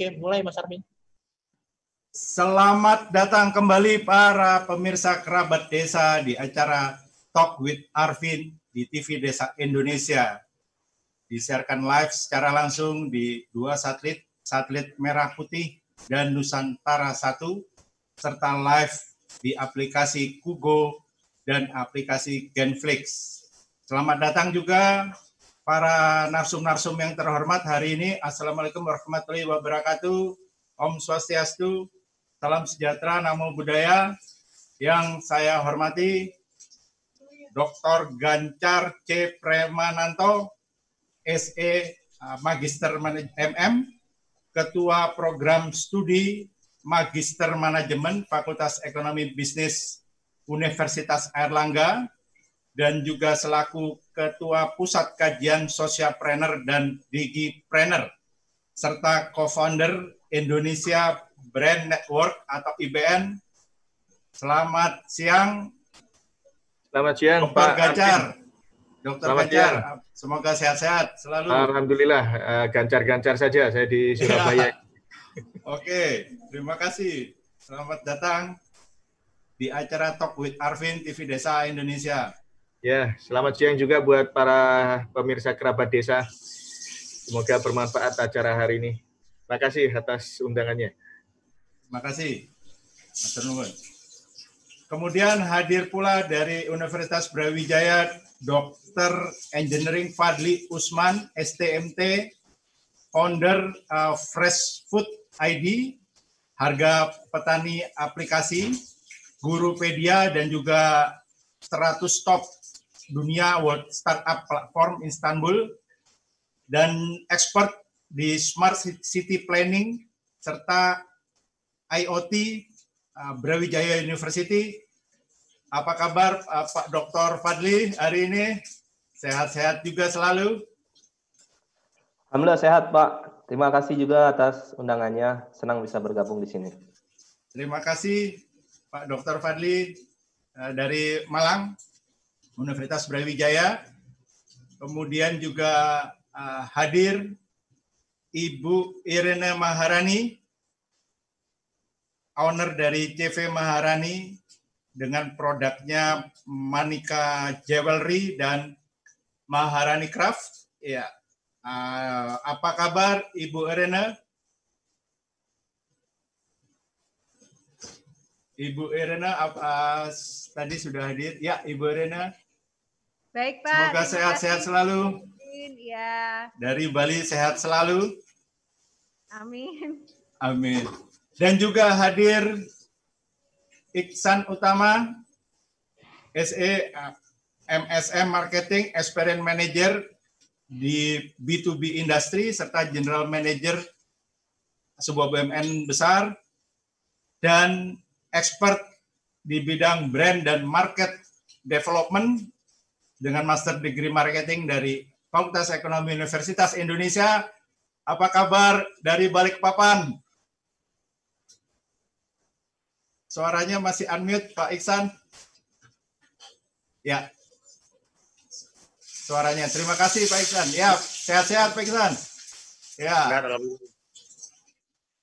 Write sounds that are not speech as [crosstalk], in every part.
Oke, mulai Mas Armin. Selamat datang kembali para pemirsa kerabat desa di acara Talk with Arvin di TV Desa Indonesia. Disiarkan live secara langsung di dua satelit, satelit Merah Putih dan Nusantara 1, serta live di aplikasi Kugo dan aplikasi Genflix. Selamat datang juga para narsum-narsum yang terhormat hari ini. Assalamualaikum warahmatullahi wabarakatuh. Om Swastiastu, salam sejahtera, namo budaya. Yang saya hormati Dr. Gancar C. Premananto, SE uh, Magister MM, Ketua Program Studi Magister Manajemen Fakultas Ekonomi Bisnis Universitas Airlangga, dan juga selaku Ketua Pusat Kajian Sosialpreneur dan Digipreneur, serta co-founder Indonesia Brand Network atau IBN. Selamat siang Selamat siang Dr. Pak Gancar. Dokter Selamat Gancar, siang. semoga sehat-sehat selalu. Alhamdulillah, uh, gancar-gancar saja saya di Surabaya. [laughs] Oke, terima kasih. Selamat datang di acara Talk with Arvin TV Desa Indonesia. Ya, selamat siang juga buat para pemirsa kerabat desa. Semoga bermanfaat acara hari ini. Terima kasih atas undangannya. Terima kasih. Nuwun. Kemudian hadir pula dari Universitas Brawijaya Dr. Engineering Fadli Usman, STMT, founder uh, Fresh Food ID, harga petani aplikasi, Gurupedia, dan juga 100 top dunia World Startup Platform Istanbul, dan expert di Smart City Planning, serta IoT uh, Brawijaya University. Apa kabar uh, Pak Dr. Fadli hari ini? Sehat-sehat juga selalu? Alhamdulillah sehat Pak. Terima kasih juga atas undangannya. Senang bisa bergabung di sini. Terima kasih Pak Dr. Fadli uh, dari Malang, Universitas Brawijaya. Kemudian juga uh, hadir Ibu Irene Maharani, owner dari CV Maharani dengan produknya Manika Jewelry dan Maharani Craft. Ya, uh, apa kabar Ibu Irene? Ibu Irene apa uh, tadi sudah hadir? Ya, Ibu Irene. Baik, Pak. Semoga sehat-sehat selalu. Ya. Dari Bali sehat selalu. Amin. Amin. Dan juga hadir Iksan Utama, SE MSM Marketing Experience Manager di B2B Industry serta General Manager sebuah BUMN besar dan expert di bidang brand dan market development dengan master degree marketing dari Fakultas Ekonomi Universitas Indonesia. Apa kabar dari Balikpapan? Suaranya masih unmute, Pak Iksan. Ya. Suaranya. Terima kasih, Pak Iksan. Ya, sehat-sehat, Pak Iksan. Ya.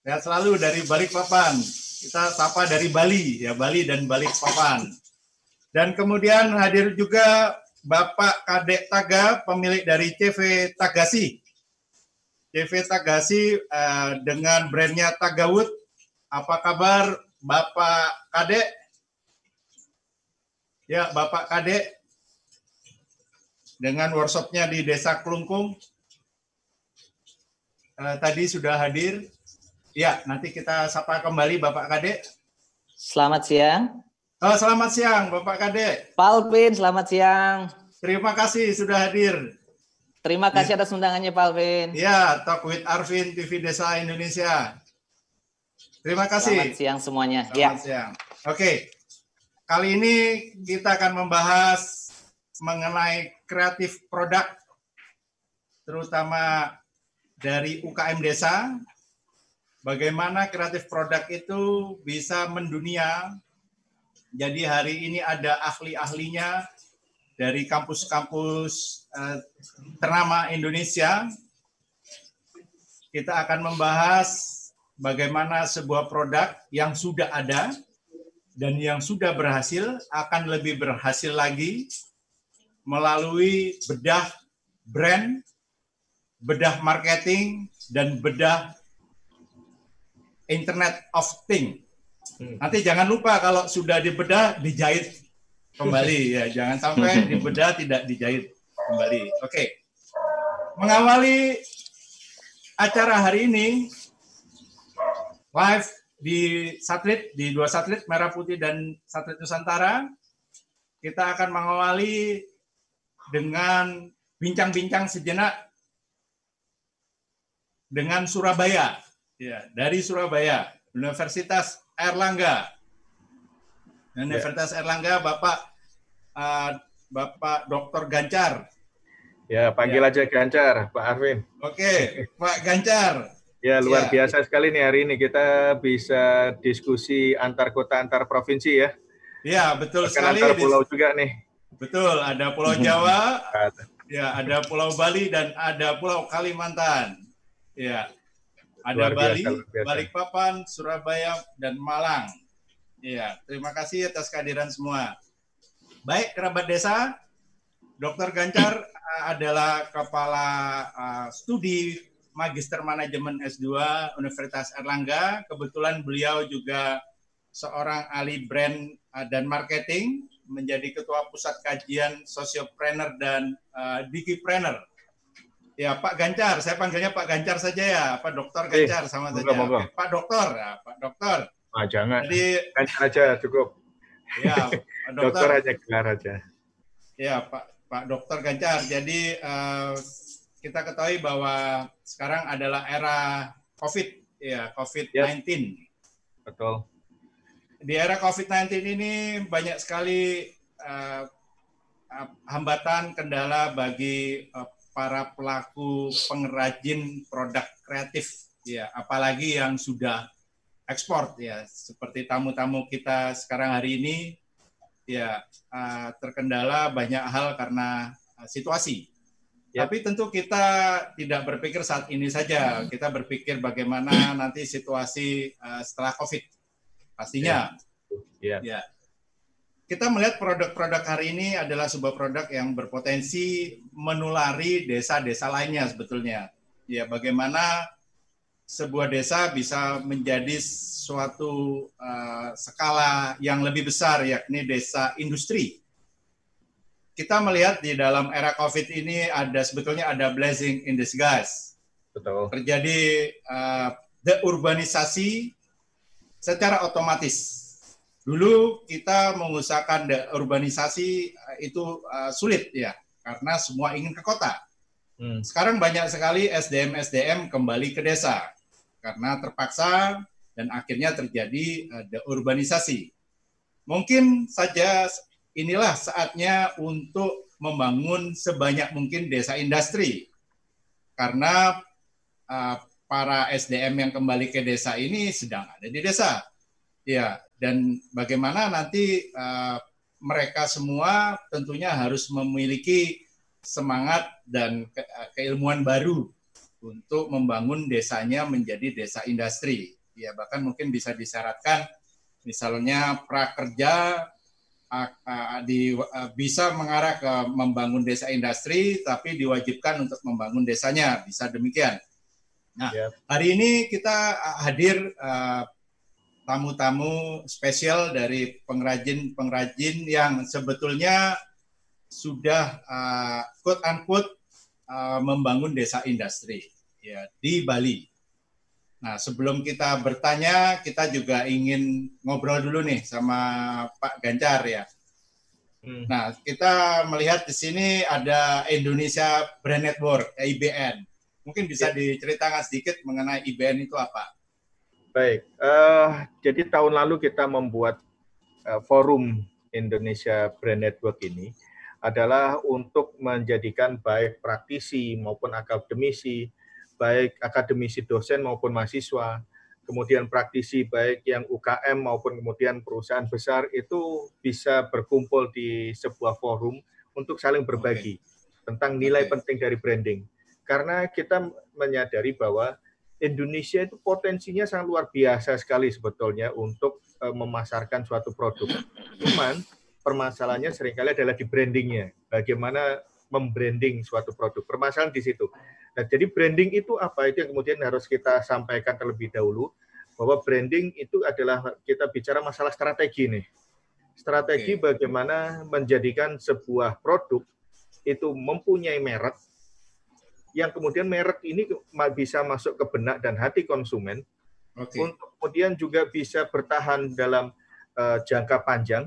Sehat selalu dari Balikpapan. Kita sapa dari Bali, ya Bali dan Balikpapan. Dan kemudian hadir juga Bapak Kadek Taga, pemilik dari CV Tagasi. CV Tagasi uh, dengan brandnya Tagawood. Apa kabar Bapak Kadek. Ya, Bapak Kadek dengan workshopnya di Desa Klungkung. Eh, tadi sudah hadir. Ya, nanti kita sapa kembali Bapak Kadek. Selamat siang. Oh, selamat siang Bapak Kadek. Pak Alvin, selamat siang. Terima kasih sudah hadir. Terima kasih ya. atas undangannya Pak Alvin. Ya, Talk with Arvin TV Desa Indonesia. Terima kasih. Selamat siang semuanya. Selamat ya. siang. Oke, kali ini kita akan membahas mengenai kreatif produk, terutama dari UKM desa. Bagaimana kreatif produk itu bisa mendunia. Jadi hari ini ada ahli-ahlinya dari kampus-kampus eh, ternama Indonesia. Kita akan membahas bagaimana sebuah produk yang sudah ada dan yang sudah berhasil akan lebih berhasil lagi melalui bedah brand, bedah marketing, dan bedah Internet of Things. Hmm. Nanti jangan lupa kalau sudah dibedah dijahit kembali [laughs] ya, jangan sampai dibedah tidak dijahit kembali. Oke. Mengawali acara hari ini live di satelit di dua satelit Merah Putih dan satelit Nusantara kita akan mengawali dengan bincang-bincang sejenak dengan Surabaya ya dari Surabaya Universitas Erlangga Universitas Erlangga Bapak uh, Bapak Dr. Gancar Ya, panggil Ya. aja Gancar, Pak Arvin. Oke Pak Gancar Ya, luar Ya. biasa sekali nih hari ini kita bisa diskusi antar kota, antar provinsi ya. ya betul Bahkan sekali antar pulau juga nih. betul ada Pulau Jawa Ya, ada Pulau Bali dan ada Pulau Kalimantan. Ya. Ada biasa, Bali, biasa. Balikpapan, Surabaya, dan Malang. Ya, terima kasih atas kehadiran semua. Baik, kerabat desa, Dr. Gancar uh, adalah kepala uh, studi Magister Manajemen S2 Universitas Erlangga. Kebetulan beliau juga seorang ahli brand uh, dan marketing, menjadi ketua pusat kajian sosiopreneur dan uh, digipreneur. Ya, Pak Gancar, saya panggilnya Pak Gancar saja ya, Pak Dokter Eh, Gancar sama monggo, saja. Oke, Pak Dokter, ya, Pak Dokter. Ah, jangan. Jadi Gancar aja cukup. ya, Pak [laughs] Dokter Dokter, aja gelar aja. ya Pak Pak Dokter Gancar. Jadi eh, kita ketahui bahwa sekarang adalah era COVID, ya COVID-19. Betul. di era COVID-19 ini banyak sekali eh, eh, hambatan, kendala bagi eh, para pelaku pengrajin produk kreatif, ya, apalagi yang sudah ekspor, ya, seperti tamu-tamu kita sekarang hari ini, ya, eh, terkendala banyak hal karena eh, situasi. Ya. Tapi tentu kita tidak berpikir saat ini saja, kita berpikir bagaimana nanti situasi eh, setelah COVID pastinya. Ya. Ya. Kita melihat produk-produk hari ini adalah sebuah produk yang berpotensi menulari desa-desa lainnya sebetulnya. Ya, bagaimana sebuah desa bisa menjadi suatu uh, skala yang lebih besar, yakni desa industri. Kita melihat di dalam era COVID ini ada sebetulnya ada blessing in disguise Betul. terjadi uh, deurbanisasi secara otomatis. Dulu kita mengusahakan deurbanisasi uh, itu uh, sulit ya, karena semua ingin ke kota. Hmm. Sekarang banyak sekali SDM-SDM kembali ke desa karena terpaksa dan akhirnya terjadi uh, deurbanisasi. Mungkin saja inilah saatnya untuk membangun sebanyak mungkin desa industri. Karena uh, para SDM yang kembali ke desa ini sedang ada di desa. Ya, dan bagaimana nanti uh, mereka semua tentunya harus memiliki semangat dan ke, uh, keilmuan baru untuk membangun desanya menjadi desa industri. Ya, bahkan mungkin bisa disyaratkan misalnya prakerja uh, di, bisa mengarah ke membangun desa industri tapi diwajibkan untuk membangun desanya, bisa demikian. Nah, Ya. hari ini kita hadir uh, tamu-tamu spesial dari pengrajin-pengrajin yang sebetulnya sudah uh, quote unquote uh, membangun desa industri ya di Bali. Nah, sebelum kita bertanya, kita juga ingin ngobrol dulu nih sama Pak Gancar ya. Hmm. Nah, kita melihat di sini ada Indonesia Brand Network, IBN. Mungkin bisa diceritakan sedikit mengenai IBN itu apa? Baik, eh, jadi tahun lalu kita membuat eh, forum Indonesia Brand Network ini adalah untuk menjadikan baik praktisi maupun akademisi, baik akademisi dosen maupun mahasiswa, kemudian praktisi baik yang UKM maupun kemudian perusahaan besar itu bisa berkumpul di sebuah forum untuk saling berbagi tentang nilai Oke. penting dari branding. Karena kita menyadari bahwa Indonesia itu potensinya sangat luar biasa sekali sebetulnya untuk uh, memasarkan suatu produk. Cuman permasalahannya sering kali adalah di brandingnya. Bagaimana membranding suatu produk. Permasalahan di situ. Nah, jadi branding itu apa? Itu yang kemudian harus kita sampaikan terlebih dahulu bahwa branding itu adalah kita bicara masalah strategi nih. Strategi okay. bagaimana menjadikan sebuah produk itu mempunyai merek yang kemudian merek ini bisa masuk ke benak dan hati konsumen okay. untuk kemudian juga bisa bertahan dalam uh, jangka panjang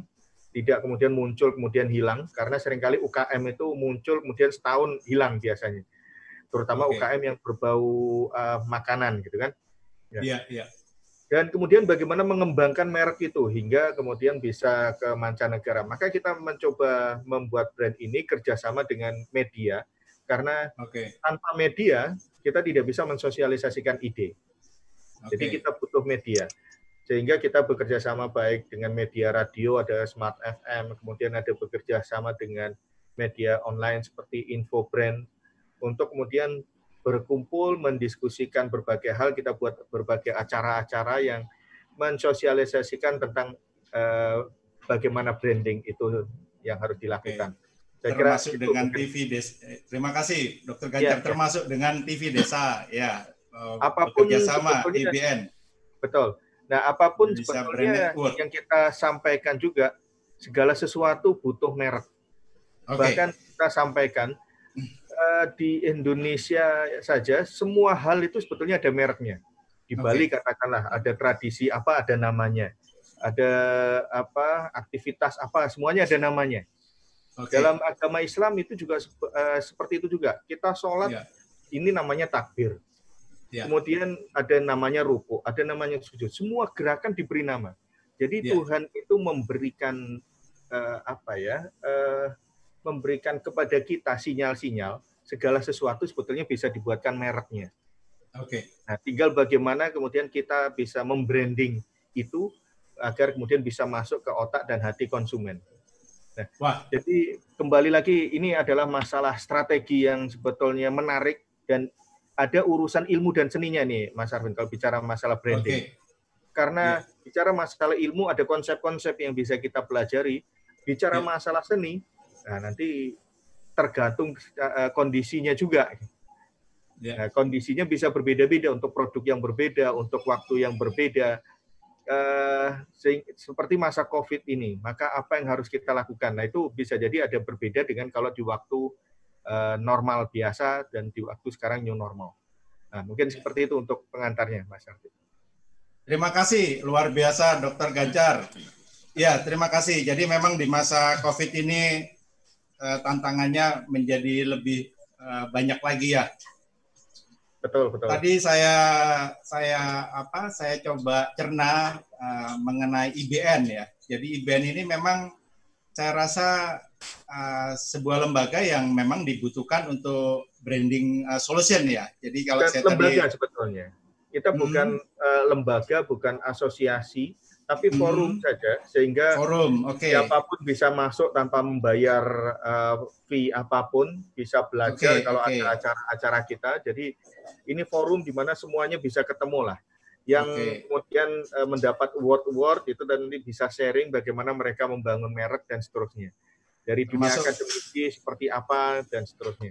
tidak kemudian muncul kemudian hilang karena sering kali UKM itu muncul kemudian setahun hilang biasanya terutama okay. UKM yang berbau uh, makanan gitu kan ya yeah, yeah. dan kemudian bagaimana mengembangkan merek itu hingga kemudian bisa ke mancanegara maka kita mencoba membuat brand ini kerjasama dengan media karena okay. tanpa media kita tidak bisa mensosialisasikan ide. Okay. Jadi kita butuh media. Sehingga kita bekerja sama baik dengan media radio, ada Smart FM, kemudian ada bekerja sama dengan media online seperti Info Brand, untuk kemudian berkumpul, mendiskusikan berbagai hal, kita buat berbagai acara-acara yang mensosialisasikan tentang uh, bagaimana branding itu yang harus dilakukan. Okay. Saya termasuk kira dengan TV desa. Eh, terima kasih, Dokter Ganjar. Ya, termasuk ya. dengan TV desa, ya. Eh, apa pun sama IBN. Betul. Nah, apa pun Bisa sebetulnya yang kita sampaikan juga segala sesuatu butuh merek. Okay. Bahkan kita sampaikan uh, di Indonesia saja semua hal itu sebetulnya ada mereknya. Di Bali okay. katakanlah ada tradisi apa ada namanya. Ada apa aktivitas apa semuanya ada namanya. Okay. Dalam agama Islam itu juga uh, seperti itu juga. Kita sholat yeah. ini namanya takbir. Yeah. Kemudian ada namanya ruku, ada namanya sujud. Semua gerakan diberi nama. Jadi yeah. Tuhan itu memberikan uh, apa ya? Uh, memberikan kepada kita sinyal-sinyal segala sesuatu sebetulnya bisa dibuatkan mereknya. Oke. Okay. Nah, tinggal bagaimana kemudian kita bisa membranding itu agar kemudian bisa masuk ke otak dan hati konsumen. Nah, Wah. Jadi kembali lagi ini adalah masalah strategi yang sebetulnya menarik dan ada urusan ilmu dan seninya nih, Mas Arvin kalau bicara masalah branding. Okay. Karena yeah. bicara masalah ilmu ada konsep-konsep yang bisa kita pelajari. Bicara yeah. masalah seni, nah nanti tergantung uh, kondisinya juga. Yeah. Nah, kondisinya bisa berbeda-beda untuk produk yang berbeda, untuk waktu yang berbeda uh, seperti masa COVID ini, maka apa yang harus kita lakukan? Nah itu bisa jadi ada berbeda dengan kalau di waktu uh, normal biasa dan di waktu sekarang new normal. Nah mungkin seperti itu untuk pengantarnya, Mas Arti. Terima kasih, luar biasa Dokter Ganjar. Ya, terima kasih. Jadi memang di masa COVID ini uh, tantangannya menjadi lebih uh, banyak lagi ya Betul, betul. Tadi saya saya apa? Saya coba cerna uh, mengenai IBN ya. Jadi IBN ini memang saya rasa uh, sebuah lembaga yang memang dibutuhkan untuk branding uh, solution ya. Jadi kalau Dan saya lembaga tadi, sebetulnya kita bukan hmm. uh, lembaga, bukan asosiasi, tapi forum hmm. saja sehingga forum, okay. siapa pun bisa masuk tanpa membayar uh, fee apa pun, bisa belajar okay, kalau okay. ada acara-acara kita. Jadi ini forum di mana semuanya bisa ketemu lah. Yang okay. kemudian uh, mendapat award-award itu dan nanti bisa sharing bagaimana mereka membangun merek dan seterusnya. Dari dunia Termasuk, akademisi seperti apa dan seterusnya.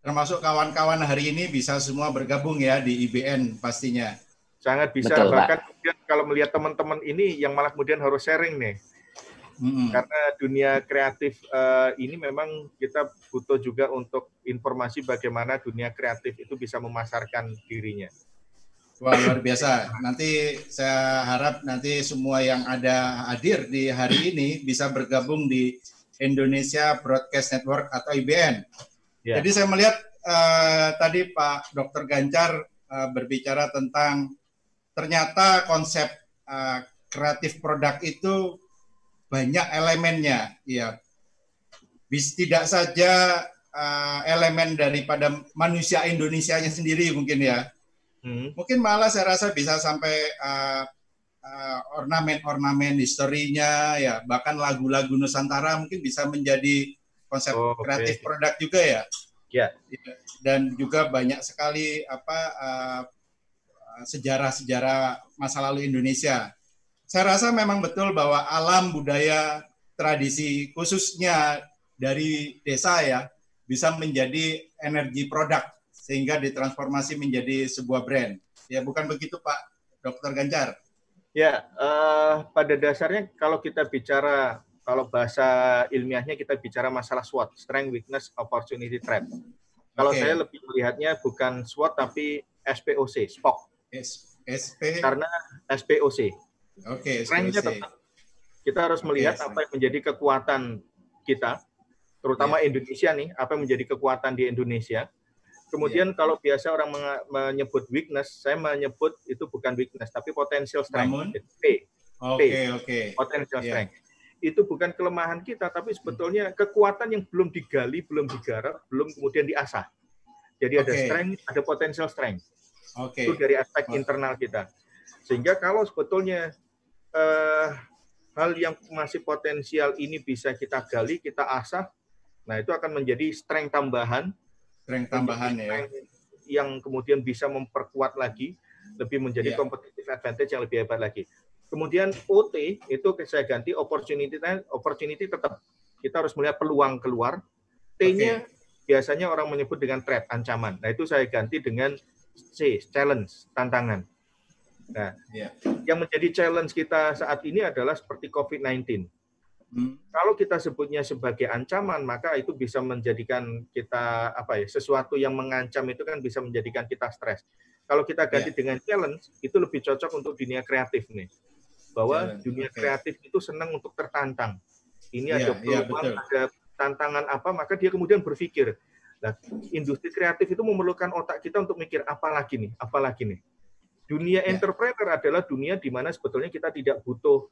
Termasuk kawan-kawan hari ini bisa semua bergabung ya di IBN pastinya. Sangat bisa Betul, bahkan kemudian kalau melihat teman-teman ini yang malah kemudian harus sharing nih. Hmm. Karena dunia kreatif uh, ini memang kita butuh juga untuk informasi bagaimana dunia kreatif itu bisa memasarkan dirinya. Wah luar biasa. Nanti saya harap nanti semua yang ada hadir di hari ini bisa bergabung di Indonesia Broadcast Network atau IBN. Ya. Jadi saya melihat uh, tadi Pak Dr. Ganjar uh, berbicara tentang ternyata konsep uh, kreatif produk itu banyak elemennya, ya. Bis tidak saja uh, elemen daripada manusia Indonesia-nya sendiri mungkin ya. Hmm. Mungkin malah saya rasa bisa sampai uh, uh, ornamen-ornamen historinya ya, bahkan lagu-lagu Nusantara mungkin bisa menjadi konsep oh, okay. kreatif produk juga ya. Ya. Dan juga banyak sekali apa uh, sejarah-sejarah masa lalu Indonesia. Saya rasa memang betul bahwa alam budaya tradisi khususnya dari desa ya bisa menjadi energi produk sehingga ditransformasi menjadi sebuah brand. Ya bukan begitu Pak Dr. Ganjar? Ya, uh, pada dasarnya kalau kita bicara kalau bahasa ilmiahnya kita bicara masalah SWOT, strength, weakness, opportunity, threat. Kalau okay. saya lebih melihatnya bukan SWOT tapi SPOC, SPOC. S SP karena SPOC. Oke, okay, strength tetap kita harus melihat okay, apa yang menjadi kekuatan kita, terutama yeah. Indonesia nih, apa yang menjadi kekuatan di Indonesia. Kemudian yeah. kalau biasa orang menyebut weakness, saya menyebut itu bukan weakness, tapi potential strength. Namun, P. Oke, okay, oke. Okay. Potential yeah. strength. Itu bukan kelemahan kita, tapi sebetulnya kekuatan yang belum digali, belum digarap, belum kemudian diasah. Jadi ada okay. strength, ada potential strength. Okay. Itu dari aspek internal kita. Sehingga kalau sebetulnya uh, hal yang masih potensial ini bisa kita gali, kita asah, nah itu akan menjadi strength tambahan. Strength tambahan ya. Yang kemudian bisa memperkuat lagi, lebih menjadi yeah. competitive advantage yang lebih hebat lagi. Kemudian OT itu saya ganti opportunity opportunity tetap kita harus melihat peluang keluar. T-nya okay. biasanya orang menyebut dengan threat, ancaman. Nah, itu saya ganti dengan C, challenge, tantangan. Nah, yeah. yang menjadi challenge kita saat ini adalah seperti COVID-19. Hmm. Kalau kita sebutnya sebagai ancaman, maka itu bisa menjadikan kita apa ya sesuatu yang mengancam itu kan bisa menjadikan kita stres. Kalau kita ganti yeah. dengan challenge, itu lebih cocok untuk dunia kreatif nih. Bahwa challenge. dunia okay. kreatif itu senang untuk tertantang. Ini yeah, ada iya, peluang, yeah, ada tantangan apa, maka dia kemudian berpikir, nah, industri kreatif itu memerlukan otak kita untuk mikir apa lagi nih, apa lagi nih Dunia ya. entrepreneur adalah dunia di mana sebetulnya kita tidak butuh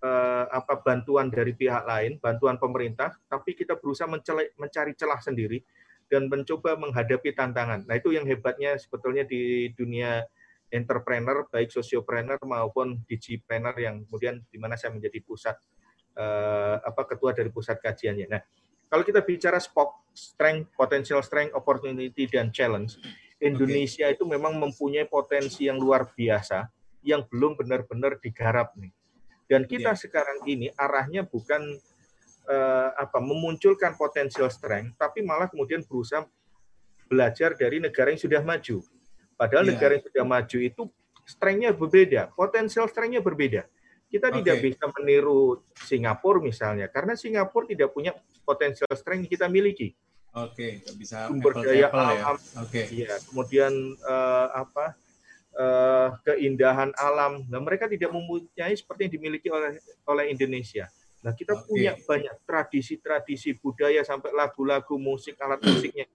uh, apa bantuan dari pihak lain, bantuan pemerintah, tapi kita berusaha mencari, mencari celah sendiri dan mencoba menghadapi tantangan. Nah, itu yang hebatnya sebetulnya di dunia entrepreneur, baik sosiopreneur maupun digipreneur yang kemudian di mana saya menjadi pusat uh, apa ketua dari pusat kajiannya. Nah, kalau kita bicara SPOK, strength, potential strength, opportunity dan challenge, Indonesia okay. itu memang mempunyai potensi yang luar biasa yang belum benar-benar digarap nih. Dan kita yeah. sekarang ini arahnya bukan uh, apa memunculkan potensial strength, tapi malah kemudian berusaha belajar dari negara yang sudah maju. Padahal yeah. negara yang sudah maju itu strength-nya berbeda, potensial strength-nya berbeda. Kita okay. tidak bisa meniru Singapura misalnya, karena Singapura tidak punya potensial strength yang kita miliki. Oke, okay, bisa sumber daya ya. alam. Ya. Oke. Okay. Ya, kemudian uh, apa? Uh, keindahan alam. Nah, mereka tidak mempunyai seperti yang dimiliki oleh oleh Indonesia. Nah, kita okay. punya banyak tradisi-tradisi budaya sampai lagu-lagu musik, alat [clears throat] musiknya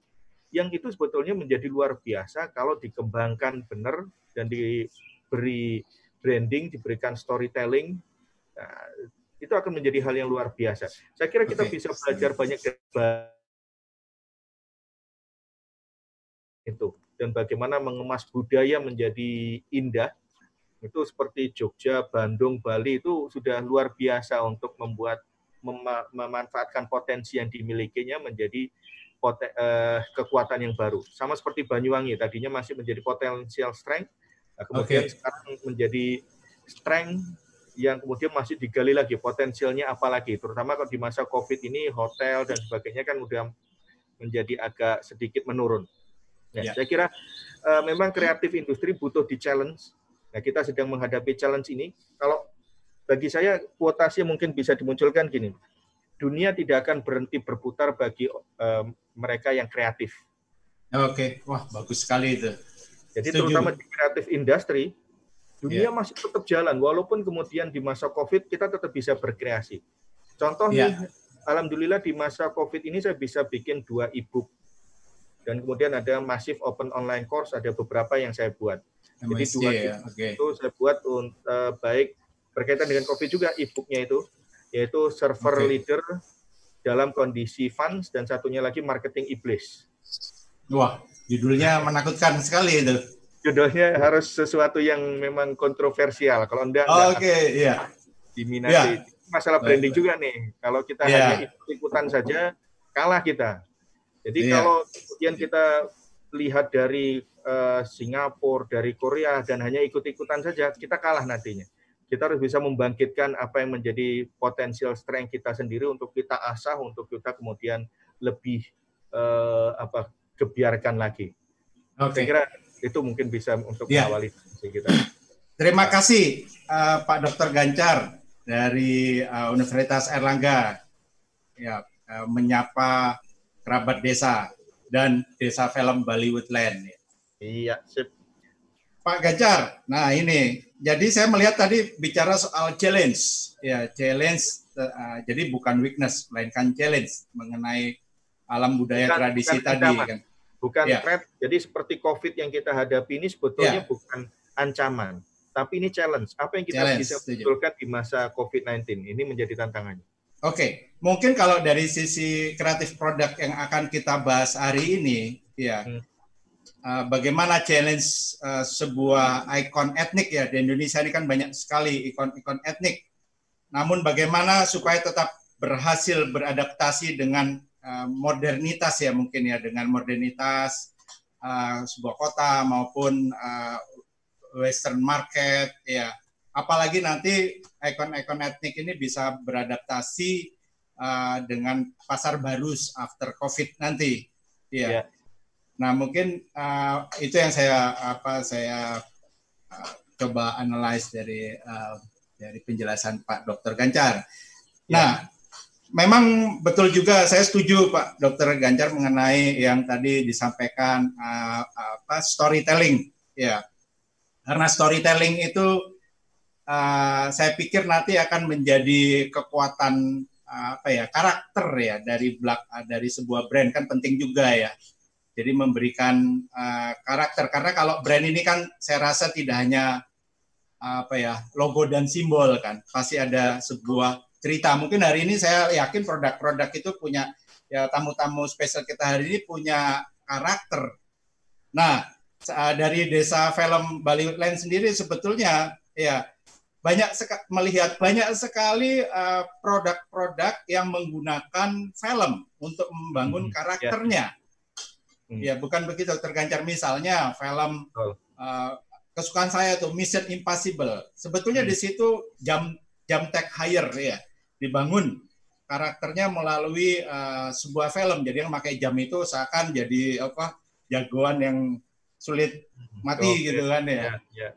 yang itu sebetulnya menjadi luar biasa kalau dikembangkan benar dan diberi branding, diberikan storytelling. Nah, itu akan menjadi hal yang luar biasa. Saya kira kita okay. bisa belajar banyak dari itu dan bagaimana mengemas budaya menjadi indah itu seperti Jogja, Bandung, Bali itu sudah luar biasa untuk membuat mem memanfaatkan potensi yang dimilikinya menjadi poten, eh, kekuatan yang baru. Sama seperti Banyuwangi tadinya masih menjadi potensial strength, nah, kemudian okay. sekarang menjadi strength yang kemudian masih digali lagi potensialnya apa lagi, terutama kalau di masa COVID ini hotel dan sebagainya kan sudah menjadi agak sedikit menurun. Ya, ya. Saya kira uh, memang kreatif industri butuh di challenge. Nah, kita sedang menghadapi challenge ini. Kalau bagi saya kuotasi mungkin bisa dimunculkan gini. Dunia tidak akan berhenti berputar bagi uh, mereka yang kreatif. Oke, wah bagus sekali itu. Jadi Setuju. terutama di kreatif industri, dunia yeah. masih tetap jalan walaupun kemudian di masa Covid kita tetap bisa berkreasi. Contoh yeah. nih, alhamdulillah di masa Covid ini saya bisa bikin dua e-book dan kemudian ada masif open online course ada beberapa yang saya buat. MSC, Jadi dua ya? okay. itu saya buat untuk uh, baik berkaitan dengan COVID juga e-booknya itu yaitu server okay. leader dalam kondisi funds dan satunya lagi marketing iblis. Wah, judulnya menakutkan sekali itu. Judulnya harus sesuatu yang memang kontroversial. Kalau enggak, oh, oke, okay. iya. Diminati. Yeah. Masalah branding baik, juga nih. Kalau kita yeah. hanya ikut-ikutan saja, kalah kita. Jadi yeah. kalau kemudian kita lihat dari uh, Singapura, dari Korea, dan hanya ikut-ikutan saja, kita kalah nantinya. Kita harus bisa membangkitkan apa yang menjadi potensial strength kita sendiri untuk kita asah, untuk kita kemudian lebih uh, apa kebiarkan lagi. Oke. Saya kira itu mungkin bisa untuk Ya. mengawali kita. Terima kasih uh, Pak Dr. Gancar dari uh, Universitas Erlangga ya uh, menyapa kerabat desa dan desa film Bali Woodland. Iya, sip. Pak Gancar, nah ini jadi saya melihat tadi bicara soal challenge ya challenge uh, jadi bukan weakness melainkan challenge mengenai alam budaya Bukan- tradisi bukan tadi ancaman. kan. Bukan Ya. threat. Jadi seperti COVID yang kita hadapi ini sebetulnya Ya. bukan ancaman, tapi ini challenge. Apa yang kita Challenge, bisa betulkan di masa COVID-19 ini menjadi tantangannya. Oke, mungkin kalau dari sisi kreatif produk yang akan kita bahas hari ini, ya, Hmm. uh, bagaimana challenge uh, sebuah ikon etnik ya di Indonesia ini kan banyak sekali ikon-ikon etnik. Namun bagaimana supaya tetap berhasil beradaptasi dengan uh, modernitas ya mungkin ya dengan modernitas uh, sebuah kota maupun uh, Western market ya apalagi nanti ikon-ikon etnik ini bisa beradaptasi uh, dengan pasar baru after COVID nanti. Ya. Ya. Nah mungkin uh, itu yang saya apa saya uh, coba analyze dari uh, dari penjelasan Pak Dr. Gancar. Nah, memang betul juga saya setuju Pak Dr. Gancar mengenai yang tadi disampaikan uh, apa storytelling ya. Karena storytelling itu uh, saya pikir nanti akan menjadi kekuatan uh, apa ya karakter ya dari belak dari sebuah brand kan penting juga ya. Jadi memberikan uh, karakter karena kalau brand ini kan saya rasa tidak hanya apa ya logo dan simbol kan pasti ada sebuah cerita. Mungkin hari ini saya yakin produk-produk itu punya ya tamu-tamu spesial kita hari ini punya karakter. Nah dari desa film Bali Woodland sendiri sebetulnya ya banyak seka- melihat banyak sekali eh, produk-produk yang menggunakan film untuk membangun Mhm, karakternya. Hmm. ya bukan begitu tergancar misalnya film eh, kesukaan saya tuh Mission Impossible. Sebetulnya Hmm. di situ jam jam tech hire ya dibangun karakternya melalui eh, sebuah film. Jadi yang pakai jam itu seakan jadi apa jagoan yang sulit mati Oke. gitu kan ya. Ya, ya.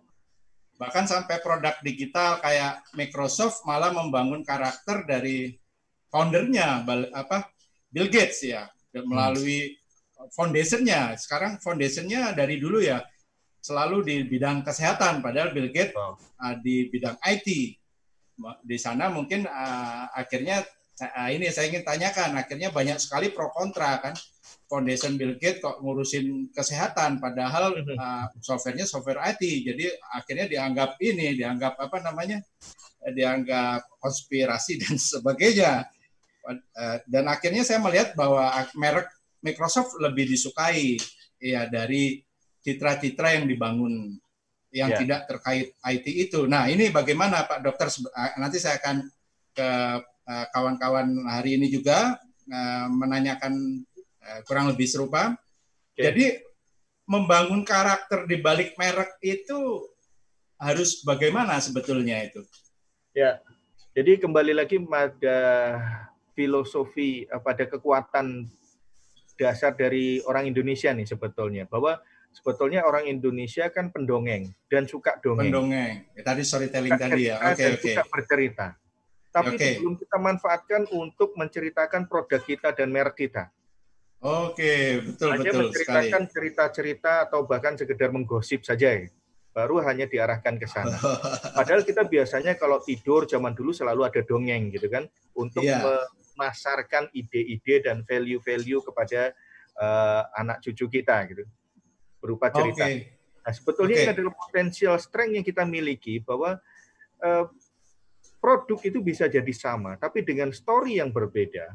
Bahkan sampai produk digital kayak Microsoft malah membangun karakter dari foundernya apa Bill Gates ya melalui foundationnya. Sekarang foundationnya dari dulu ya selalu di bidang kesehatan, padahal Bill Gates Wow. uh, di bidang IT. Di sana mungkin uh, akhirnya uh, ini saya ingin tanyakan, akhirnya banyak sekali pro kontra kan. Foundation Bill Gates kok ngurusin kesehatan, padahal uh, softwarenya software IT. Jadi akhirnya dianggap ini, dianggap apa namanya, dianggap konspirasi dan [laughs] sebagainya. Uh, dan akhirnya saya melihat bahwa merek Microsoft lebih disukai ya dari citra-citra yang dibangun yang Ya. tidak terkait IT itu. Nah, ini bagaimana Pak Dokter? Eh, Nanti saya akan ke eh, kawan-kawan hari ini juga eh, menanyakan kurang lebih serupa. Oke. Jadi membangun karakter di balik merek itu harus bagaimana sebetulnya itu? Ya, jadi kembali lagi pada filosofi, eh, pada kekuatan dasar dari orang Indonesia nih sebetulnya, bahwa sebetulnya orang Indonesia kan pendongeng dan suka dongeng. Pendongeng. Ya, tadi storytelling Suka tadi ya. Oke dan oke. suka bercerita. Tapi Oke. belum kita manfaatkan untuk menceritakan produk kita dan merek kita. Oke, betul hanya betul sekali. menceritakan cerita-cerita atau bahkan sekedar menggosip saja ya. Baru hanya diarahkan ke sana. [laughs] Padahal kita biasanya kalau tidur zaman dulu selalu ada dongeng gitu kan untuk Iya. memasarkan ide-ide dan value-value kepada eh, anak cucu kita gitu berupa cerita. Oke. Nah, sebetulnya Oke. ini adalah potensial strength yang kita miliki bahwa eh, produk itu bisa jadi sama, tapi dengan story yang berbeda,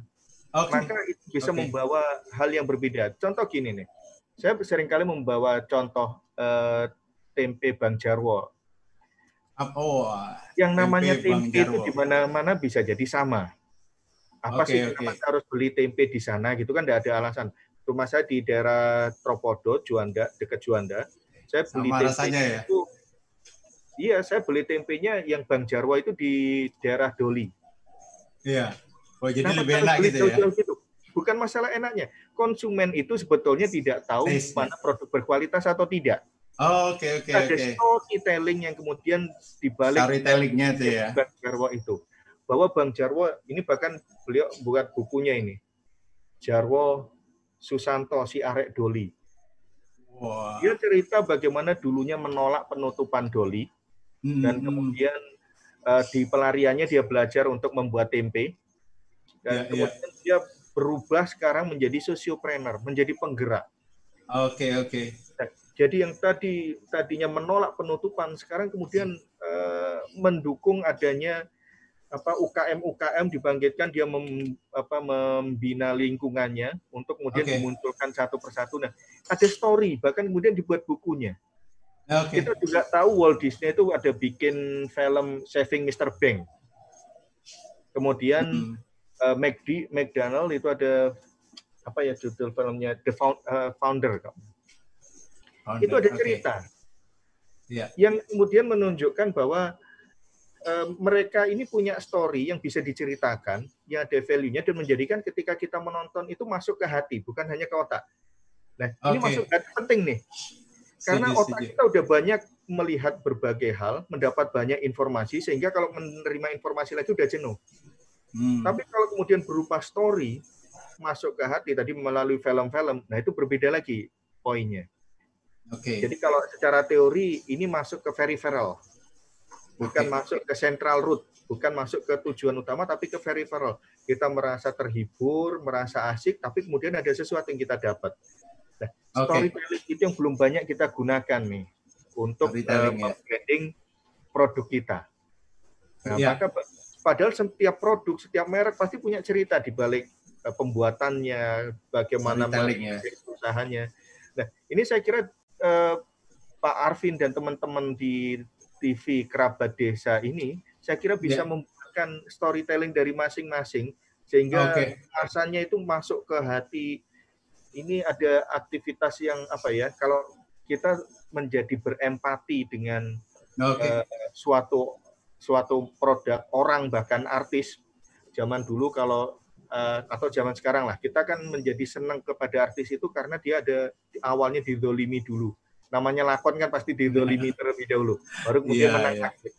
Oke. maka itu bisa Oke. membawa hal yang berbeda. Contoh gini nih, saya sering kali membawa contoh eh, tempe Bang Jarwo. Oh, Yang namanya Tempe tempe itu di mana-mana bisa jadi sama. Apa Oke, sih kenapa kita harus beli tempe di sana gitu kan tidak ada alasan. Rumah saya di daerah Tropodo, Juanda, dekat Juanda. Saya beli Sama tempe rasanya ya? itu Iya, saya beli tempenya yang Bang Jarwo itu di daerah Doli. Iya. Oh, jadi Kenapa lebih enak beli gitu ya. gitu? Bukan masalah enaknya. Konsumen itu sebetulnya tidak tahu mana produk berkualitas atau tidak. Oh, Oke, oke, Ada oke. storytelling yang kemudian dibalik Storytellingnya itu ya. Bang Jarwo itu. Bahwa Bang Jarwo ini bahkan beliau buat bukunya ini. Jarwo Susanto si Arek Doli. Wah. Dia cerita bagaimana dulunya menolak penutupan Doli Hmm, dan kemudian eh, di pelariannya dia belajar untuk membuat tempe dan ya. kemudian dia berubah sekarang menjadi sosiopreneur, menjadi penggerak. Oke, oke. Jadi yang tadi tadinya menolak penutupan sekarang kemudian eh, mendukung adanya apa UKM UKM dibangkitkan dia mem, apa, membina lingkungannya untuk kemudian Oke. dimunculkan satu persatu. Nah, ada story bahkan kemudian dibuat bukunya. Oke. Kita juga tahu Walt Disney itu ada bikin film Saving Mr. Bank. Kemudian Hmm. uh, McD, McDonald itu ada apa ya judul filmnya The Found- uh, Founder. Founder, Itu ada cerita Iya. yang kemudian menunjukkan bahwa mereka ini punya story yang bisa diceritakan, yang ada value-nya dan menjadikan ketika kita menonton itu masuk ke hati, bukan hanya ke otak. Nah, ini Oke. masuk ke hati penting nih. Karena Setuju, otak setuju. kita udah banyak melihat berbagai hal, mendapat banyak informasi, sehingga kalau menerima informasi lagi udah jenuh. Hmm. Tapi kalau kemudian berupa story, masuk ke hati tadi melalui film-film, nah itu berbeda lagi poinnya. Oke. Jadi kalau secara teori ini masuk ke peripheral, bukan masuk ke central route, bukan masuk ke tujuan utama, tapi ke peripheral. Kita merasa terhibur, merasa asik, tapi kemudian ada sesuatu yang kita dapat. Nah, Oke. storytelling itu yang belum banyak kita gunakan nih untuk eh, ya. produk kita. Nah, Ya. maka pa- padahal setiap produk, setiap merek pasti punya cerita di balik eh, pembuatannya, bagaimana ya. usahanya. Nah, ini saya kira eh, Pak Arvin dan teman-teman di TV Kerabat Desa ini, saya kira bisa Ya. membuatkan storytelling dari masing-masing sehingga rasanya itu masuk ke hati. Ini ada aktivitas yang apa ya? Kalau kita menjadi berempati dengan Oke. eh, suatu suatu produk orang bahkan artis zaman dulu kalau eh, atau zaman sekarang lah kita kan menjadi senang kepada artis itu karena dia ada awalnya didolimi dulu namanya lakon kan pasti didolimi terlebih dahulu baru kemudian Iya, menang iya. aktif.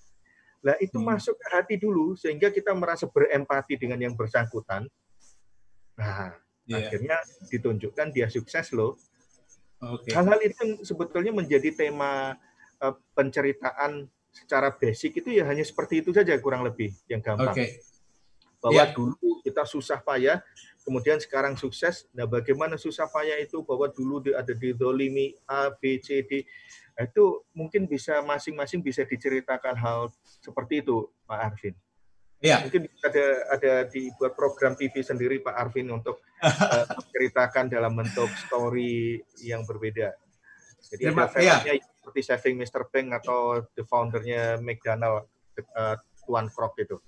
Nah itu Hmm. masuk ke hati dulu sehingga kita merasa berempati dengan yang bersangkutan. Nah Iya. akhirnya ditunjukkan dia sukses loh Oke. hal-hal itu sebetulnya menjadi tema eh, penceritaan secara basic itu ya hanya seperti itu saja kurang lebih yang gampang Oke. bahwa Ya. dulu kita susah payah kemudian sekarang sukses nah bagaimana susah payah itu bahwa dulu ada di dolimi A B C D Nah, itu mungkin bisa masing-masing bisa diceritakan hal seperti itu Pak Arvin Iya. mungkin ada ada dibuat program TV sendiri Pak Arvin untuk [laughs] eh, menceritakan dalam bentuk story yang berbeda. Jadi Terima- ada filmnya seperti Saving Mr. Bank atau the foundernya McDonald eh, Tuan Krok itu.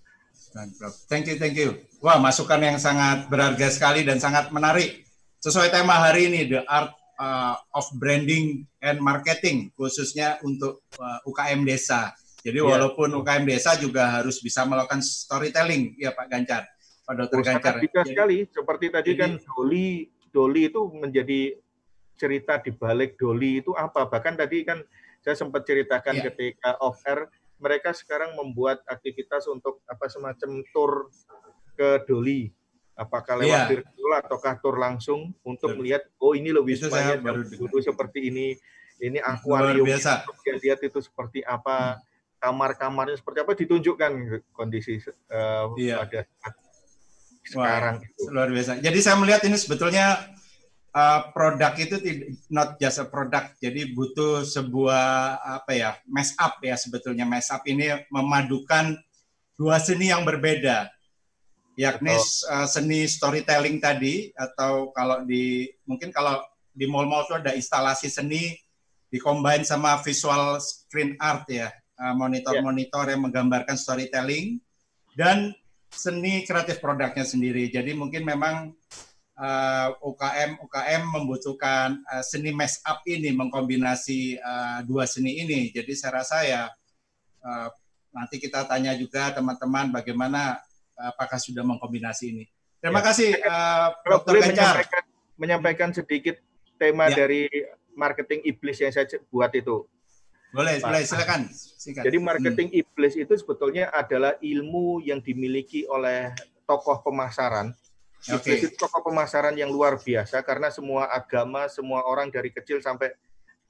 Thank you, thank you. Wah, masukan yang sangat berharga sekali dan sangat menarik. Sesuai tema hari ini, the art uh, of branding and marketing, khususnya untuk uh, UKM desa. Jadi Iya. walaupun UKM desa juga harus bisa melakukan storytelling, ya Pak Gancar, Pak Dokter Oh, sangat Gancar. Jadi- sekali. Seperti tadi jadi- kan Doli, Doli itu menjadi cerita di balik Doli itu apa? Bahkan tadi kan saya sempat ceritakan Iya. ketika off air, mereka sekarang membuat aktivitas untuk apa semacam tour ke Doli. Apakah lewat Iya. virtual ataukah tour langsung untuk Betul. melihat oh ini loh Itu wismanya dulu seperti ini, ini akuarium biasa. lihat itu seperti apa, kamar-kamarnya seperti apa ditunjukkan kondisi eh, Iya. pada sekarang itu. Luar biasa. Jadi saya melihat ini sebetulnya uh, produk itu tidak not just a product. Jadi butuh sebuah apa ya mess up ya sebetulnya mess up ini memadukan dua seni yang berbeda, yakni uh, seni storytelling tadi atau kalau di mungkin kalau di mall-mall itu ada instalasi seni dikombin sama visual screen art ya uh, monitor-monitor yang menggambarkan storytelling dan seni kreatif produknya sendiri. Jadi mungkin memang uh, UKM UKM membutuhkan uh, seni mess up ini mengkombinasi uh, dua seni ini. Jadi saya rasa ya uh, nanti kita tanya juga teman-teman bagaimana apakah sudah mengkombinasi ini. Terima Ya. kasih uh, Kalau Dr. Gancar. menyampaikan, menyampaikan sedikit tema Ya. dari marketing iblis yang saya buat itu. Boleh, Pak. boleh silakan. Singkat. Jadi Hmm. marketing iblis itu sebetulnya adalah ilmu yang dimiliki oleh tokoh pemasaran. Iblis itu tokoh pemasaran yang luar biasa karena semua agama, semua orang dari kecil sampai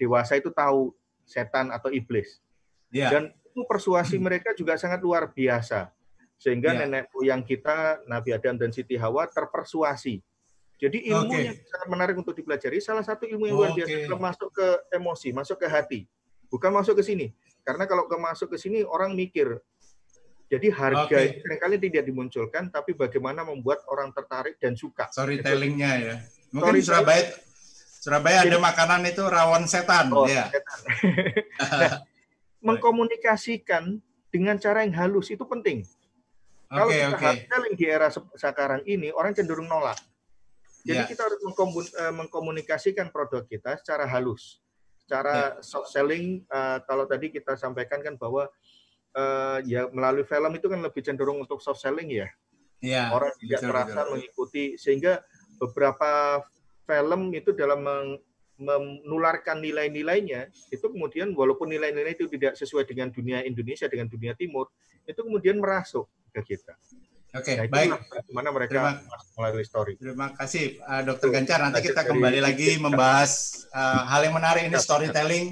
dewasa itu tahu setan atau iblis. Ya. Dan itu persuasi mereka juga sangat luar biasa. Sehingga Ya. nenek moyang kita, Nabi Adam dan Siti Hawa terpersuasi. Jadi ilmu Oke. yang sangat menarik untuk dipelajari. Salah satu ilmu yang luar biasa adalah masuk ke emosi, masuk ke hati. Bukan masuk ke sini. Karena kalau ke masuk ke sini orang mikir. Jadi harga Oke. itu sering kali tidak dimunculkan, tapi bagaimana membuat orang tertarik dan suka. storytellingnya ya. Mungkin Storytelling. Surabaya Surabaya ada makanan itu rawon setan Oh, ya. setan. Nah, [laughs] mengkomunikasikan dengan cara yang halus itu penting. Kalau Oke kita oke. hard selling di era se- sekarang ini, orang cenderung nolak. Jadi Ya. kita harus eh, mengkomunikasikan produk kita secara halus, secara soft selling. eh, kalau tadi kita sampaikan kan bahwa eh, ya melalui film itu kan lebih cenderung untuk soft selling ya. Iya. Orang tidak betul, merasa betul. mengikuti sehingga beberapa film itu dalam meng- menularkan nilai-nilainya itu kemudian walaupun nilai-nilai itu tidak sesuai dengan dunia Indonesia dengan dunia Timur itu kemudian merasuk ke kita. Oke, Nah, baik. bagaimana mereka Terima- melalui story. Terima kasih uh, Dokter Gancar. Nanti kita kembali lagi membahas uh, hal yang menarik ini storytelling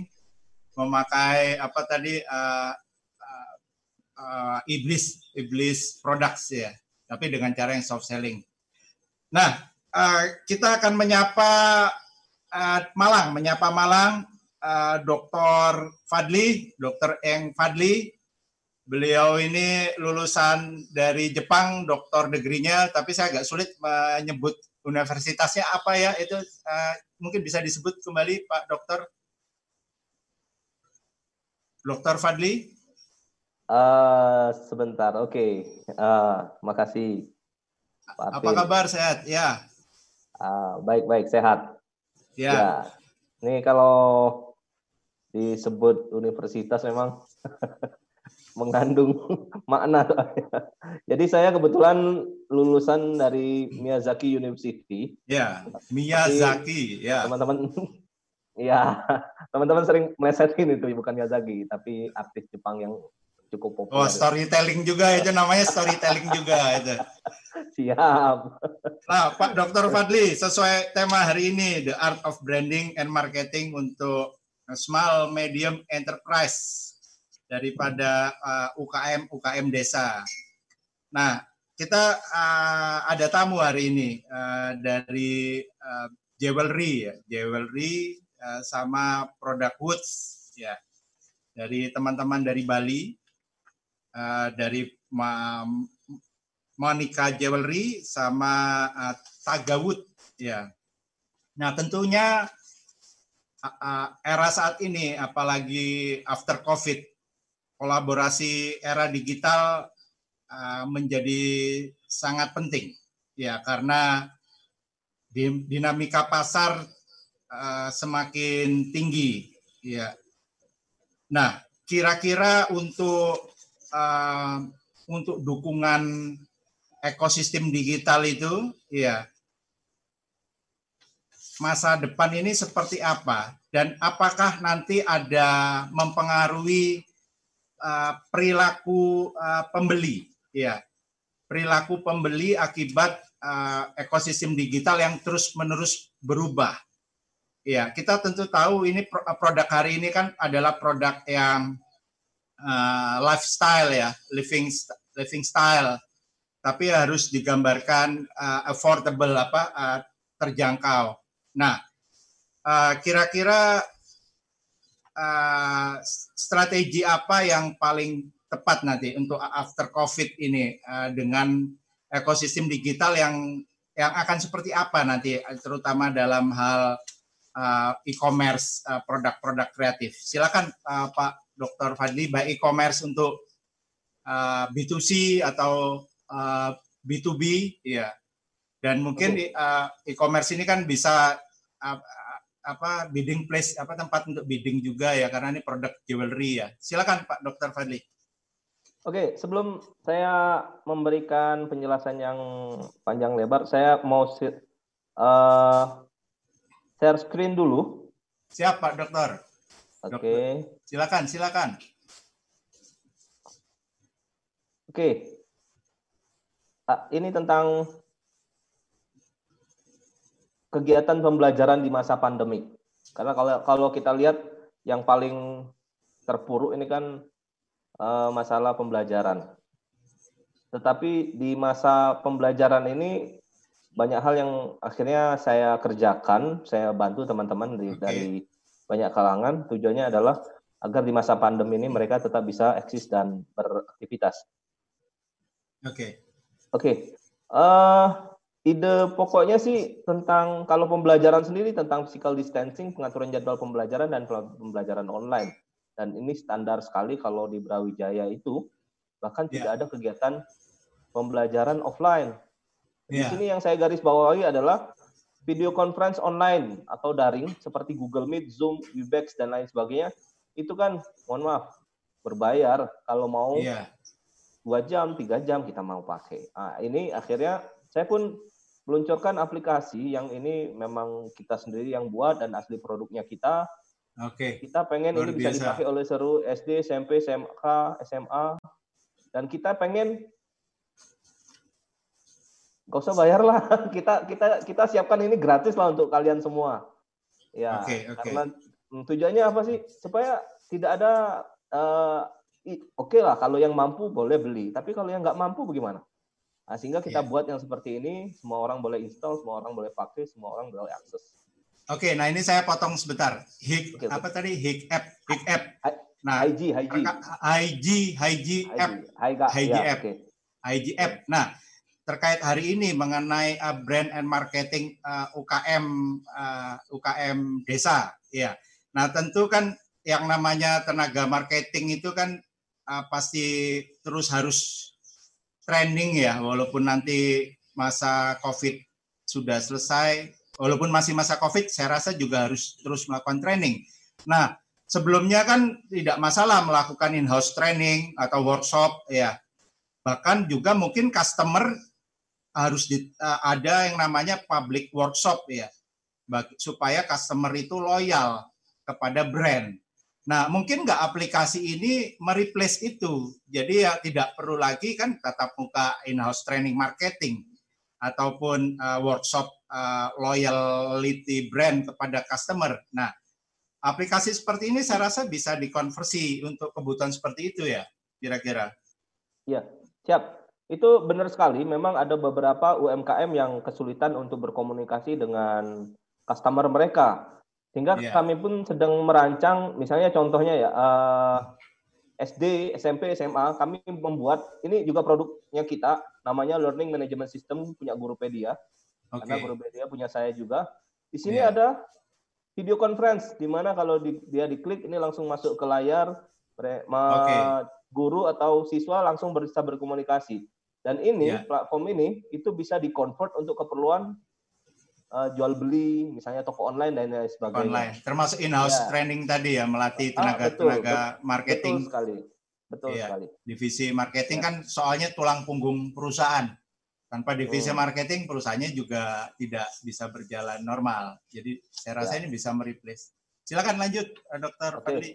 memakai apa tadi uh, uh, uh, iblis iblis products ya, tapi dengan cara yang soft selling. Nah, uh, kita akan menyapa uh, Malang, menyapa Malang, uh, Dr. Fadli, Dr. Eng Fadli. Beliau ini lulusan dari Jepang, doktor degree-nya, tapi saya agak sulit menyebut universitasnya apa ya. Itu uh, mungkin bisa disebut kembali Pak Dokter. Dokter Fadli. Eh, sebentar, oke. Eh, makasih. Pak Apa kabar? Sehat? Ya. Ah, baik-baik, sehat. Ya. Ya. Ini kalau disebut universitas memang [laughs] mengandung [laughs] makna. Jadi saya kebetulan lulusan dari Miyazaki University. Ya. Miyazaki. Ya. Teman-teman [laughs] ya, teman-teman sering melesetin itu bukan Miyazaki, tapi artis Jepang yang cukup populer. Oh, storytelling juga itu namanya storytelling juga itu. [laughs] Siap. Nah, Pak Dr. Fadli, sesuai tema hari ini, The Art of Branding and Marketing untuk Small Medium Enterprise daripada uh, UKM UKM desa. Nah, kita uh, ada tamu hari ini uh, dari uh, Jewelry ya, Jewelry uh, sama produk Woods ya. Dari teman-teman dari Bali, uh, dari Ma- Monica Jewelry sama uh, Tagawood ya. Nah, tentunya uh, era saat ini apalagi after Covid kolaborasi era digital uh, menjadi sangat penting ya karena di- dinamika pasar uh, semakin tinggi ya. Nah, kira-kira untuk uh, untuk dukungan ekosistem digital itu ya masa depan ini seperti apa? Dan apakah nanti ada mempengaruhi uh, perilaku uh, pembeli? Ya perilaku pembeli akibat uh, ekosistem digital yang terus menerus berubah. Ya kita tentu tahu ini pro- produk hari ini kan adalah produk yang uh, lifestyle ya living living style tapi harus digambarkan uh, affordable apa uh, terjangkau. Nah, uh, kira-kira uh, strategi apa yang paling tepat nanti untuk after COVID ini uh, dengan ekosistem digital yang yang akan seperti apa nanti, terutama dalam hal uh, e-commerce uh, produk-produk kreatif. Silakan uh, Pak Dr. Fadli, baik e-commerce untuk uh, B2C atau uh, B2B, ya. Dan mungkin uh, e-commerce ini kan bisa uh, apa bidding place apa tempat untuk bidding juga ya karena ini produk jewelry ya. Silakan Pak Dr. Fadli. Oke, sebelum saya memberikan penjelasan yang panjang lebar, saya mau eh, share screen dulu. Siap Pak Dokter. Oke, Silakan, silakan. oke. Ah, ini tentang kegiatan pembelajaran di masa pandemi. Karena kalau kalau kita lihat yang paling terpuruk ini kan eh, masalah pembelajaran. Tetapi di masa pembelajaran ini banyak hal yang akhirnya saya kerjakan, saya bantu teman-teman dari, Oke. dari banyak kalangan. Tujuannya adalah agar di masa pandemi ini mereka tetap bisa eksis dan beraktivitas. Oke. Oke, eh ide pokoknya sih tentang kalau pembelajaran sendiri tentang physical distancing, pengaturan jadwal pembelajaran dan pembelajaran online. Dan ini standar sekali kalau di Brawijaya itu bahkan Ya. tidak ada kegiatan pembelajaran offline. Di Ya. sini yang saya garis bawahi adalah video conference online atau daring seperti Google Meet, Zoom, Webex dan lain sebagainya. Itu kan mohon maaf berbayar kalau mau Iya. dua jam, tiga jam kita mau pakai. Nah, ini akhirnya saya pun meluncurkan aplikasi yang ini memang kita sendiri yang buat dan asli produknya kita. Oke. Kita pengen Luar ini bisa biasa. dipakai oleh seluruh SD, SMP, SMK, SMA, dan kita pengen gak usah bayar lah. [laughs] Kita kita kita siapkan ini gratis lah untuk kalian semua. Ya, Oke, oke. karena mm, tujuannya apa sih? Supaya tidak ada eh, i- oke lah kalau yang mampu boleh beli, tapi kalau yang nggak mampu bagaimana? Nah, sehingga kita Iya. buat yang seperti ini, semua orang boleh install, semua orang boleh pakai, semua orang boleh akses. Oke, nah ini saya potong sebentar. Hik oke. apa tadi? Hik app, hik app. Nah, IG, IG, IG, IG app, IG, IG ya, app. oke. IG app. Nah, terkait hari ini mengenai uh, brand and marketing uh, UKM uh, UKM desa, ya. Nah, tentu kan yang namanya tenaga marketing itu kan uh, pasti terus harus trending ya, walaupun nanti masa COVID sudah selesai, walaupun masih masa COVID, saya rasa juga harus terus melakukan training. Nah, sebelumnya kan tidak masalah melakukan in-house training atau workshop ya. Bahkan juga mungkin customer harus di- eh, ada yang namanya public workshop ya. Bagi- supaya customer itu loyal kepada brand. Nah, mungkin nggak aplikasi ini mereplace itu. Jadi ya tidak perlu lagi kan tatap muka in-house training marketing ataupun eh, workshop eh, loyalty brand kepada customer. Nah, aplikasi seperti ini saya rasa bisa dikonversi untuk kebutuhan seperti itu ya, kira-kira. Siap. Itu benar sekali. Memang ada beberapa UMKM yang kesulitan untuk berkomunikasi dengan customer mereka. Sehingga Iya. kami pun sedang merancang, misalnya contohnya ya, eh, SD, SMP, SMA, kami membuat, ini juga produknya kita, namanya Learning Management System, punya Gurupedia. Oke. Karena Gurupedia punya saya juga. Di sini Iya. ada video conference, di mana kalau di- dia diklik, ini langsung masuk ke layar, guru atau siswa langsung bisa berkomunikasi. Dan ini Ya. platform ini itu bisa di-convert untuk keperluan uh, jual beli, misalnya toko online dan lain sebagainya. Online, termasuk in-house Ya. training tadi ya, melatih Ah, betul, tenaga-tenaga Betul marketing, sekali. Betul Iya. sekali. divisi marketing Ya. kan soalnya tulang punggung perusahaan. Tanpa divisi Hmm. marketing, perusahaannya juga tidak bisa berjalan normal. Jadi saya rasa Ya. ini bisa mereplace. Silakan lanjut, eh, Dokter. Fadli.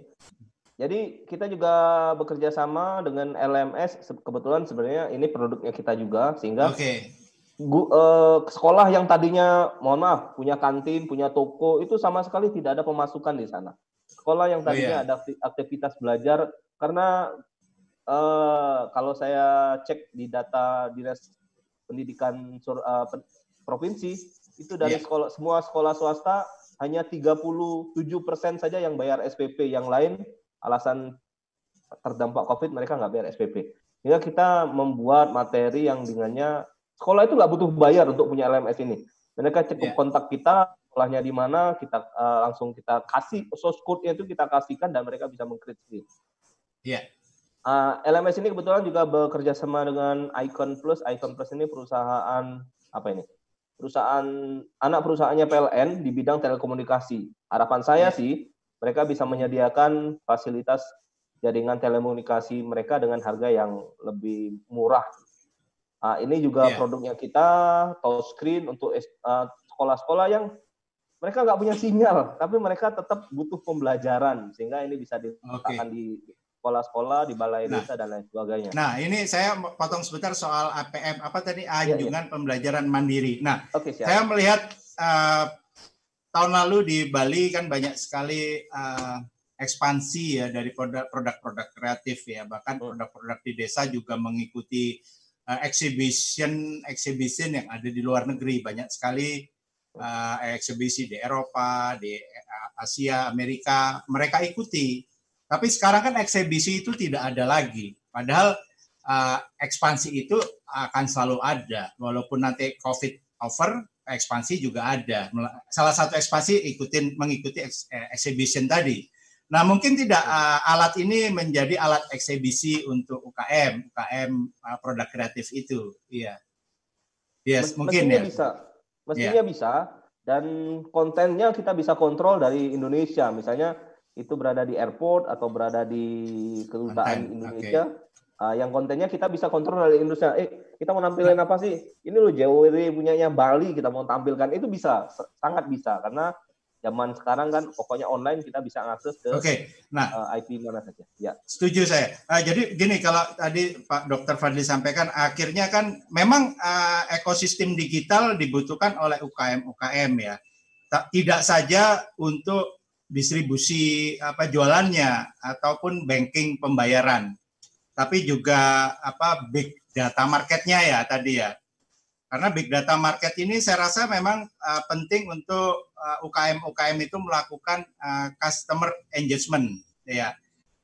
Jadi kita juga bekerja sama dengan LMS. Kebetulan sebenarnya ini produknya kita juga, sehingga Oke, gu- eh, sekolah yang tadinya, mohon maaf, punya kantin, punya toko, itu sama sekali tidak ada pemasukan di sana. Sekolah yang Oh, tadinya iya. ada akti- aktivitas belajar, karena eh, kalau saya cek di data dinas pendidikan sur- eh, provinsi, itu dari Iya. sekolah semua sekolah swasta hanya 37 persen saja yang bayar SPP, yang lain alasan terdampak COVID mereka nggak bayar SPP. Sehingga kita membuat materi yang dengannya sekolah itu nggak butuh bayar untuk punya LMS ini. Mereka cukup Iya. kontak kita, sekolahnya di mana, kita eh, langsung kita kasih source code-nya itu kita kasihkan dan mereka bisa mengkreat sendiri. Iya. Eh, LMS ini kebetulan juga bekerja sama dengan Icon Plus. Icon Plus ini perusahaan apa ini? perusahaan anak perusahaannya PLN di bidang telekomunikasi. Harapan saya sih mereka bisa menyediakan fasilitas jaringan telekomunikasi mereka dengan harga yang lebih murah. Nah, ini juga Yeah. produknya kita touchscreen untuk uh, sekolah-sekolah yang mereka nggak punya sinyal, tapi mereka tetap butuh pembelajaran sehingga ini bisa diletakkan di sekolah-sekolah, di balai Nah. desa dan lain sebagainya. Nah, ini saya potong sebentar soal APM apa tadi Iya, anjungan pembelajaran mandiri. Nah, siap. saya melihat eh, tahun lalu di Bali kan banyak sekali eh, ekspansi ya dari produk- produk-produk kreatif ya, bahkan Hmm. produk-produk di desa juga mengikuti eh, exhibition exhibition yang ada di luar negeri banyak sekali eh, eksibisi di Eropa, di Asia, Amerika mereka ikuti. Tapi sekarang kan eksibisi itu tidak ada lagi. Padahal eh, ekspansi itu akan selalu ada walaupun nanti COVID over ekspansi juga ada. Salah satu ekspansi ikutin mengikuti eh, exhibition tadi. Nah, mungkin tidak eh, alat ini menjadi alat eksibisi untuk UKM, UKM eh, produk kreatif itu. Iya. Yes, Mes- mungkin ya. bisa. Mestinya bisa dan kontennya kita bisa kontrol dari Indonesia. Misalnya itu berada di airport atau berada di kedutaan Konten, Indonesia. Ah, yang kontennya kita bisa kontrol dari Indonesia. Eh, kita mau nampilin apa sih? Ini loh JWD punyanya Bali kita mau tampilkan. Itu bisa, sangat bisa karena zaman sekarang kan pokoknya online kita bisa akses ke Oke. Nah, eh, IP mana saja. Ya. Setuju saya. Ah, jadi gini kalau tadi Pak Dr. Fadli sampaikan akhirnya kan memang ah, ekosistem digital dibutuhkan oleh UKM UKM ya. Tidak saja untuk distribusi apa jualannya ataupun banking pembayaran. Tapi juga apa big data marketnya ya tadi ya. Karena big data market ini saya rasa memang ah, penting untuk ah, UKM UKM itu melakukan ah, customer engagement ya.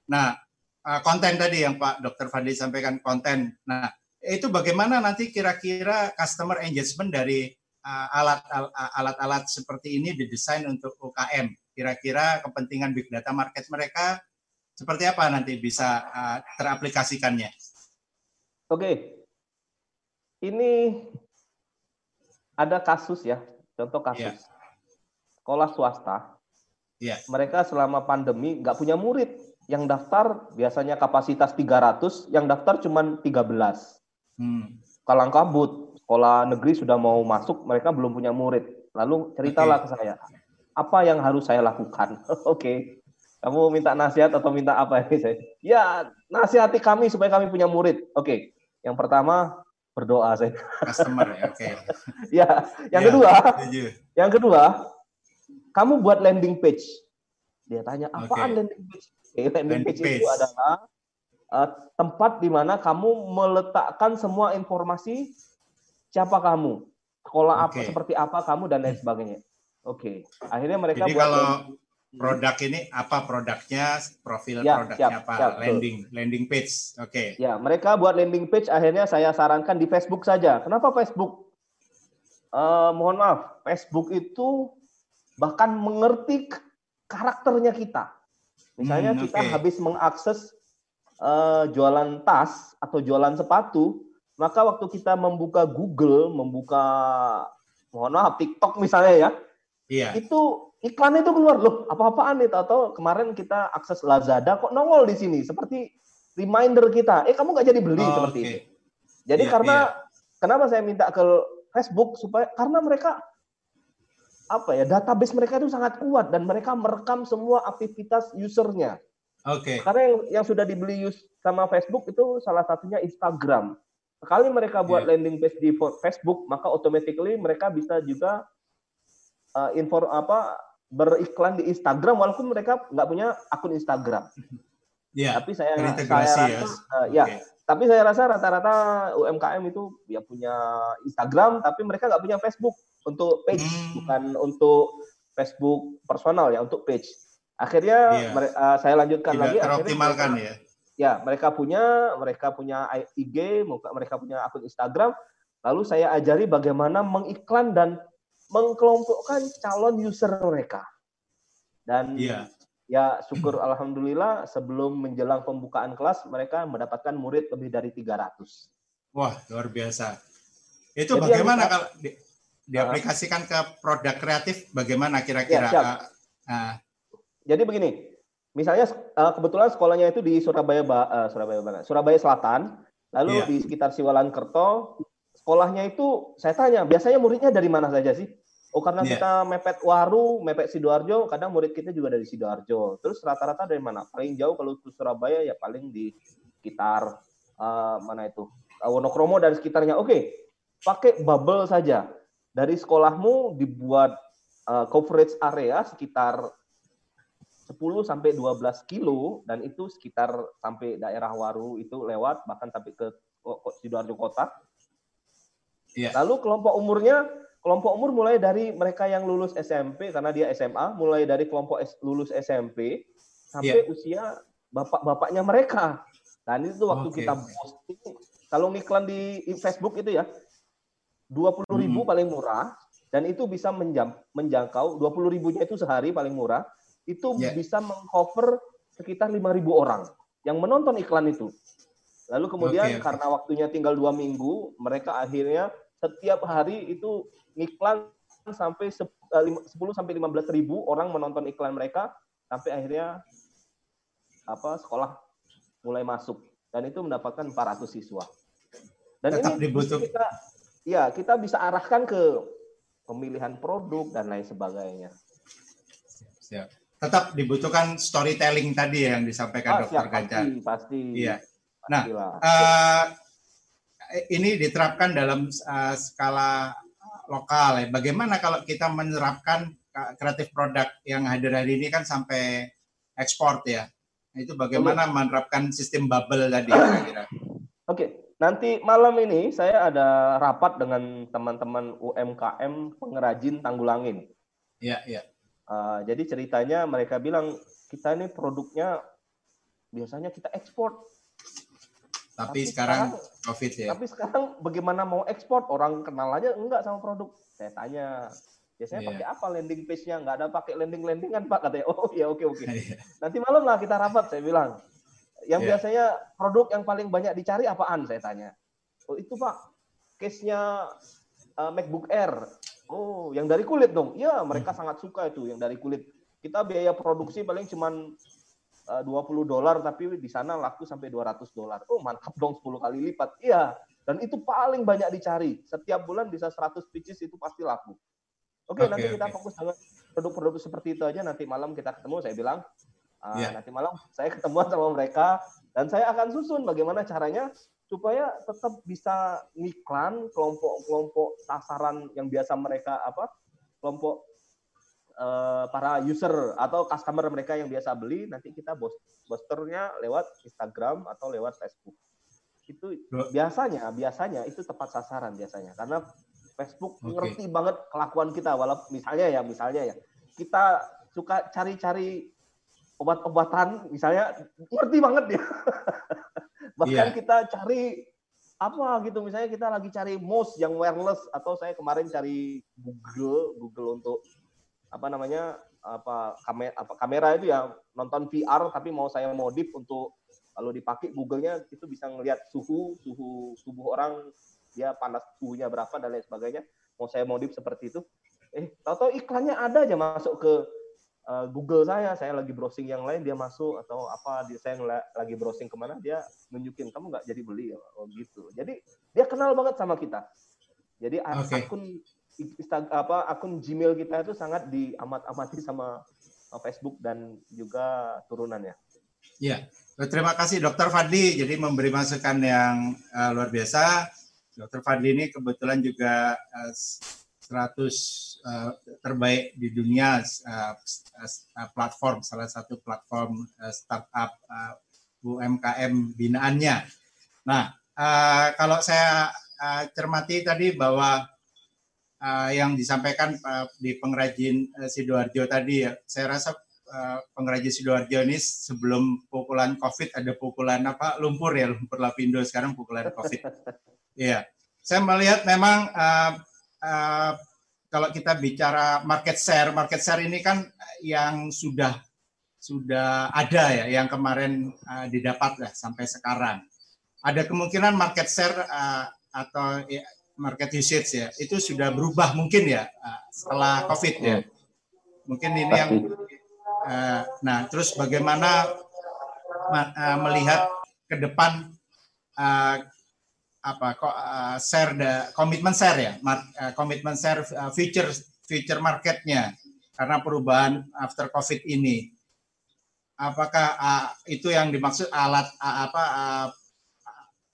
Nah, uh, konten tadi yang Pak Dr. Fadli sampaikan konten. Nah, itu bagaimana nanti kira-kira customer engagement dari uh, alat al- alat-alat seperti ini didesain untuk UKM? Kira-kira kepentingan big data market mereka seperti apa nanti bisa uh, teraplikasikannya? Oke. Ini ada kasus ya, contoh kasus. Iya. Sekolah swasta. Iya. Mereka selama pandemi nggak punya murid. Yang daftar biasanya kapasitas 300, yang daftar cuma 13. Hmm. Kalang kabut, sekolah negeri sudah mau masuk, mereka belum punya murid. Lalu ceritalah ke saya, apa yang harus saya lakukan? [laughs] Oke, kamu minta nasihat atau minta apa ini saya? Ya, nasihati kami supaya kami punya murid. Oke, yang pertama berdoa saya. Customer ya, oke. [laughs] Ya, yang Ya, kedua, Setuju. yang kedua, kamu buat landing page. Dia tanya, apaan Oke. landing page? Oke, landing, Landing page, page. itu adalah uh, tempat di mana kamu meletakkan semua informasi siapa kamu, sekolah apa, Oke. seperti apa kamu dan lain sebagainya. Oke, akhirnya mereka Jadi buat kalau landing- Produk ini apa produknya, profil Ya, produknya siap, apa, siap, betul. landing landing page. Oke. Ya, mereka buat landing page akhirnya saya sarankan di Facebook saja. Kenapa Facebook? Eh, mohon maaf, Facebook itu bahkan mengerti karakternya kita. Misalnya Hmm, kita oke. habis mengakses eh, jualan tas atau jualan sepatu, maka waktu kita membuka Google, membuka mohon maaf TikTok misalnya ya, Iya. itu iklan itu keluar loh apa-apaan itu atau kemarin kita akses Lazada kok nongol di sini seperti reminder kita eh kamu nggak jadi beli Oh, seperti oke. itu jadi Iya, karena kenapa saya minta ke Facebook supaya karena mereka apa ya database mereka itu sangat kuat dan mereka merekam semua aktivitas usernya Oke. karena yang, yang sudah dibeli use sama Facebook itu salah satunya Instagram. Sekali mereka buat Iya. landing page di Facebook, maka automatically mereka bisa juga uh, info apa beriklan di Instagram walaupun mereka nggak punya akun Instagram. Iya. [laughs] Tapi saya saya Terintegrasi rasa ya. uh, ya, tapi saya rasa rata-rata UMKM itu ya punya Instagram tapi mereka nggak punya Facebook untuk page Hmm. bukan untuk Facebook personal ya untuk page. Akhirnya Iya. mere- uh, saya lanjutkan Tidak lagi. akhirnya teroptimalkan ya. ya mereka punya mereka punya IG mereka punya akun Instagram lalu saya ajari bagaimana mengiklan dan mengkelompokkan calon user mereka dan Iya. ya syukur [clears throat] alhamdulillah sebelum menjelang pembukaan kelas mereka mendapatkan murid lebih dari 300 Wah, luar biasa. Itu Jadi bagaimana yang- kalau di- diaplikasikan ke produk kreatif bagaimana kira-kira? Ya, uh, uh, Jadi begini, misalnya uh, kebetulan sekolahnya itu di Surabaya Ba- uh, Surabaya Surabaya Selatan, lalu Iya. di sekitar Siwalan Kerto, sekolahnya itu saya tanya, biasanya muridnya dari mana saja sih? Oh karena Iya. kita mepet Waru, mepet Sidoarjo, kadang murid kita juga dari Sidoarjo. Terus rata-rata dari mana? Paling jauh kalau ke Surabaya ya paling di sekitar uh, mana itu? Uh, Wonokromo dan sekitarnya. Oke, pakai bubble saja. Dari sekolahmu dibuat uh, coverage area sekitar 10 sampai 12 kilo dan itu sekitar sampai daerah Waru itu lewat bahkan sampai ke Sidoarjo kota. Iya. Lalu kelompok umurnya kelompok umur mulai dari mereka yang lulus SMP karena dia SMA, mulai dari kelompok lulus SMP sampai Iya. usia bapak-bapaknya mereka. Dan itu waktu Oke. kita posting kalau ngiklan di Facebook itu ya 20.000 ribu Hmm. paling murah dan itu bisa menjam, menjangkau 20 ribunya itu sehari paling murah itu Ya. bisa mengcover sekitar 5.000 orang yang menonton iklan itu. Lalu kemudian Oke, oke. karena waktunya tinggal dua minggu, mereka akhirnya setiap hari itu ngiklan sampai sep- eh, lima- 10 sampai 15 ribu orang menonton iklan mereka sampai akhirnya apa sekolah mulai masuk dan itu mendapatkan 400 siswa. Dan Tetap ini dibutuh- kita ya kita bisa arahkan ke pemilihan produk dan lain sebagainya. siap. Tetap dibutuhkan storytelling tadi ya yang disampaikan Ah, Dokter siap, pasti, pasti. Iya. Nah, Pastilah. Eh, ini diterapkan dalam eh, skala lokal ya. Bagaimana kalau kita menerapkan eh, kreatif produk yang hadir hari ini kan sampai ekspor ya. Nah, Itu bagaimana menerapkan sistem bubble tadi [coughs] kira-kira. Oke, nanti malam ini saya ada rapat dengan teman-teman UMKM pengrajin Tanggulangin. Iya, iya. Uh, jadi ceritanya mereka bilang kita ini produknya biasanya kita ekspor, Tapi, Tapi sekarang sekarang- Covid ya. tapi sekarang bagaimana mau ekspor? Orang kenal aja enggak sama produk. Saya tanya, biasanya Iya. pakai apa landing page-nya? Enggak ada pakai landing-landingan Pak katanya. [laughs] Oh ya oke oke. Iya. Nanti malam lah kita rapat saya bilang. Yang Iya. biasanya produk yang paling banyak dicari apaan saya tanya. Oh itu Pak, case-nya uh, MacBook Air. Oh, yang dari kulit dong. Iya, mereka Hmm. sangat suka itu yang dari kulit. Kita biaya produksi paling cuman 20 dolar tapi di sana laku sampai 200 dolar. Oh, mantap dong 10 kali lipat. Iya, dan itu paling banyak dicari. Setiap bulan bisa 100 pieces itu pasti laku. Oke, Oke, nanti kita fokus dengan produk-produk seperti itu aja nanti malam kita ketemu saya bilang "Ah, Iya. nanti malam saya ketemuan sama mereka dan saya akan susun bagaimana caranya supaya tetap bisa ngiklan kelompok-kelompok sasaran yang biasa mereka apa kelompok eh, para user atau customer mereka yang biasa beli nanti kita posternya lewat Instagram atau lewat Facebook itu biasanya biasanya itu tepat sasaran biasanya karena Facebook Oke. ngerti banget kelakuan kita walaupun misalnya ya misalnya ya kita suka cari-cari obat-obatan misalnya ngerti banget dia [laughs] bahkan Iya. kita cari apa gitu misalnya kita lagi cari mouse yang wireless atau saya kemarin cari Google Google untuk apa namanya apa kamera apa kamera itu ya nonton VR tapi mau saya modif untuk kalau dipakai Google-nya itu bisa ngelihat suhu suhu tubuh orang dia panas suhunya berapa dan lain sebagainya mau saya modif seperti itu. Eh tahu-tahu iklannya ada aja masuk ke uh, Google saya saya lagi browsing yang lain dia masuk atau apa dia saya lagi browsing ke mana dia nunjukin kamu nggak jadi beli? Ya oh gitu. Jadi dia kenal banget sama kita. Jadi Oke. akun Insta- apa akun Gmail kita itu sangat diamat-amati sama uh, Facebook dan juga turunannya Iya. Terima kasih Dokter Fadli. Jadi memberi masukan yang eh, luar biasa. Dokter Fadli ini kebetulan juga eh, 100 eh, terbaik di dunia eh, eh, platform salah satu platform eh, startup eh, UMKM binaannya. Nah, eh, kalau saya eh, cermati tadi bahwa eh, yang disampaikan eh, di pengrajin eh, sidoarjo tadi ya, saya rasa eh, pengrajin sidoarjo ini sebelum pukulan COVID ada pukulan apa lumpur ya lumpur lapindo sekarang pukulan COVID. [laughs] Iya, saya melihat memang eh, eh, kalau kita bicara market share, market share ini kan yang sudah sudah ada ya, yang kemarin eh, didapat lah sampai sekarang. Ada kemungkinan market share eh, atau ya, market usage ya itu sudah berubah mungkin ya uh, setelah COVID ya. Mungkin ini yang uh, nah terus bagaimana uh, melihat ke depan apa kok share the komitmen share ya komitmen share future future marketnya karena perubahan after covid ini. Apakah itu yang dimaksud alat apa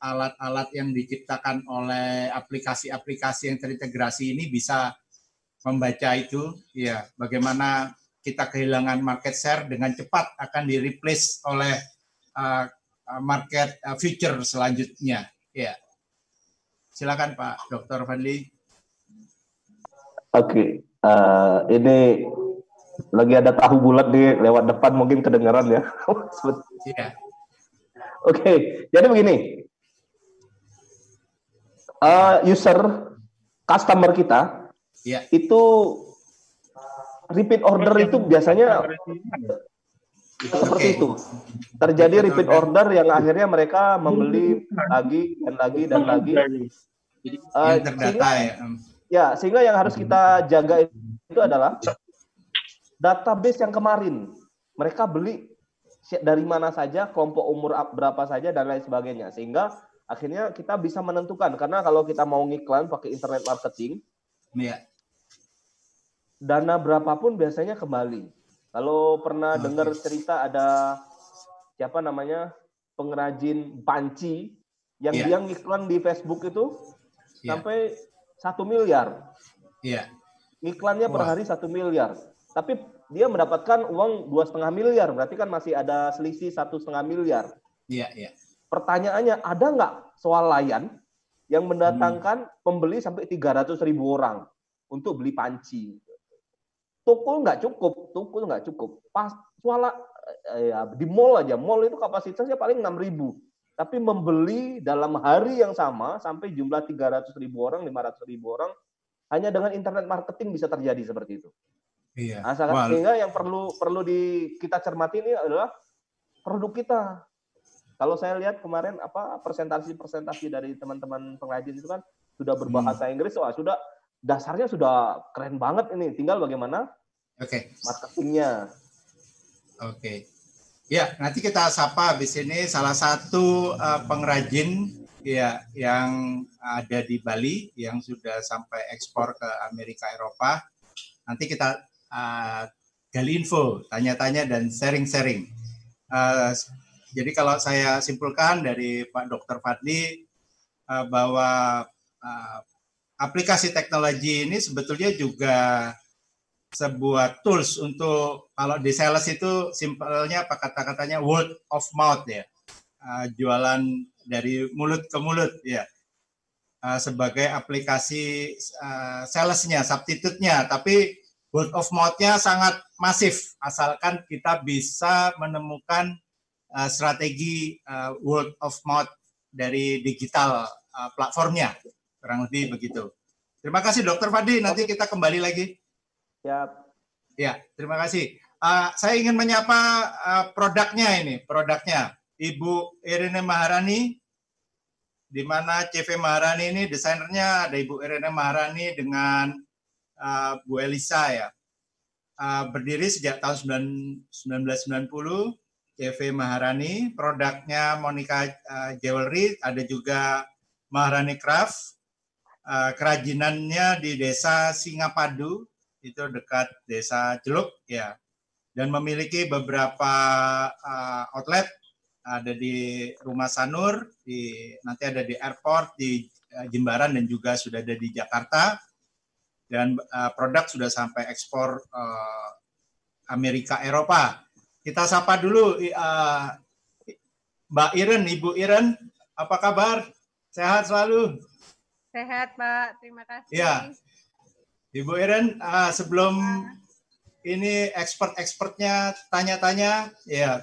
alat-alat yang diciptakan oleh aplikasi-aplikasi yang terintegrasi ini bisa membaca itu ya bagaimana kita kehilangan market share dengan cepat akan di replace oleh uh, market uh, future selanjutnya ya silakan Pak Dr. Fadli oke okay. uh, ini lagi ada tahu bulat di lewat depan mungkin kedengaran ya [laughs] yeah. oke okay. jadi begini uh, user customer kita yeah. itu repeat order itu biasanya seperti itu. Terjadi repeat order yang akhirnya mereka membeli lagi dan lagi dan lagi. Uh, sehingga, ya. ya, sehingga yang harus kita jaga itu adalah database yang kemarin. Mereka beli dari mana saja, kelompok umur berapa saja dan lain sebagainya. Sehingga akhirnya kita bisa menentukan karena kalau kita mau ngiklan pakai internet marketing ya. dana berapapun biasanya kembali kalau pernah okay. dengar cerita ada siapa namanya pengrajin panci yang yeah. dia ngiklan di Facebook itu yeah. sampai satu miliar yeah. ngiklannya per hari satu miliar tapi dia mendapatkan uang dua setengah miliar berarti kan masih ada selisih satu setengah miliar iya yeah, iya yeah Pertanyaannya, ada nggak swalayan yang mendatangkan hmm. pembeli sampai 300 ribu orang untuk beli panci? Tukul nggak cukup, tukul nggak cukup. Pas swala eh, ya, di mall aja, mall itu kapasitasnya paling 6 ribu. Tapi membeli dalam hari yang sama sampai jumlah 300 ribu orang, 500 ribu orang, hanya dengan internet marketing bisa terjadi seperti itu. Iya. Nah, sehingga yang perlu perlu di kita cermati ini adalah produk kita kalau saya lihat kemarin apa presentasi-presentasi dari teman-teman pengrajin itu kan sudah berbahasa hmm. Inggris, wah sudah dasarnya sudah keren banget ini. Tinggal bagaimana okay. marketingnya. Oke. Okay. Ya, nanti kita sapa di sini salah satu uh, pengrajin ya yang ada di Bali yang sudah sampai ekspor ke Amerika Eropa. Nanti kita uh, gali info, tanya-tanya dan sharing-sharing. Uh, jadi kalau saya simpulkan dari Pak Dr. Fadli uh, bahwa uh, aplikasi teknologi ini sebetulnya juga sebuah tools untuk kalau di sales itu simpelnya apa kata-katanya word of mouth ya uh, jualan dari mulut ke mulut ya sebagai aplikasi salesnya substitute-nya tapi word of mouth-nya sangat masif asalkan kita bisa menemukan uh, strategi uh, word of mouth dari digital uh, platformnya kurang lebih begitu. Terima kasih Dokter Fadi. Nanti kita kembali lagi. Siap. Ya, terima kasih. Uh, saya ingin menyapa uh, produknya ini, produknya Ibu Irene Maharani, di mana CV Maharani ini desainernya ada Ibu Irene Maharani dengan uh, Bu Elisa ya. Uh, berdiri sejak tahun 1990 CV Maharani, produknya Monica uh, Jewelry, ada juga Maharani Craft, uh, kerajinannya di desa Singapadu, itu dekat desa Jeluk ya, dan memiliki beberapa uh, outlet, ada di Rumah Sanur, di nanti ada di airport di Jimbaran dan juga sudah ada di Jakarta, dan produk sudah sampai ekspor Amerika Eropa kita sapa dulu uh, Mbak Iren, Ibu Iren, apa kabar? Sehat selalu? Sehat Pak, terima kasih. Ya, Ibu Iren, uh, sebelum ya. ini expert-expertnya tanya-tanya, ya.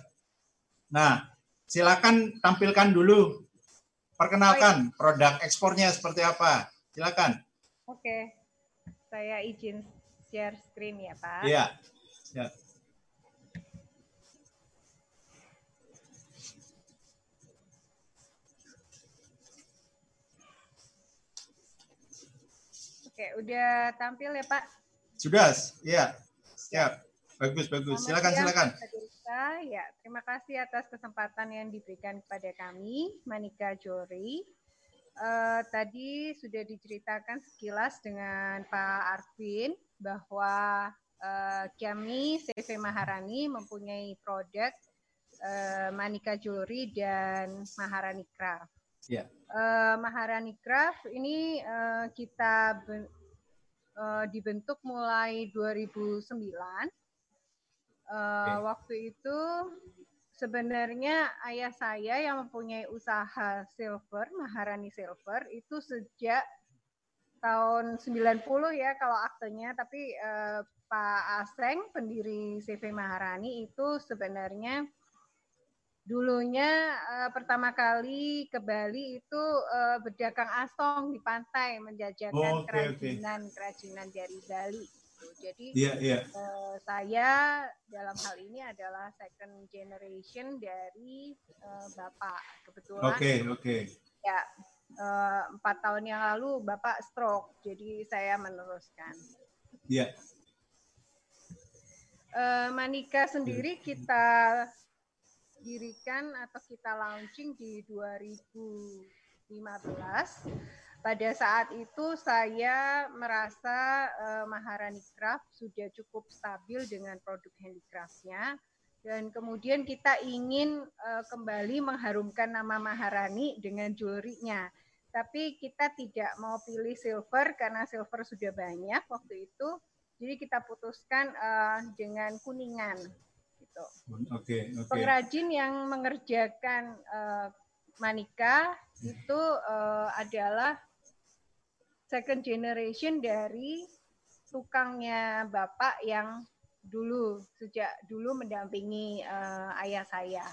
Nah, silakan tampilkan dulu, perkenalkan Baik. produk ekspornya seperti apa. Silakan. Oke, saya izin share screen ya Pak. Iya. Ya. Oke, udah tampil ya Pak? Sudah, ya. Siap. Bagus, bagus. Selamat Silakan, silakan. Pak. Ya, terima kasih atas kesempatan yang diberikan kepada kami, Manika Jori. Eh, tadi sudah diceritakan sekilas dengan Pak Arvin bahwa eh, kami CV Maharani mempunyai produk eh, Manika Jewelry dan Maharani Craft. Ya. Eh, Maharani Craft ini eh, kita ben- eh, dibentuk mulai 2009. Eh, Waktu itu sebenarnya ayah saya yang mempunyai usaha silver, Maharani Silver, itu sejak tahun 90 ya kalau aktenya, tapi eh, Pak Aseng, pendiri CV Maharani itu sebenarnya dulunya eh, pertama kali ke Bali itu eh, berdagang asong di pantai Oh, menjajakan oke, oke. kerajinan kerajinan dari Bali. gitu. Jadi Iya, iya. eh, saya dalam hal ini adalah second generation dari eh, Bapak. Kebetulan Oke, oke. ya eh, empat tahun yang lalu Bapak stroke, jadi saya meneruskan. Iya. Eh, Manika sendiri kita dirikan atau kita launching di 2015. Pada saat itu saya merasa eh, Maharani Craft sudah cukup stabil dengan produk handicraftnya dan kemudian kita ingin eh, kembali mengharumkan nama Maharani dengan jewelry-nya. Tapi kita tidak mau pilih silver karena silver sudah banyak waktu itu. Jadi kita putuskan eh, dengan kuningan gitu. Oke, oke. Pengrajin yang mengerjakan eh, manika itu eh, adalah second generation dari tukangnya bapak yang dulu sejak dulu mendampingi eh, ayah saya.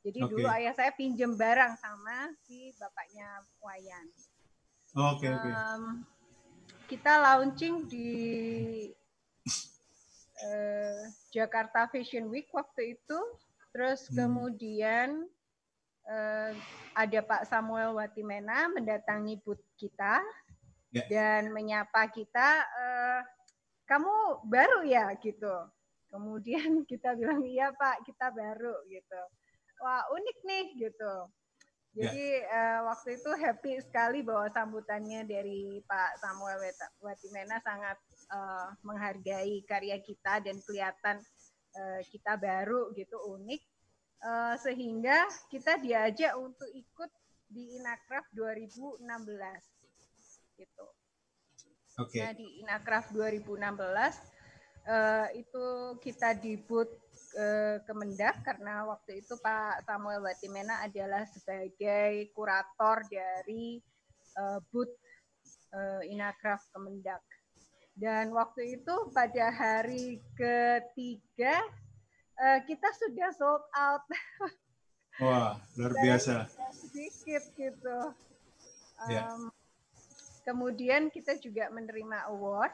Jadi Oke. dulu ayah saya pinjem barang sama si bapaknya Wayan. Oke, oke. Em, kita launching di eh, Jakarta Fashion Week waktu itu. Terus Hmm. kemudian eh, ada Pak Samuel Watimena mendatangi booth kita Ya. dan menyapa kita, eh, kamu baru ya gitu. Kemudian [laughs] kita bilang iya Pak, kita baru gitu. Wah unik nih gitu. Ya. Jadi eh, waktu itu happy sekali bahwa sambutannya dari Pak Samuel Watimena sangat eh, menghargai karya kita dan kelihatan eh, kita baru gitu unik Eh, sehingga kita diajak untuk ikut di Inakraf 2016 gitu. Oke. Nah di Inakraf 2016 eh, itu kita di booth eh, Kemendak karena waktu itu Pak Samuel Watimena adalah sebagai kurator dari eh, booth eh, Inakraf Kemendak. Dan waktu itu pada hari ketiga eh, kita sudah sold out [laughs] Wah, luar biasa. sedikit gitu. Ya. Em, kemudian kita juga menerima award.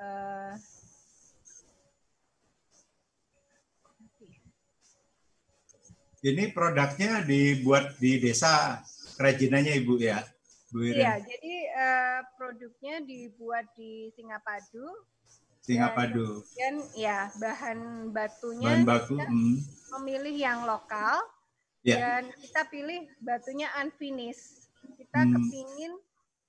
Eh, Ini produknya dibuat di desa kerajinannya Ibu ya, Bu Iya, jadi eh, produknya dibuat di Singapadu Singapadu. dan ya bahan batunya Bahan baku. kita hmm. memilih yang lokal Ya. dan kita pilih batunya unfinished. Kita Hmm. kepingin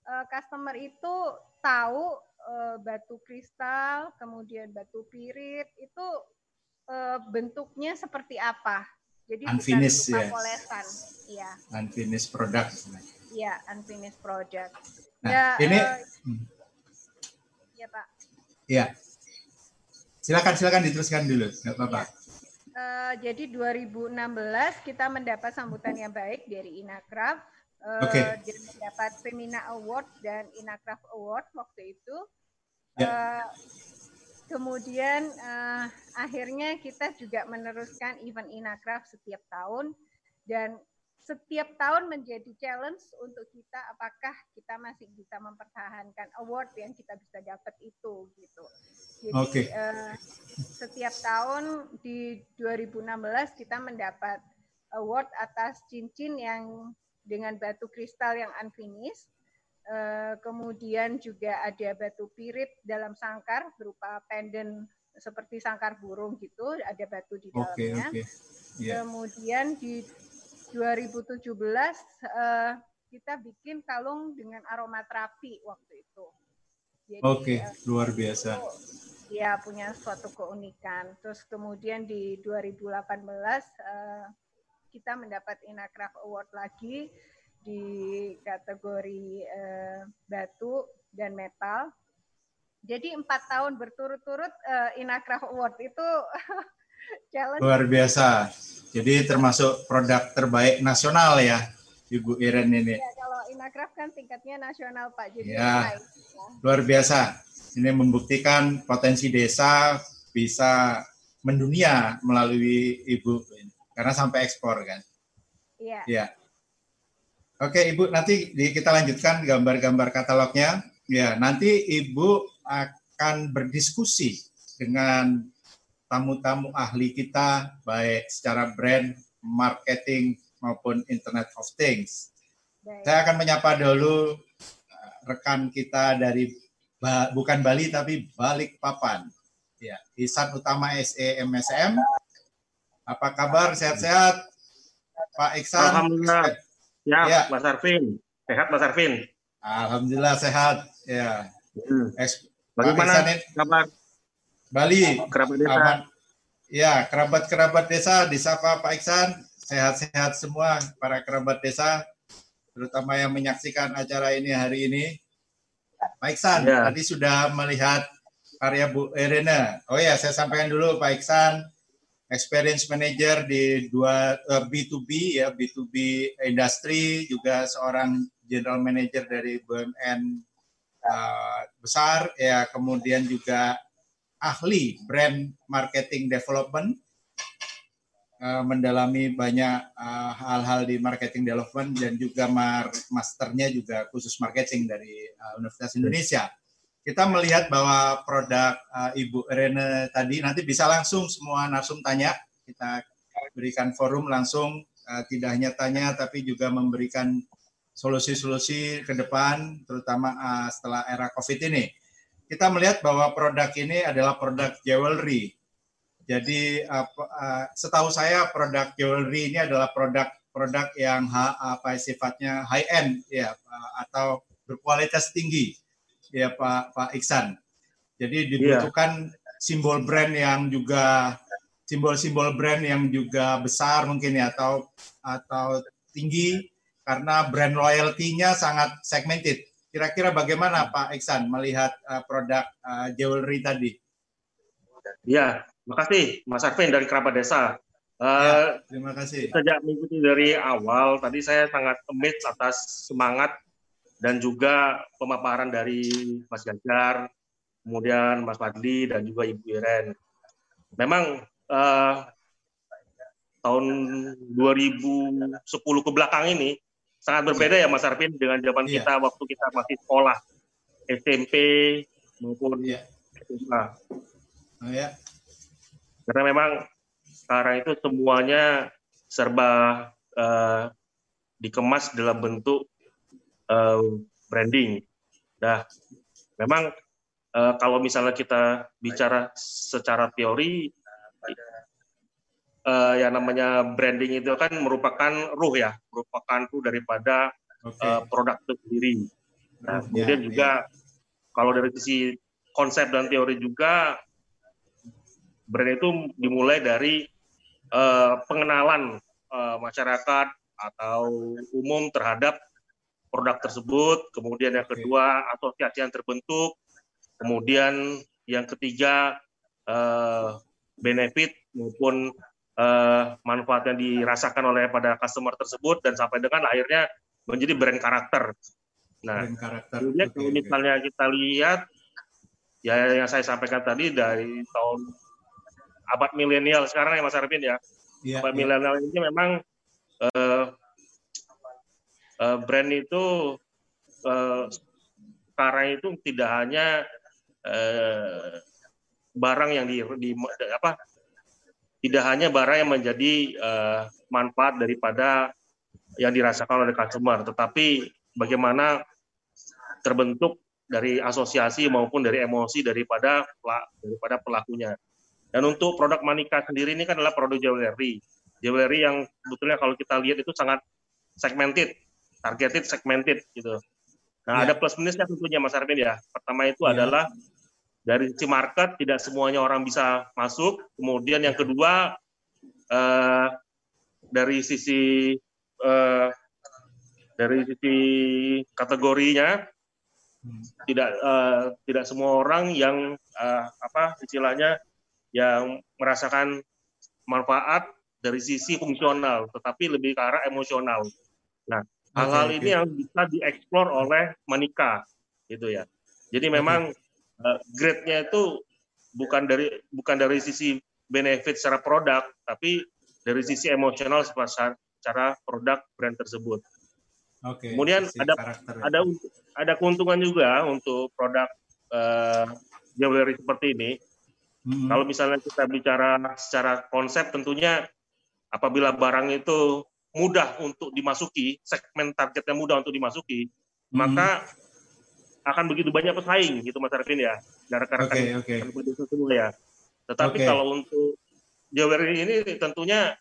eh, customer itu tahu eh, batu kristal, kemudian batu pirit itu eh, bentuknya seperti apa. Jadi Unfinished, bukan ya. polesan. Iya, Unfinished product. Iya unfinished project. Nah, ya, ini eh, hmm. ya Pak. ya. Silakan silakan diteruskan dulu, nggak apa-apa. Eh, jadi 2016 kita mendapat sambutan yang baik dari Inakraf eh, Oke. dan mendapat Femina Award dan Inakraf Award waktu itu. Ya. Eh, kemudian eh, akhirnya kita juga meneruskan event Inakraf setiap tahun dan setiap tahun menjadi challenge untuk kita apakah kita masih bisa mempertahankan award yang kita bisa dapat itu gitu. Jadi Oke. eh, setiap tahun di 2016 kita mendapat award atas cincin yang dengan batu kristal yang unfinished Eh, kemudian juga ada batu pirit dalam sangkar berupa pendant seperti sangkar burung gitu, ada batu di dalamnya. oke. Iya. Kemudian di 2017 eh, kita bikin kalung dengan aromaterapi waktu itu. Jadi, Oke, eh, luar biasa. ya punya suatu keunikan. Terus kemudian di 2018 eh, kita mendapat Inakraf Award lagi di kategori eh, batu dan metal. Jadi empat tahun berturut-turut eh, Inakraf Award itu [laughs] challenge. Luar biasa. Jadi termasuk produk terbaik nasional ya, Ibu Iren ini. Ya, kalau Inakraf kan tingkatnya nasional Pak, jadi Ya. naik. Ya. Luar biasa. Ini membuktikan potensi desa bisa mendunia melalui Ibu karena sampai ekspor kan. Iya. Ya. Oke, Ibu, nanti kita lanjutkan gambar-gambar katalognya. Ya, nanti Ibu akan berdiskusi dengan tamu-tamu ahli kita, baik secara brand, marketing, maupun Internet of Things. Baik. Saya akan menyapa dulu uh, rekan kita dari Ba- bukan Bali, tapi Balikpapan. Ya, Isan Utama SE MSM. Apa kabar? Sehat-sehat? Pak Iksan? Alhamdulillah. Ya, Ya. Mas Arvin. Sehat Mas Arvin. Alhamdulillah sehat. Ya. Hmm. Bagaimana kabar Bali kerabat desa? aman. Ya, kerabat-kerabat desa disapa Pak Iksan. Sehat-sehat semua para kerabat desa, terutama yang menyaksikan acara ini hari ini. Pak Iksan, Ya. tadi sudah melihat karya Bu Irene. Oh ya, saya sampaikan dulu Pak Iksan, experience manager di dua eh, B2B ya, B2B industry, juga seorang general manager dari BUMN eh, besar ya, kemudian juga ahli brand marketing development eh, mendalami banyak eh, hal-hal di marketing development dan juga masternya juga khusus marketing dari eh, Universitas Indonesia. Kita melihat bahwa produk Ibu Rene tadi nanti bisa langsung semua narsum tanya. Kita berikan forum langsung tidak hanya tanya tapi juga memberikan solusi-solusi ke depan terutama setelah era Covid ini kita melihat bahwa produk ini adalah produk jewelry. Jadi uh, setahu saya produk jewelry ini adalah produk produk yang ha, apa sifatnya high end ya uh, atau berkualitas tinggi ya Pak Pak Iksan. Jadi dibutuhkan simbol brand yang juga simbol-simbol brand yang juga besar mungkin ya atau atau tinggi karena brand loyalty-nya sangat segmented. Kira-kira bagaimana Pak Iksan melihat uh, produk uh, jewelry tadi? Ya, makasih Mas Arvin dari kerabat desa. Eh, Ya, terima kasih. Sejak mengikuti dari awal, tadi saya sangat amazed atas semangat dan juga pemaparan dari Mas Ganjar, kemudian Mas Fadli dan juga Ibu Iren. Memang eh, tahun 2010 ke belakang ini sangat berbeda ya Mas Arvin dengan zaman Iya. kita waktu kita masih sekolah SMP maupun Iya. SMA. Oh, ya. Karena memang sekarang itu semuanya serba eh, dikemas dalam bentuk eh, branding. Nah, memang eh, kalau misalnya kita bicara secara teori, eh, yang namanya branding itu kan merupakan ruh ya, merupakan ruh daripada Oke. eh, produk itu sendiri. Nah, Ya, kemudian ya. juga kalau dari sisi konsep dan teori juga brand itu dimulai dari eh, pengenalan eh, masyarakat atau umum terhadap produk tersebut, kemudian yang kedua asosiasi yang terbentuk, kemudian yang ketiga eh, benefit maupun eh, manfaat yang dirasakan oleh pada customer tersebut dan sampai dengan akhirnya menjadi brand karakter. Nah, Brand karakter. Kemudian kalau misalnya kita lihat ya yang saya sampaikan tadi dari tahun abad milenial sekarang ya Mas Arvin ya. Iya, Abad iya. milenial ini memang eh, eh, brand itu eh, sekarang itu tidak hanya eh, barang yang di, di apa tidak hanya barang yang menjadi eh, manfaat daripada yang dirasakan oleh customer, tetapi bagaimana terbentuk dari asosiasi maupun dari emosi daripada daripada pelakunya. Dan untuk produk Manika sendiri ini kan adalah produk jewelry. Jewelry yang sebetulnya kalau kita lihat itu sangat segmented, targeted, segmented gitu. Nah, ya. ada plus minusnya tentunya Mas Arvin ya. Pertama itu ya. adalah dari sisi market tidak semuanya orang bisa masuk. Kemudian yang kedua eh, dari sisi eh, dari sisi kategorinya tidak uh, tidak semua orang yang uh, apa istilahnya yang merasakan manfaat dari sisi fungsional, tetapi lebih ke arah emosional. Nah, hal-hal okay, ini yang bisa dieksplor oleh Manika, gitu ya. Jadi memang okay. Uh, grade-nya itu bukan dari bukan dari sisi benefit secara produk, tapi dari sisi emosional secara produk brand tersebut. Okay, Kemudian ada ada ada keuntungan juga untuk produk uh, jewelry seperti ini. Mm-hmm. Kalau misalnya kita bicara secara konsep, tentunya apabila barang itu mudah untuk dimasuki, segmen targetnya mudah untuk dimasuki, mm-hmm. maka akan begitu banyak pesaing gitu Mas Arvin ya, rekan-rekan okay, okay. semua ya. Tetapi okay. kalau untuk jewelry ini tentunya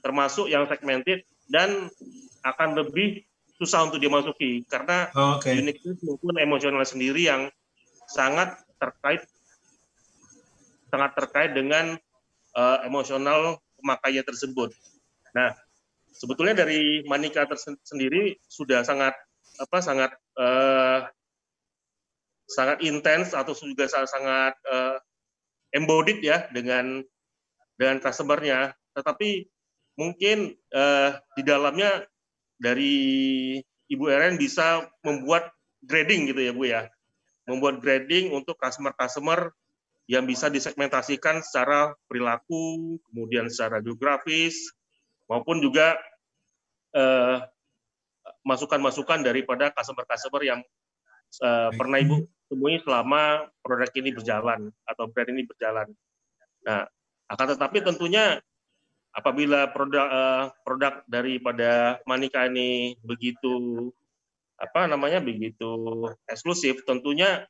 termasuk yang segmented dan akan lebih susah untuk dimasuki karena oh, okay. uniqueness maupun emosional sendiri yang sangat terkait sangat terkait dengan uh, emosional pemakainya tersebut. Nah, sebetulnya dari Manika tersendiri sudah sangat apa sangat uh, sangat intens atau juga sangat, uh, embodied ya dengan dengan customernya. Tetapi mungkin uh, di dalamnya dari Ibu Eren bisa membuat grading gitu ya Bu ya. Membuat grading untuk customer-customer yang bisa disegmentasikan secara perilaku, kemudian secara geografis, maupun juga eh, masukan-masukan eh, daripada customer-customer yang eh, pernah Ibu temui selama produk ini berjalan atau brand ini berjalan. Nah, akan tetapi tentunya apabila produk uh, produk daripada Manika ini begitu apa namanya begitu eksklusif, tentunya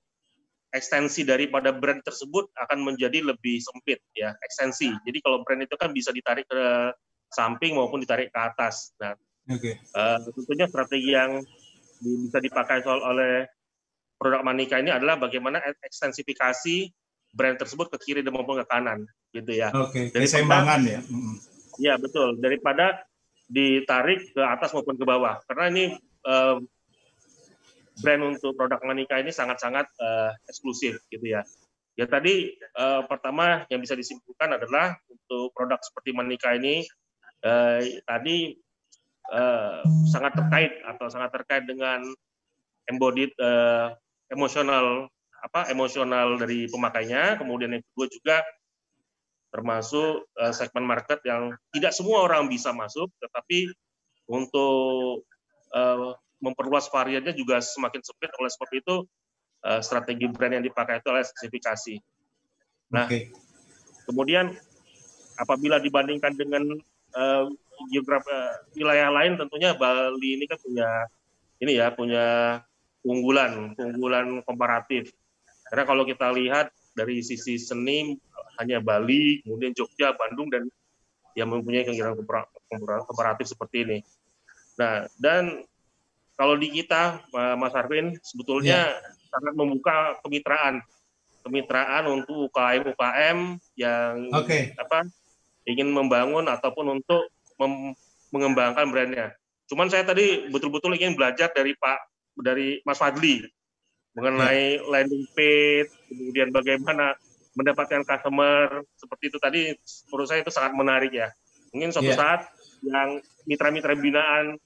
ekstensi daripada brand tersebut akan menjadi lebih sempit ya ekstensi. Jadi kalau brand itu kan bisa ditarik ke samping maupun ditarik ke atas. Nah, okay. uh, eh, tentunya strategi yang bisa dipakai soal oleh produk Manika ini adalah bagaimana ekstensifikasi brand tersebut ke kiri dan maupun ke kanan gitu ya. Oke, okay. keseimbangan ya. Ya betul daripada ditarik ke atas maupun ke bawah karena ini uh, brand untuk produk Manika ini sangat-sangat uh, eksklusif gitu ya. Ya tadi uh, pertama yang bisa disimpulkan adalah untuk produk seperti Manika ini uh, tadi uh, sangat terkait atau sangat terkait dengan embodied uh, emosional apa emosional dari pemakainya. Kemudian yang kedua juga termasuk uh, segmen market yang tidak semua orang bisa masuk, tetapi untuk uh, memperluas variannya juga semakin sempit. Oleh sebab itu, uh, strategi brand yang dipakai itu adalah spesifikasi. Nah, okay. kemudian apabila dibandingkan dengan uh, geografi uh, wilayah lain, tentunya Bali ini kan punya ini ya punya unggulan, unggulan komparatif. Karena kalau kita lihat dari sisi seni hanya Bali, kemudian Jogja, Bandung dan yang mempunyai kegiatan komparatif seperti ini. Nah, dan kalau di kita, Mas Arvin, sebetulnya ya. sangat membuka kemitraan, kemitraan untuk UKM UKM yang okay. apa ingin membangun ataupun untuk mengembangkan brandnya. Cuman saya tadi betul-betul ingin belajar dari Pak dari Mas Fadli mengenai ya. landing page, kemudian bagaimana mendapatkan customer seperti itu tadi menurut saya itu sangat menarik ya. Mungkin suatu yeah. saat yang mitra-mitra binaan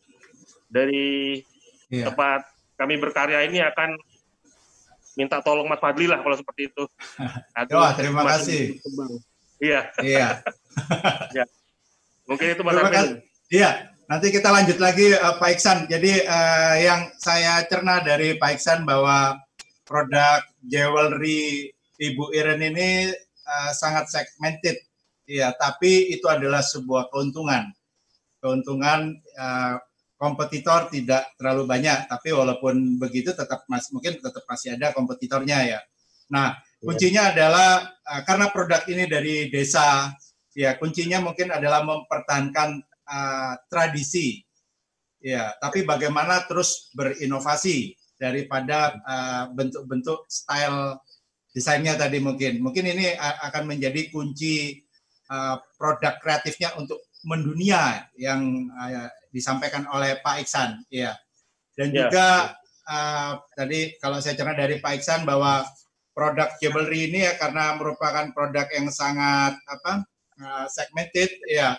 dari yeah. tempat kami berkarya ini akan minta tolong Mas Fadli lah kalau seperti itu. [laughs] Wah, terima kasih. Iya. Iya. [laughs] ya. Mungkin itu Mas Fadli. Iya, nanti kita lanjut lagi uh, Pak Iksan. Jadi uh, yang saya cerna dari Pak Iksan bahwa produk jewelry Ibu Iren ini uh, sangat segmented, ya, tapi itu adalah sebuah keuntungan. Keuntungan uh, kompetitor tidak terlalu banyak, tapi walaupun begitu tetap mas, mungkin tetap masih ada kompetitornya ya. Nah, iya. kuncinya adalah uh, karena produk ini dari desa, ya kuncinya mungkin adalah mempertahankan uh, tradisi, ya. Tapi bagaimana terus berinovasi daripada uh, bentuk-bentuk uh, style desainnya tadi mungkin, mungkin ini akan menjadi kunci uh, produk kreatifnya untuk mendunia yang uh, disampaikan oleh Pak Iksan, ya. Dan ya. juga uh, tadi kalau saya cerita dari Pak Iksan bahwa produk jewelry ini ya karena merupakan produk yang sangat apa uh, segmented, ya.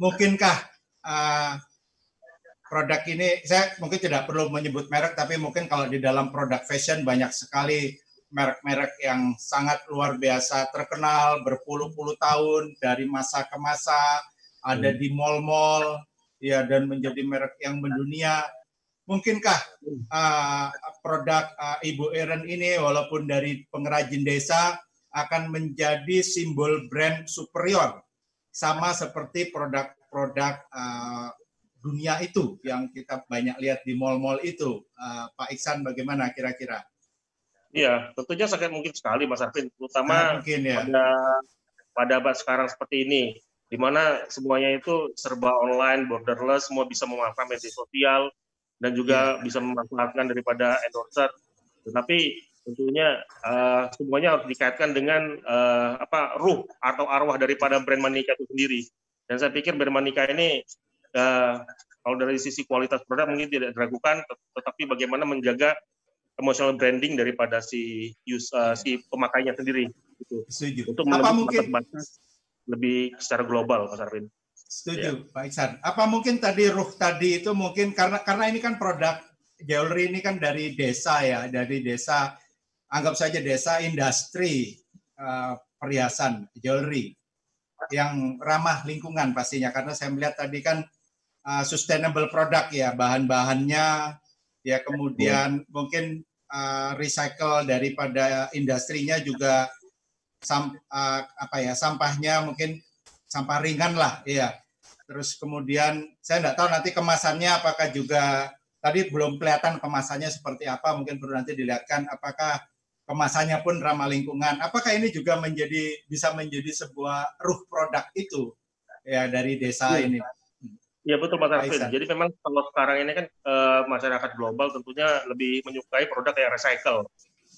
Mungkinkah uh, produk ini saya mungkin tidak perlu menyebut merek, tapi mungkin kalau di dalam produk fashion banyak sekali merek-merek yang sangat luar biasa terkenal berpuluh-puluh tahun dari masa ke masa ada hmm. di mall-mall ya dan menjadi merek yang mendunia. Mungkinkah uh, produk uh, Ibu Eren ini walaupun dari pengrajin desa akan menjadi simbol brand superior sama seperti produk-produk uh, dunia itu yang kita banyak lihat di mall-mall itu. Uh, Pak Iksan bagaimana kira-kira? Iya, tentunya sangat mungkin sekali Mas Arvin, terutama mungkin, ya. pada pada abad sekarang seperti ini di mana semuanya itu serba online, borderless, semua bisa memanfaatkan media sosial dan juga yeah. bisa memanfaatkan daripada endorser. Tetapi tentunya uh, semuanya harus dikaitkan dengan uh, apa ruh atau arwah daripada brand Manika itu sendiri. Dan saya pikir brand Manika ini uh, kalau dari sisi kualitas produk mungkin tidak diragukan, tetapi bagaimana menjaga emotional branding daripada si use, uh, si pemakainya sendiri. Gitu. Setuju. Untuk apa mungkin lebih secara global, Mas Arvin. Setuju, ya. Pak Iksan. Apa mungkin tadi ruh tadi itu mungkin karena karena ini kan produk jewelry ini kan dari desa ya, dari desa anggap saja desa industri uh, perhiasan jewelry yang ramah lingkungan pastinya. Karena saya melihat tadi kan uh, sustainable product ya bahan-bahannya ya kemudian mungkin uh, recycle daripada industrinya juga sam, uh, apa ya sampahnya mungkin sampah ringan lah ya terus kemudian saya tidak tahu nanti kemasannya apakah juga tadi belum kelihatan kemasannya seperti apa mungkin perlu nanti dilihatkan apakah kemasannya pun ramah lingkungan apakah ini juga menjadi bisa menjadi sebuah ruh produk itu ya dari desa ya. ini Iya betul Mas Arvin. Jadi memang kalau sekarang ini kan e, masyarakat global tentunya lebih menyukai produk yang recycle.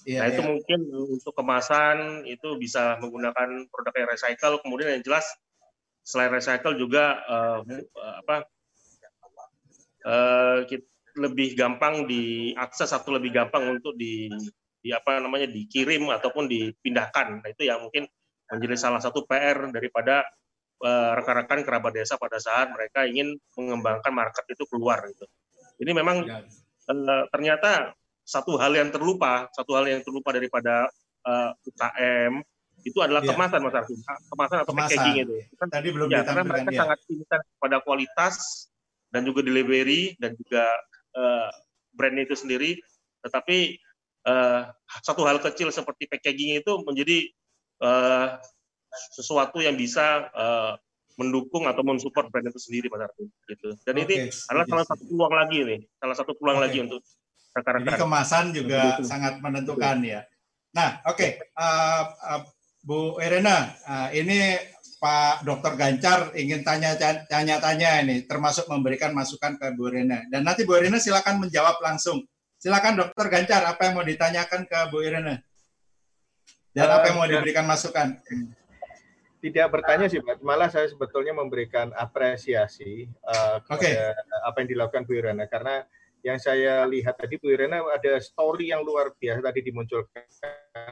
Iya, nah itu iya. mungkin untuk kemasan itu bisa menggunakan produk yang recycle. Kemudian yang jelas selain recycle juga uh, apa uh, lebih gampang diakses atau lebih gampang untuk di, di apa namanya dikirim ataupun dipindahkan. Nah itu yang mungkin menjadi salah satu PR daripada rekan-rekan kerabat desa pada saat mereka ingin mengembangkan market itu keluar gitu. Ini memang ya. ternyata satu hal yang terlupa, satu hal yang terlupa daripada uh, eh, UKM itu adalah yeah. kemasan Mas Arfi. Kemasan atau kemasan. packaging itu. Kan, Tadi belum ya, karena mereka ya. sangat intens pada kualitas dan juga delivery dan juga uh, brand itu sendiri. Tetapi uh, satu hal kecil seperti packaging itu menjadi uh, sesuatu yang bisa uh, mendukung atau mensupport brand itu sendiri Arfi gitu. Dan okay. ini adalah salah satu peluang lagi nih, salah satu peluang okay. lagi untuk rekan Jadi kemasan juga Betul. sangat menentukan ya. Nah, oke, okay. uh, uh, Bu Irena, uh, ini Pak Dokter Gancar ingin tanya-tanya ini, termasuk memberikan masukan ke Bu Irena. Dan nanti Bu Irena silakan menjawab langsung. Silakan Dokter Gancar, apa yang mau ditanyakan ke Bu Irena? Dan uh, apa yang mau ya. diberikan masukan? Tidak bertanya sih, Pak. Malah saya sebetulnya memberikan apresiasi uh, kepada okay. apa yang dilakukan Bu Irena karena yang saya lihat tadi Bu Irena ada story yang luar biasa tadi dimunculkan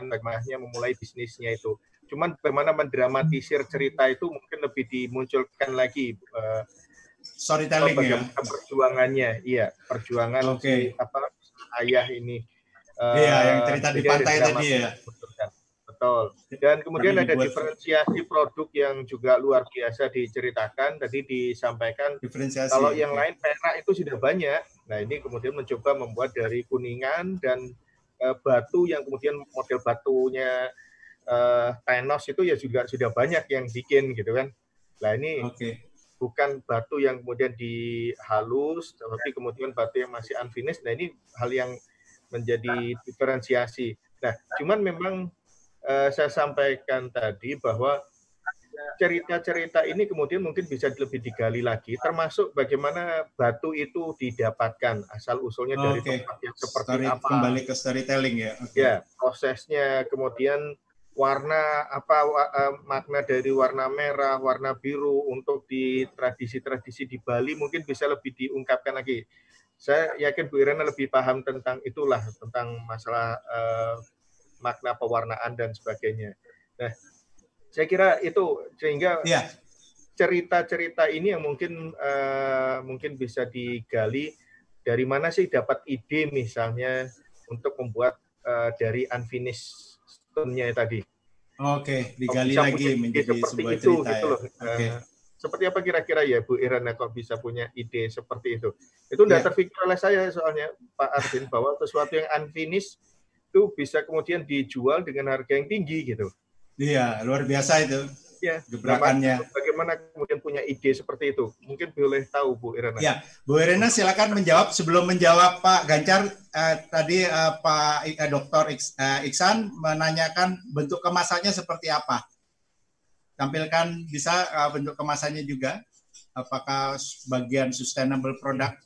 bagaimana memulai bisnisnya itu. Cuman bagaimana mendramatisir cerita itu mungkin lebih dimunculkan lagi uh, storytelling ya. perjuangannya. Iya, perjuangan okay. si, apa ayah ini. Uh, iya, yang cerita di pantai tadi ya. Betul. Dan kemudian ada diferensiasi produk yang juga luar biasa diceritakan. Tadi disampaikan kalau yang lain perak itu sudah banyak. Nah ini kemudian mencoba membuat dari kuningan dan uh, batu yang kemudian model batunya uh, tenos itu ya juga sudah banyak yang bikin gitu kan. Nah ini okay. Bukan batu yang kemudian dihalus, tapi kemudian batu yang masih unfinished. Nah ini hal yang menjadi diferensiasi. Nah, cuman memang uh, saya sampaikan tadi bahwa cerita-cerita ini kemudian mungkin bisa lebih digali lagi, termasuk bagaimana batu itu didapatkan asal usulnya dari Oke. tempat yang seperti Story- apa. Kembali ke storytelling ya. Oke. Ya, prosesnya kemudian warna apa makna dari warna merah, warna biru untuk di tradisi-tradisi di Bali mungkin bisa lebih diungkapkan lagi. Saya yakin Bu Irena lebih paham tentang itulah tentang masalah eh, makna pewarnaan dan sebagainya. Nah, saya kira itu sehingga Iya. cerita-cerita ini yang mungkin eh, mungkin bisa digali dari mana sih dapat ide misalnya untuk membuat eh, dari unfinished stone-nya tadi. Oke, digali Bisa lagi menjadi seperti sebuah itu cerita gitu ya. loh. Oke. Eh, seperti apa kira-kira ya Bu Irana kok bisa punya ide seperti itu? Itu tidak Ya. terpikir oleh saya soalnya Pak Arvin bahwa sesuatu yang unfinished itu bisa kemudian dijual dengan harga yang tinggi gitu. Iya, luar biasa itu Ya, gebrakannya. bagaimana kemudian punya ide seperti itu? Mungkin boleh tahu Bu Irana. Ya, Bu Irena silakan menjawab. Sebelum menjawab Pak Gancar, eh, tadi eh, Pak eh, Dr. Iks- eh, Iksan menanyakan bentuk kemasannya seperti apa. Tampilkan bisa eh, bentuk kemasannya juga. Apakah bagian sustainable product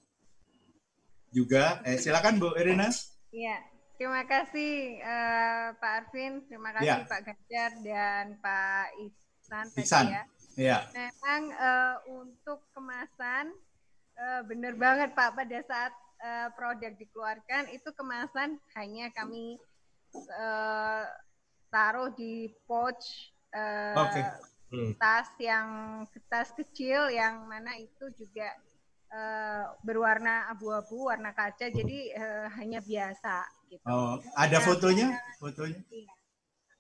juga? Eh, silakan Bu Irena. Iya, terima kasih eh, Pak Arvin, terima kasih Ya. Pak Ganjar dan Pak Ihsan tadi Iksan. ya. Ya, Memang eh, untuk kemasan eh, benar banget Pak pada saat eh, produk dikeluarkan itu kemasan hanya kami eh, taruh di pouch eh, Oke. Hmm. tas yang tas kecil yang mana itu juga eh, berwarna abu-abu warna kaca jadi eh, hanya biasa gitu. oh, ada fotonya? Fotonya?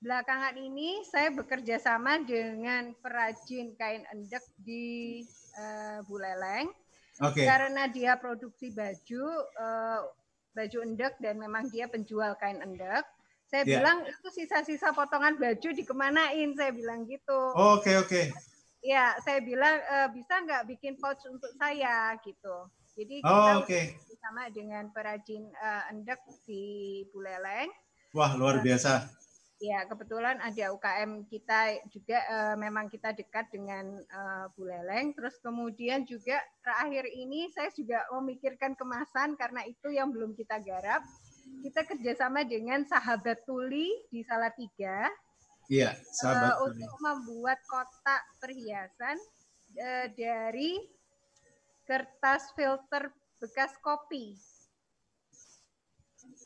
Belakangan ini saya bekerja sama dengan perajin kain endek di eh, Buleleng Oke. karena dia produksi baju eh, baju endek dan memang dia penjual kain endek. Saya Ya. bilang itu sisa-sisa potongan baju dikemanain? Saya bilang gitu. Oke, oke. Ya, saya bilang "Eh, bisa nggak bikin pouch untuk saya gitu. Jadi kita Oh, oke. bersama dengan perajin eh, endek di Buleleng. Wah, luar biasa. Ya, kebetulan ada UKM kita juga eh, memang kita dekat dengan eh, Buleleng. Terus kemudian juga terakhir ini saya juga memikirkan kemasan karena itu yang belum kita garap. Kita kerjasama dengan Sahabat Tuli di Salatiga Iya, eh, sahabat. Tuli. untuk membuat kotak perhiasan eh, dari kertas filter bekas kopi.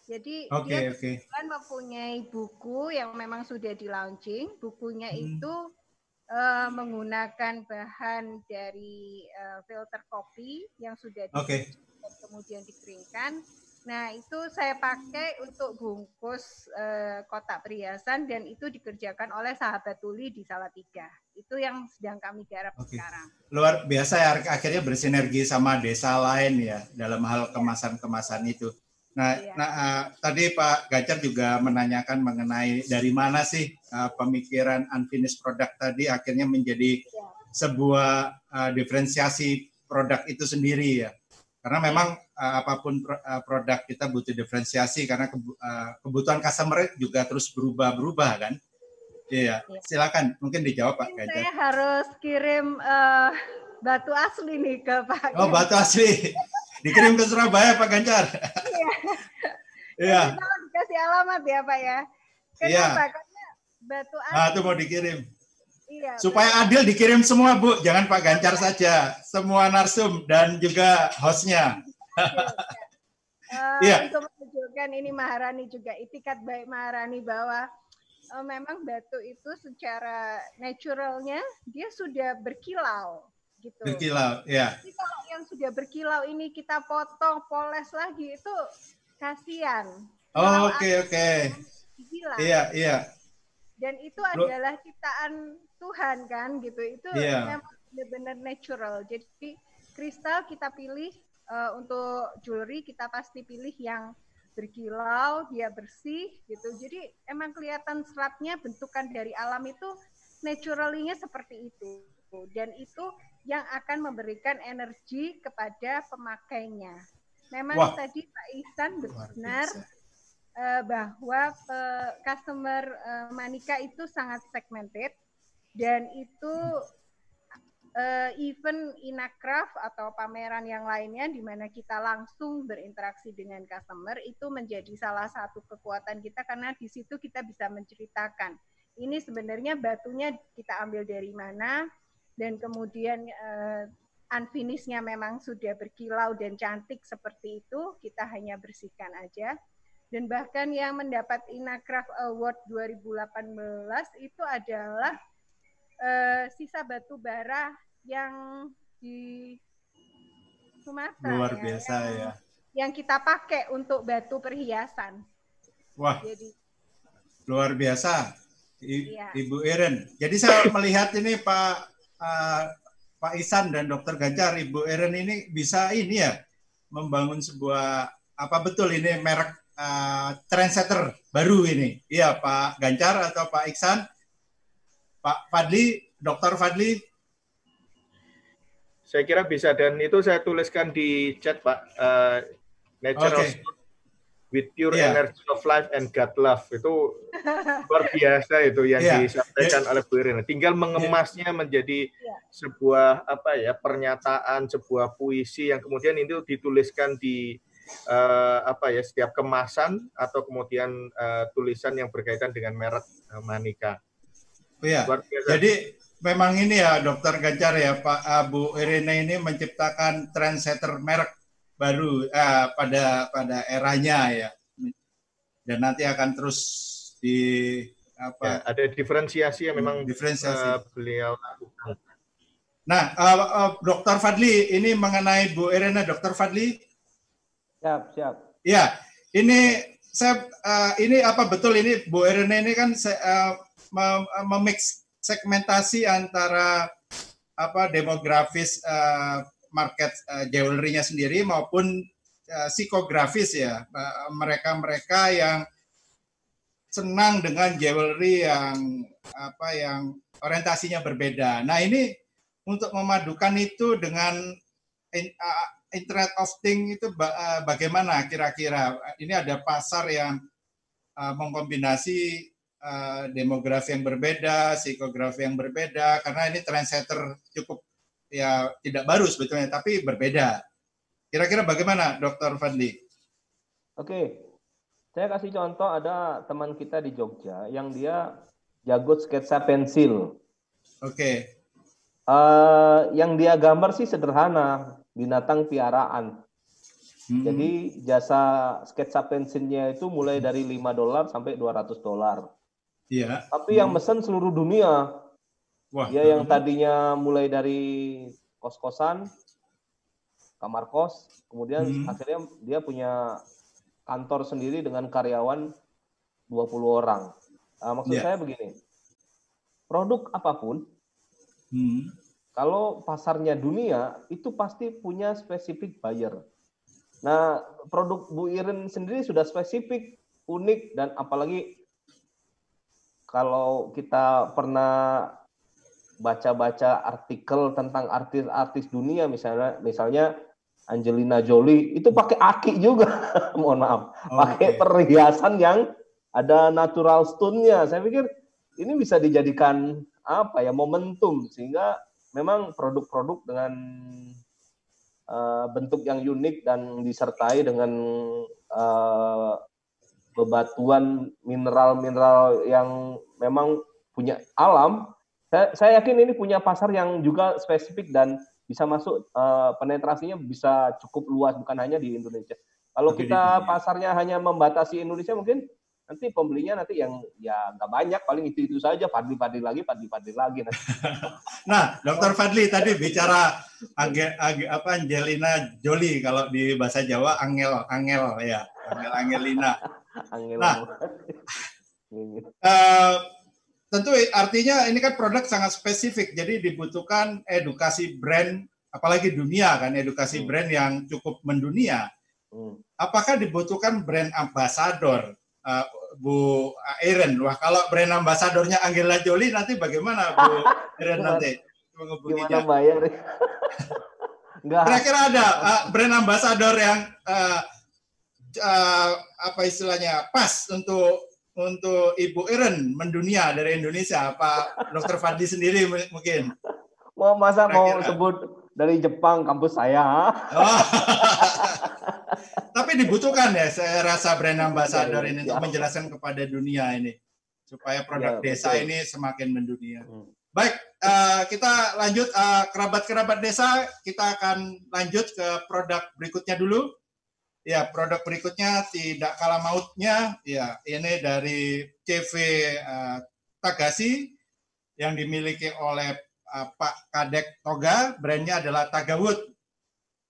Jadi Oke, dia oke. kan mempunyai buku yang memang sudah di launching. Bukunya Hmm. itu eh, menggunakan bahan dari eh, filter kopi yang sudah di- Oke. dan kemudian dikeringkan. Nah, itu saya pakai untuk bungkus eh, kotak perhiasan dan itu dikerjakan oleh sahabat tuli di Salatiga. Itu yang sedang kami garap Oke. sekarang. luar biasa ya akhirnya bersinergi sama desa lain ya dalam hal kemasan-kemasan itu. Nah, Iya. nah eh, tadi Pak Gajar juga menanyakan mengenai dari mana sih eh, pemikiran unfinished product tadi akhirnya menjadi Iya. sebuah eh, diferensiasi produk itu sendiri ya. Karena memang eh, apa pun pro- eh, produk kita butuh diferensiasi karena kebu- eh, kebutuhan customer juga terus berubah-berubah kan. Iya, Iya. silakan mungkin dijawab Pak Mungkin Gajar. saya harus kirim eh, batu asli nih ke Pak. Oh, batu asli. [laughs] Dikirim ke Surabaya, Pak Ganjar. Iya. [laughs] Kita dikasih alamat ya Pak ya. Iya. Kenapa? Karena batu. Nah, itu mau dikirim. Iya. Supaya adil dikirim semua, Bu. Jangan Pak Ganjar saja. Semua narsum dan juga hostnya. [laughs] Eh, Iya. Untuk menunjukkan ini Maharani juga itikat baik Maharani bahwa eh, memang batu itu secara naturalnya dia sudah berkilau gitu. Berkilau, ya. Jadi kalau yang sudah berkilau ini kita potong, poles lagi itu kasihan. Oh, Oke, oke. Hilang. Iya, iya. Dan itu Lu- adalah ciptaan Tuhan kan gitu. Itu Iya. memang benar-benar natural. Jadi kristal kita pilih eh, untuk jewelry kita pasti pilih yang berkilau, dia bersih gitu. Jadi emang kelihatan seratnya bentukan dari alam itu naturalnya seperti itu. Dan itu yang akan memberikan energi kepada pemakainya. Memang Wah. tadi Pak Ihsan benar eh, bahwa eh, customer eh, Manika itu sangat segmented dan itu eh, even Inakraf atau pameran yang lainnya di mana kita langsung berinteraksi dengan customer itu menjadi salah satu kekuatan kita karena di situ kita bisa menceritakan ini sebenarnya batunya kita ambil dari mana dan kemudian eh, unfinishednya memang sudah berkilau dan cantik seperti itu kita hanya bersihkan aja dan bahkan yang mendapat Inakraf Award 2018 itu adalah eh, sisa batu bara yang di Sumatera Luar ya, biasa yang, ya. yang kita pakai untuk batu perhiasan. Wah, Jadi luar biasa. I- Iya. Ibu Iren. Jadi saya melihat ini Pak eh, Pak Isan dan Dokter Ganjar, Ibu Iren ini bisa ini ya membangun sebuah apa betul ini merek eh, trendsetter baru ini. Iya Pak Ganjar atau Pak Iksan? Pak Fadli, Dokter Fadli. Saya kira bisa dan itu saya tuliskan di chat Pak. Eh, natural. Stone with pure Iya. energy of life and God love itu luar biasa itu yang Iya. disampaikan oleh Bu Irina. Tinggal mengemasnya menjadi Iya. sebuah apa ya pernyataan, sebuah puisi yang kemudian itu dituliskan di eh, apa ya setiap kemasan atau kemudian eh, tulisan yang berkaitan dengan merek eh, Manika. Iya. Biasa. Jadi memang ini ya Dokter Ganjar ya Pak uh, Bu Irene ini menciptakan trendsetter merek baru eh, pada pada eranya ya. Dan nanti akan terus di Ya, apa ada diferensiasi yang memang diferensiasi. eh, beliau lakukan. Nah, uh, uh, Dokter Fadli ini mengenai Bu Irene Dokter Fadli. Siap, siap. Ya, ini saya uh, ini apa betul ini Bu Irene ini kan se- uh, mem- memix segmentasi antara apa demografis uh, market uh, jewelry-nya sendiri maupun uh, psikografis ya Uh, mereka-mereka yang senang dengan jewelry yang apa yang orientasinya berbeda. Nah ini untuk memadukan itu dengan in- uh, Internet of Things itu ba- uh, bagaimana kira-kira? Ini ada pasar yang uh, mengkombinasi uh, demografi yang berbeda, psikografi yang berbeda, karena ini trendsetter cukup ya tidak baru sebetulnya, tapi berbeda. Kira-kira bagaimana, Dokter Fadli? Oke, saya kasih contoh ada teman kita di Jogja yang dia jago sketsa pensil. Oke, Eh, yang dia gambar sih sederhana, binatang piaraan. Hmm, Jadi jasa sketsa pensilnya itu mulai dari 5 dolar sampai 200 dolar. iya. Tapi yang mesen seluruh dunia. Wah, Dia yang tadinya mulai dari kos-kosan, kamar kos, kemudian Hmm. akhirnya dia punya kantor sendiri dengan karyawan 20 orang. Ah, maksud Iya. saya begini, produk apa pun, Hmm, kalau pasarnya dunia, itu pasti punya spesifik buyer. Nah, produk Bu Iren sendiri sudah spesifik, unik, dan apalagi kalau kita pernah baca-baca artikel tentang artis-artis dunia, misalnya misalnya Angelina Jolie, itu pakai aki juga, [laughs] mohon maaf, pakai oke. perhiasan yang ada natural stone-nya. Saya pikir ini bisa dijadikan apa ya momentum sehingga memang produk-produk dengan eh, bentuk yang unik dan disertai dengan eh, bebatuan mineral-mineral yang memang punya alam. Saya, saya yakin ini punya pasar yang juga spesifik dan bisa masuk eh, penetrasinya bisa cukup luas bukan hanya di Indonesia. Kalau Tapi di kita dunia. pasarnya hanya membatasi Indonesia mungkin nanti pembelinya nanti yang ya nggak banyak paling itu itu saja Fadli-Fadli lagi Fadli-Fadli lagi nanti. [laughs] Nah, Dokter Fadli tadi bicara Ange, Ange- apa Angelina Jolie kalau di bahasa Jawa Angel Angel ya Angel Angelina. [laughs] Angel Nah. [laughs] Eh, tentu artinya ini kan produk sangat spesifik, jadi dibutuhkan edukasi brand, apalagi dunia kan, edukasi Hmm. brand yang cukup mendunia. Hmm. Apakah dibutuhkan brand ambassador, eh, Bu Iren? Wah, kalau brand ambasadornya Angela Jolie nanti bagaimana, Bu [laughs] Iren nanti? Gimana bayar? [laughs] Kira-kira ada uh, brand ambassador yang uh, uh, apa istilahnya pas untuk untuk Ibu Iren mendunia dari Indonesia? Apa Dokter Fadli sendiri mungkin? Mau masa mau sebut dari Jepang kampus saya? Oh. Tapi dibutuhkan ya, saya rasa brand ambassador ya, ini ya. untuk menjelaskan kepada dunia ini supaya produk ya, desa betul. ini semakin mendunia. Hmm. Baik, uh, kita lanjut uh, kerabat-kerabat desa, kita akan lanjut ke produk berikutnya dulu. Ya, produk berikutnya tidak kalah mautnya. Ya, ini dari CV uh, Tagasi yang dimiliki oleh uh, Pak Kadek Toga. Brandnya adalah Tagawood.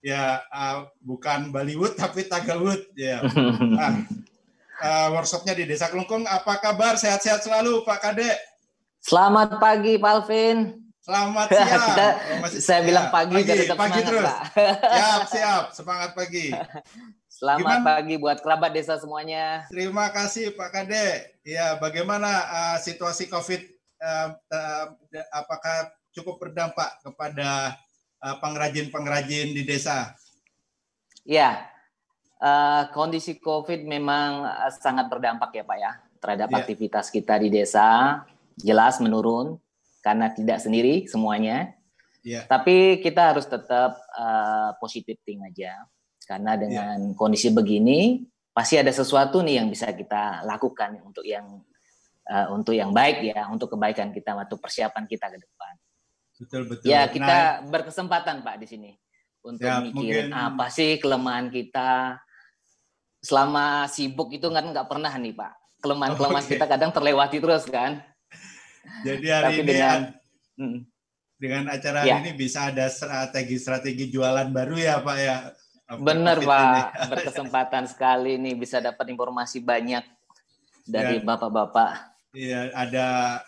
Ya, uh, bukan Bollywood [laughs] tapi Tagawood. Ya. Nah, [laughs] uh, workshopnya di Desa Kelungkung. Apa kabar? Sehat-sehat selalu, Pak Kadek. Selamat pagi, Pak Alvin. Selamat [laughs] siang. Kita, oh, saya bilang pagi, pagi, pagi terus. Pak. Siap, siap. Semangat pagi. Selamat Gimana? pagi buat kerabat desa semuanya. Terima kasih Pak Kade. Ya, bagaimana uh, situasi COVID? Uh, uh, apakah cukup berdampak kepada pengrajin-pengrajin uh, di desa? Ya, uh, kondisi COVID memang sangat berdampak ya Pak ya terhadap ya. aktivitas kita di desa. Jelas menurun karena tidak sendiri semuanya. Ya. Tapi kita harus tetap uh, positive thing aja karena iya. dengan yeah. kondisi begini pasti ada sesuatu nih yang bisa kita lakukan untuk yang uh, untuk yang baik ya, untuk kebaikan kita atau persiapan kita ke depan. Betul betul. Ya kita nah, berkesempatan Pak di sini untuk ya, mikirin mungkin... apa sih kelemahan kita. Selama sibuk itu kan nggak pernah nih Pak. Kelemahan-kelemahan okay. kita kadang terlewati terus kan. Jadi hari Tapi ini dengan, hmm. dengan acara ya. ini bisa ada strategi-strategi jualan baru ya Pak ya. Benar Pak, [laughs] berkesempatan sekali nih bisa dapat informasi banyak dari bapak-bapak. Iya, ada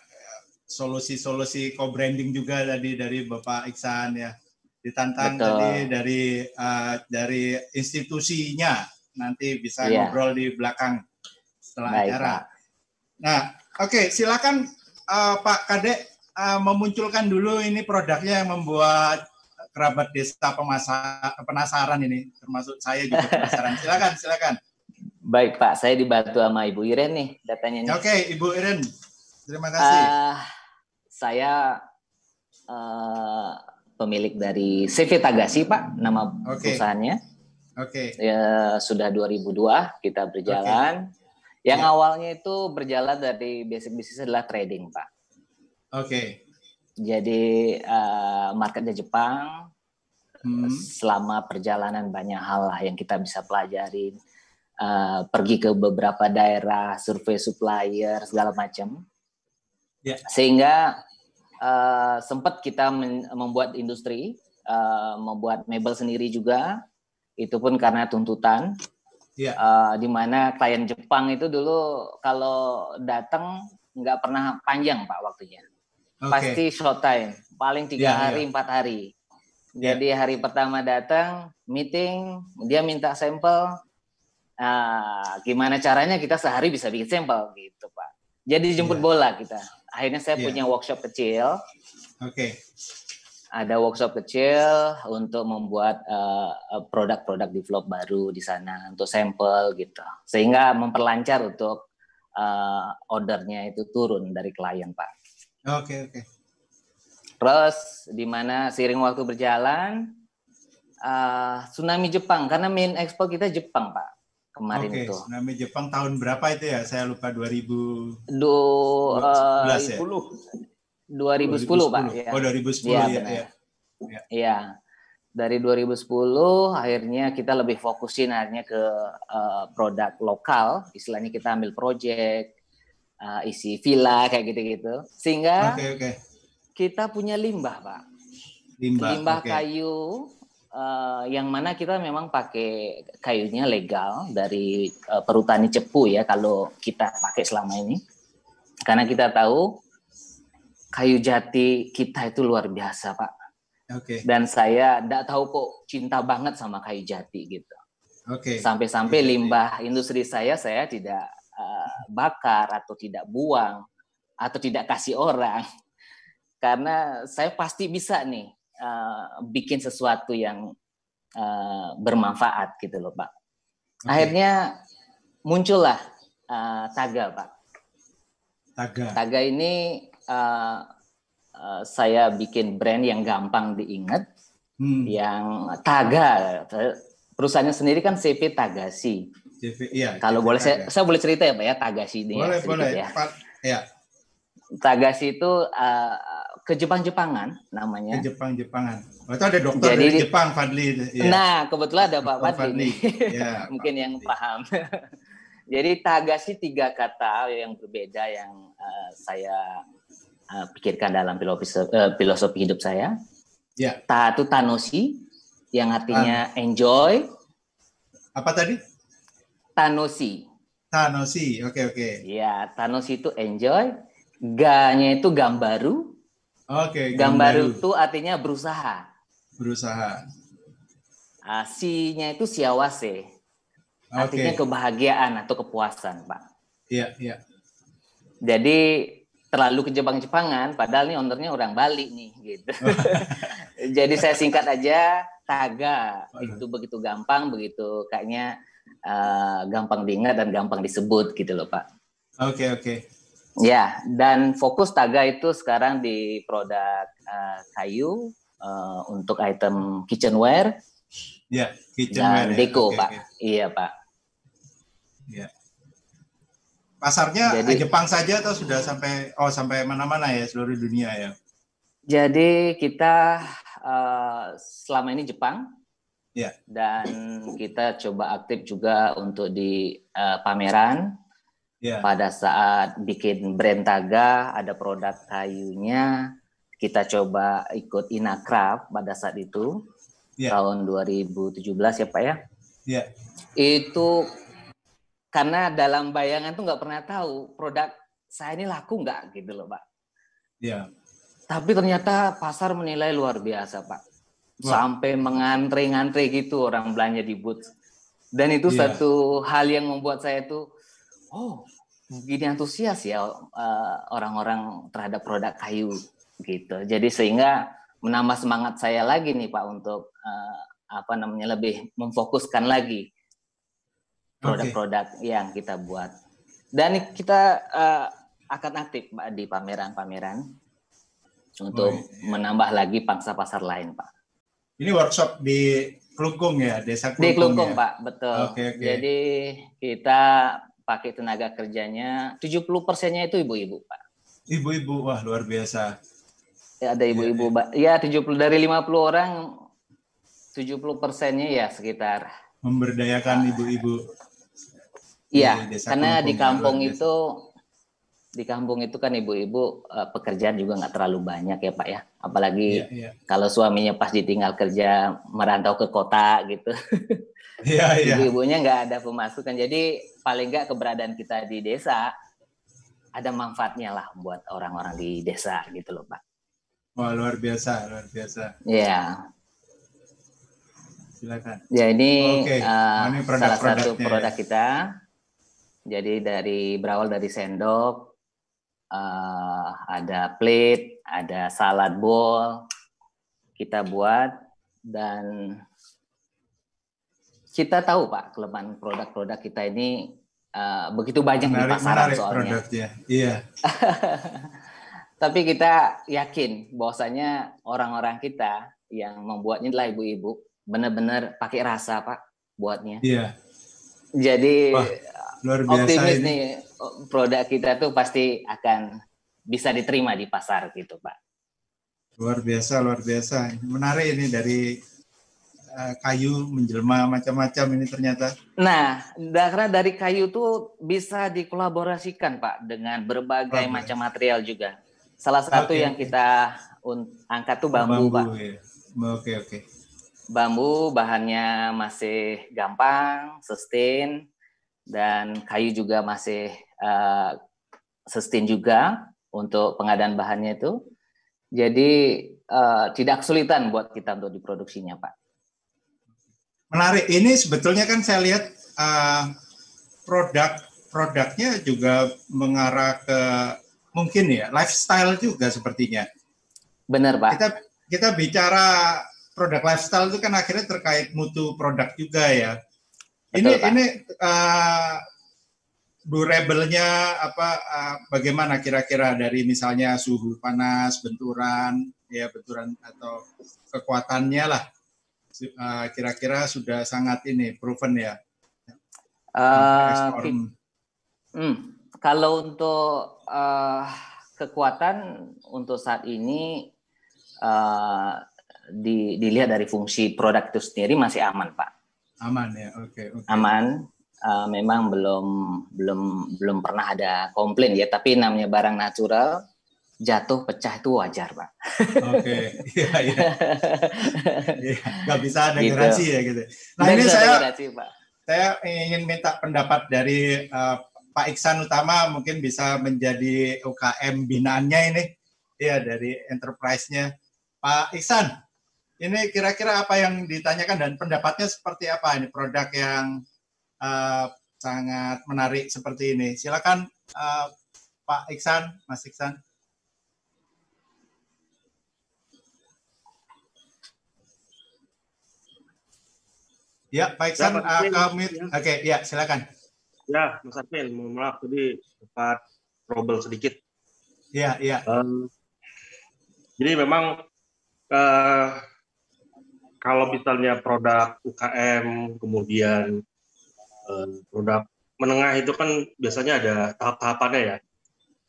solusi-solusi co-branding juga tadi dari Bapak Iksan ya. Ditantang Betul. tadi dari uh, dari institusinya nanti bisa yeah. ngobrol di belakang setelah Baik, acara. Pak. Nah, oke, okay, silakan uh, Pak Kadek uh, memunculkan dulu ini produknya yang membuat kerabat desa pemasar, penasaran ini, termasuk saya juga penasaran. [laughs] Silakan, silakan. Baik Pak, saya dibantu sama Ibu Iren nih datanya. Oke, okay, Ibu Iren, terima kasih. Uh, saya uh, pemilik dari CV Tagasi Pak, nama okay. perusahaannya. Oke. Okay. Ya, sudah 2002 kita berjalan. Okay. Yang yeah. awalnya itu berjalan dari basic bisnis adalah trading Pak. Oke. Okay. Jadi uh, marketnya Jepang. Hmm. Selama perjalanan banyak hal lah yang kita bisa pelajari. Uh, pergi ke beberapa daerah, survei supplier segala macam. Yeah. Sehingga uh, sempat kita membuat industri, uh, membuat mebel sendiri juga. Itu pun karena tuntutan. Yeah. Uh, di mana klien Jepang itu dulu kalau datang nggak pernah panjang pak waktunya okay. pasti short time paling tiga yeah, hari empat yeah. hari ya. jadi yeah. hari pertama datang meeting dia minta sampel nah, gimana caranya kita sehari bisa bikin sampel gitu pak jadi jemput yeah. bola kita akhirnya saya yeah. punya workshop kecil oke okay. ada workshop kecil untuk membuat uh, produk-produk develop baru di sana untuk sampel gitu sehingga memperlancar untuk uh, ordernya itu turun dari klien pak Oke, oke. Terus di mana seiring waktu berjalan uh, tsunami Jepang karena main ekspor kita Jepang, Pak. Kemarin Oke, itu. tsunami Jepang tahun berapa itu ya? Saya lupa 2000 Do, uh, 2010. Ya? 2010, 2010, Pak. Ya. Oh, 2010 ya, ya, ya. ya. Iya. Dari 2010 akhirnya kita lebih fokusin akhirnya ke uh, produk lokal, istilahnya kita ambil project uh, isi villa kayak gitu-gitu. Sehingga okay, okay. kita punya limbah, Pak. Limbah, limbah okay. kayu uh, yang mana kita memang pakai kayunya legal dari uh, perhutani cepu ya kalau kita pakai selama ini. Karena kita tahu kayu jati kita itu luar biasa, Pak. Okay. Dan saya tidak tahu kok cinta banget sama kayu jati gitu. Oke. Okay. Sampai-sampai limbah industri saya saya tidak bakar atau tidak buang atau tidak kasih orang. karena saya pasti bisa nih uh, bikin sesuatu yang uh, bermanfaat gitu loh Pak. Okay. Akhirnya muncullah uh, Taga Pak. Taga. Taga ini uh, uh, saya bikin brand yang gampang diingat, hmm. yang Taga. Perusahaannya sendiri kan CP Tagasi. CV, iya. Kalau boleh saya, saya boleh cerita ya Pak ya Tagasi ini. Boleh, ya, boleh. Ya. ya. Tagasi itu uh, ke Jepang-Jepangan namanya. Ke Jepang-Jepangan. Oh, itu ada dokter Jadi, dari Jepang, Fadli. Ya. Nah, kebetulan ada Pak Fadli. Fadli. Ya, [laughs] Mungkin Pak yang Fadli. paham. [laughs] Jadi Tagasi tiga kata yang berbeda yang uh, saya uh, pikirkan dalam filosofi, uh, filosofi hidup saya. Ya. Ta itu Tanoshi, yang artinya ah. enjoy. Apa tadi? Tanoshi. Tanoshi, oke okay, oke. Okay. Ya, Tanoshi itu enjoy. Ga-nya itu gambaru. Oke. Okay, gambaru itu artinya berusaha. Berusaha. Uh, si-nya itu siawase. Artinya okay. kebahagiaan atau kepuasan, Pak. Iya, iya. Jadi terlalu ke Jepang-Jepangan, padahal nih ownernya orang Bali nih, gitu. [laughs] Jadi saya singkat aja, Taga itu begitu gampang, begitu kayaknya uh, gampang diingat dan gampang disebut gitu loh, Pak. Oke okay, oke. Okay. Ya, dan fokus Taga itu sekarang di produk uh, kayu uh, untuk item kitchenware. Ya, kitchenware. Dan ya. deko, okay, Pak. Okay. Iya, Pak. Ya. Pasarnya Jadi, Jepang saja atau sudah sampai oh sampai mana-mana ya seluruh dunia ya? Jadi kita uh, selama ini Jepang. Ya. Dan kita coba aktif juga untuk di uh, pameran Yeah. Pada saat bikin brand Taga, ada produk kayunya, kita coba ikut Inakraf pada saat itu yeah. tahun 2017 ya Pak ya. Yeah. Itu karena dalam bayangan tuh nggak pernah tahu produk saya ini laku nggak gitu loh Pak. Yeah. Tapi ternyata pasar menilai luar biasa Pak. Sampai mengantre-ngantre gitu orang belanja di booth. Dan itu yeah. satu hal yang membuat saya tuh oh gini antusias ya uh, orang-orang terhadap produk kayu gitu. Jadi sehingga menambah semangat saya lagi nih Pak untuk uh, apa namanya lebih memfokuskan lagi produk-produk okay. yang kita buat. Dan kita uh, akan aktif Pak di pameran-pameran untuk oh, iya. menambah lagi pangsa pasar lain Pak. Ini workshop di Klungkung ya, Desa Klungkung. Di Klungkung ya? Pak, betul. Okay, okay. Jadi kita pakai tenaga kerjanya 70 persennya itu ibu-ibu Pak. Ibu-ibu, wah luar biasa. Ya, ada ibu-ibu, ya, ya. ya 70 dari 50 orang 70 persennya ya sekitar. Memberdayakan ibu-ibu. Iya, karena di kampung itu di kampung itu kan ibu-ibu uh, pekerjaan juga nggak terlalu banyak ya Pak ya. Apalagi yeah, yeah. kalau suaminya pas ditinggal kerja merantau ke kota gitu. [laughs] Iya, iya. Ibu-ibunya nggak ada pemasukan. Jadi paling nggak keberadaan kita di desa ada manfaatnya lah buat orang-orang di desa gitu loh Pak. Wah luar biasa, luar biasa. Iya. Silakan. Ya ini, okay. uh, ini produk salah satu produk ya. kita. Jadi dari berawal dari sendok, uh, ada plate, ada salad bowl, kita buat dan kita tahu Pak kelemahan produk-produk kita ini uh, begitu banyak menarik, di pasaran menarik soalnya. Produknya. Iya. [laughs] Tapi kita yakin bahwasanya orang-orang kita yang membuatnya adalah ibu-ibu benar-benar pakai rasa Pak buatnya. Iya. Jadi Wah, luar biasa optimis ini. nih produk kita tuh pasti akan bisa diterima di pasar gitu Pak. Luar biasa, luar biasa. Menarik ini dari Eh, kayu menjelma macam-macam ini ternyata. Nah, karena dari kayu tuh bisa dikolaborasikan Pak dengan berbagai oh, macam material juga. Salah satu okay. yang kita angkat tuh bambu, bambu Pak. Ya. Oke okay, oke. Okay. Bambu bahannya masih gampang, sustain, dan kayu juga masih uh, sustain juga untuk pengadaan bahannya itu. Jadi uh, tidak kesulitan buat kita untuk diproduksinya Pak menarik. Ini sebetulnya kan saya lihat uh, produk produknya juga mengarah ke mungkin ya lifestyle juga sepertinya. Benar, Pak. Kita kita bicara produk lifestyle itu kan akhirnya terkait mutu produk juga ya. Betul, ini Pak. ini uh, durable-nya apa uh, bagaimana kira-kira dari misalnya suhu panas, benturan, ya benturan atau kekuatannya lah. Uh, kira-kira sudah sangat ini proven ya. Uh, hmm, kalau untuk uh, kekuatan untuk saat ini uh, di, dilihat dari fungsi produk itu sendiri masih aman, Pak. Aman ya, oke. Okay, okay. Aman. Uh, memang belum belum belum pernah ada komplain ya, tapi namanya barang natural jatuh pecah itu wajar, Pak. Oke, okay. [laughs] iya iya. iya. Gak bisa ada gitu. garansi ya gitu. Nah Nggak ini saya garansi, Pak. saya ingin minta pendapat dari uh, Pak Iksan Utama mungkin bisa menjadi UKM binaannya ini, ya dari enterprise-nya. Pak Iksan, ini kira-kira apa yang ditanyakan dan pendapatnya seperti apa ini produk yang uh, sangat menarik seperti ini. Silakan uh, Pak Iksan, Mas Iksan. Ya, Pak Iksan, ya, uh, kami, ya. oke, okay, ya silakan. Ya, Mas Arvin, mohon maaf tadi sempat trouble sedikit. Ya, ya. Um, jadi memang uh, kalau misalnya produk UKM kemudian uh, produk menengah itu kan biasanya ada tahap-tahapannya ya.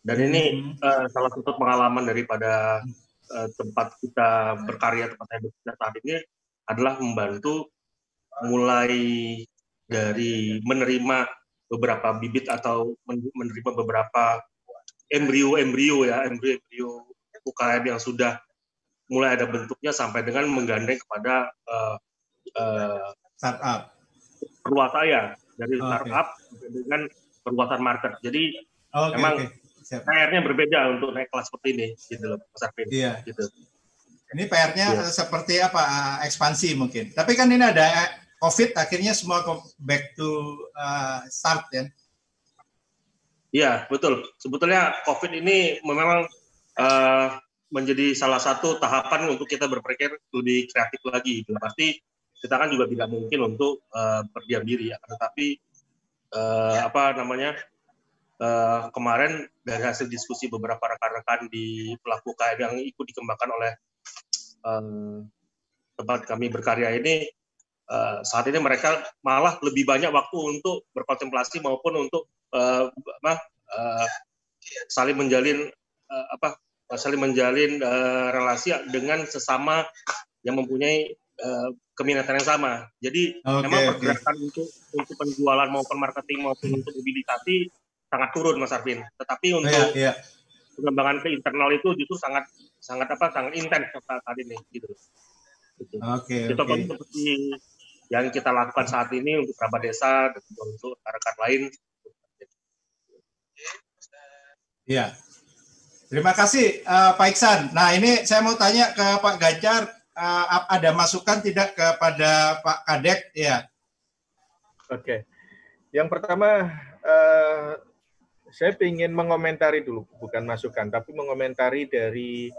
Dan ini uh, salah satu pengalaman daripada uh, tempat kita berkarya tempat saya bekerja saat ini adalah membantu mulai dari menerima beberapa bibit atau menerima beberapa embrio-embrio ya, embrio-embrio UKM yang sudah mulai ada bentuknya sampai dengan menggandeng kepada uh, uh, startup perluasan dari okay. startup dengan perluasan market. Jadi okay, memang okay. PR-nya berbeda untuk naik kelas seperti ini, gitu loh, Mas Arvin. Iya. Gitu. Ini PR-nya yeah. seperti apa? Ekspansi mungkin. Tapi kan ini ada COVID, akhirnya semua back to uh, start ya. Iya, betul. Sebetulnya COVID ini memang uh, menjadi salah satu tahapan untuk kita berpikir lebih kreatif lagi. Gitu. Pasti kita kan juga tidak mungkin untuk uh, berdiam diri ya. Tetapi uh, apa namanya uh, kemarin dari hasil diskusi beberapa rekan-rekan di pelaku KM yang ikut dikembangkan oleh uh, tempat kami berkarya ini uh, saat ini mereka malah lebih banyak waktu untuk berkontemplasi maupun untuk uh, uh, saling menjalin uh, apa saling menjalin uh, relasi dengan sesama yang mempunyai uh, keminatan yang sama. Jadi okay, memang pergerakan okay. untuk untuk penjualan maupun marketing maupun untuk mobilisasi sangat turun Mas Arvin. Tetapi oh, untuk yeah, yeah. pengembangan ke internal itu justru sangat sangat apa sangat intens saat ini gitu. gitu. Oke. Okay, okay. seperti yang kita lakukan saat ini untuk kerabat desa dan untuk rekan lain. Iya. Terima kasih uh, Pak Iksan. Nah ini saya mau tanya ke Pak Ganjar, uh, ada masukan tidak kepada Pak Kadek? Ya. Oke. Yang pertama, uh, saya ingin mengomentari dulu, bukan masukan, tapi mengomentari dari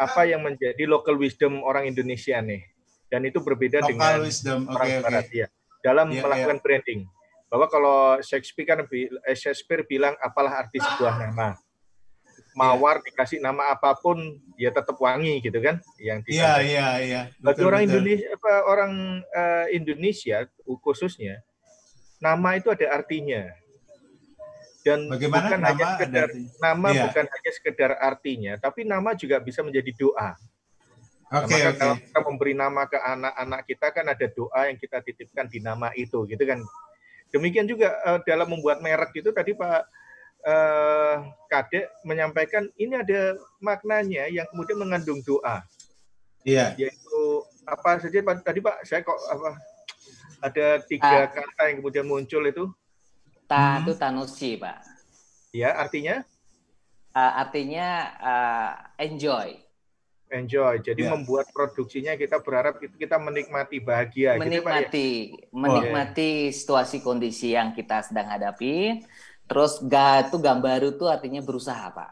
apa yang menjadi local wisdom orang Indonesia nih. Dan itu berbeda local dengan wisdom. orang okay, Barat okay. ya. Dalam yeah, melakukan yeah. branding. Bahwa kalau Shakespeare kan Shakespeare bilang apalah arti sebuah nama mawar dikasih nama apa pun ya tetap wangi gitu kan yang Iya iya iya. Bagi orang betul. Indonesia apa orang uh, Indonesia khususnya nama itu ada artinya. Dan Bagaimana bukan nama hanya sekedar nama iya. bukan hanya sekedar artinya, tapi nama juga bisa menjadi doa. Oke, okay, nah, okay. kalau kita memberi nama ke anak-anak kita kan ada doa yang kita titipkan di nama itu, gitu kan. Demikian juga uh, dalam membuat merek itu tadi Pak eh, kadek menyampaikan ini ada maknanya yang kemudian mengandung doa. Iya. Yaitu apa saja tadi Pak? Saya kok apa? Ada tiga uh, kata yang kemudian muncul itu. Ta itu hmm. tanusi, Pak. Ya, artinya? Uh, artinya uh, enjoy. Enjoy. Jadi yeah. membuat produksinya kita berharap kita menikmati bahagia. Menikmati, gitu, Pak, ya? menikmati oh. situasi kondisi yang kita sedang hadapi Terus ga itu gambar itu artinya berusaha, Pak.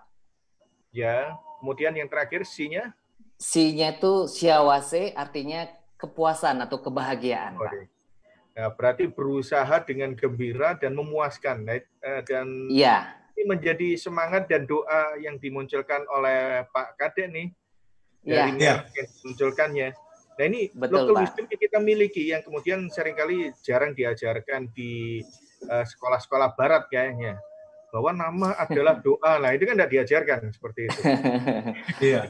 Ya. Kemudian yang terakhir C-nya? C-nya itu siawase artinya kepuasan atau kebahagiaan, Pak. Nah, berarti berusaha dengan gembira dan memuaskan. Eh, dan ya. ini menjadi semangat dan doa yang dimunculkan oleh Pak Kadek nih dari ya. yang dimunculkannya. Nah ini Betul, local wisdom yang kita miliki yang kemudian sering kali jarang diajarkan di sekolah-sekolah uh, barat kayaknya bahwa nama adalah doa. Nah, itu kan tidak diajarkan seperti itu. [laughs] iya.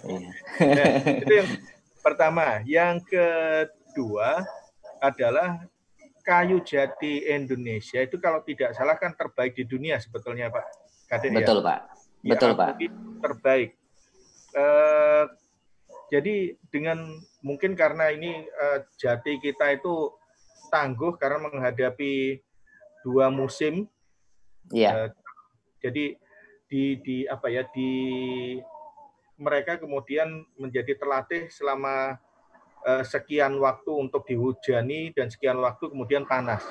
nah, itu yang pertama. Yang kedua adalah kayu jati Indonesia itu kalau tidak salah kan terbaik di dunia sebetulnya Pak Kadir Betul ya? Pak. Ya, Betul ya, Pak. Terbaik. Uh, jadi dengan mungkin karena ini uh, jati kita itu tangguh karena menghadapi dua musim. Iya. Uh, jadi di di apa ya di mereka kemudian menjadi terlatih selama uh, sekian waktu untuk dihujani dan sekian waktu kemudian panas.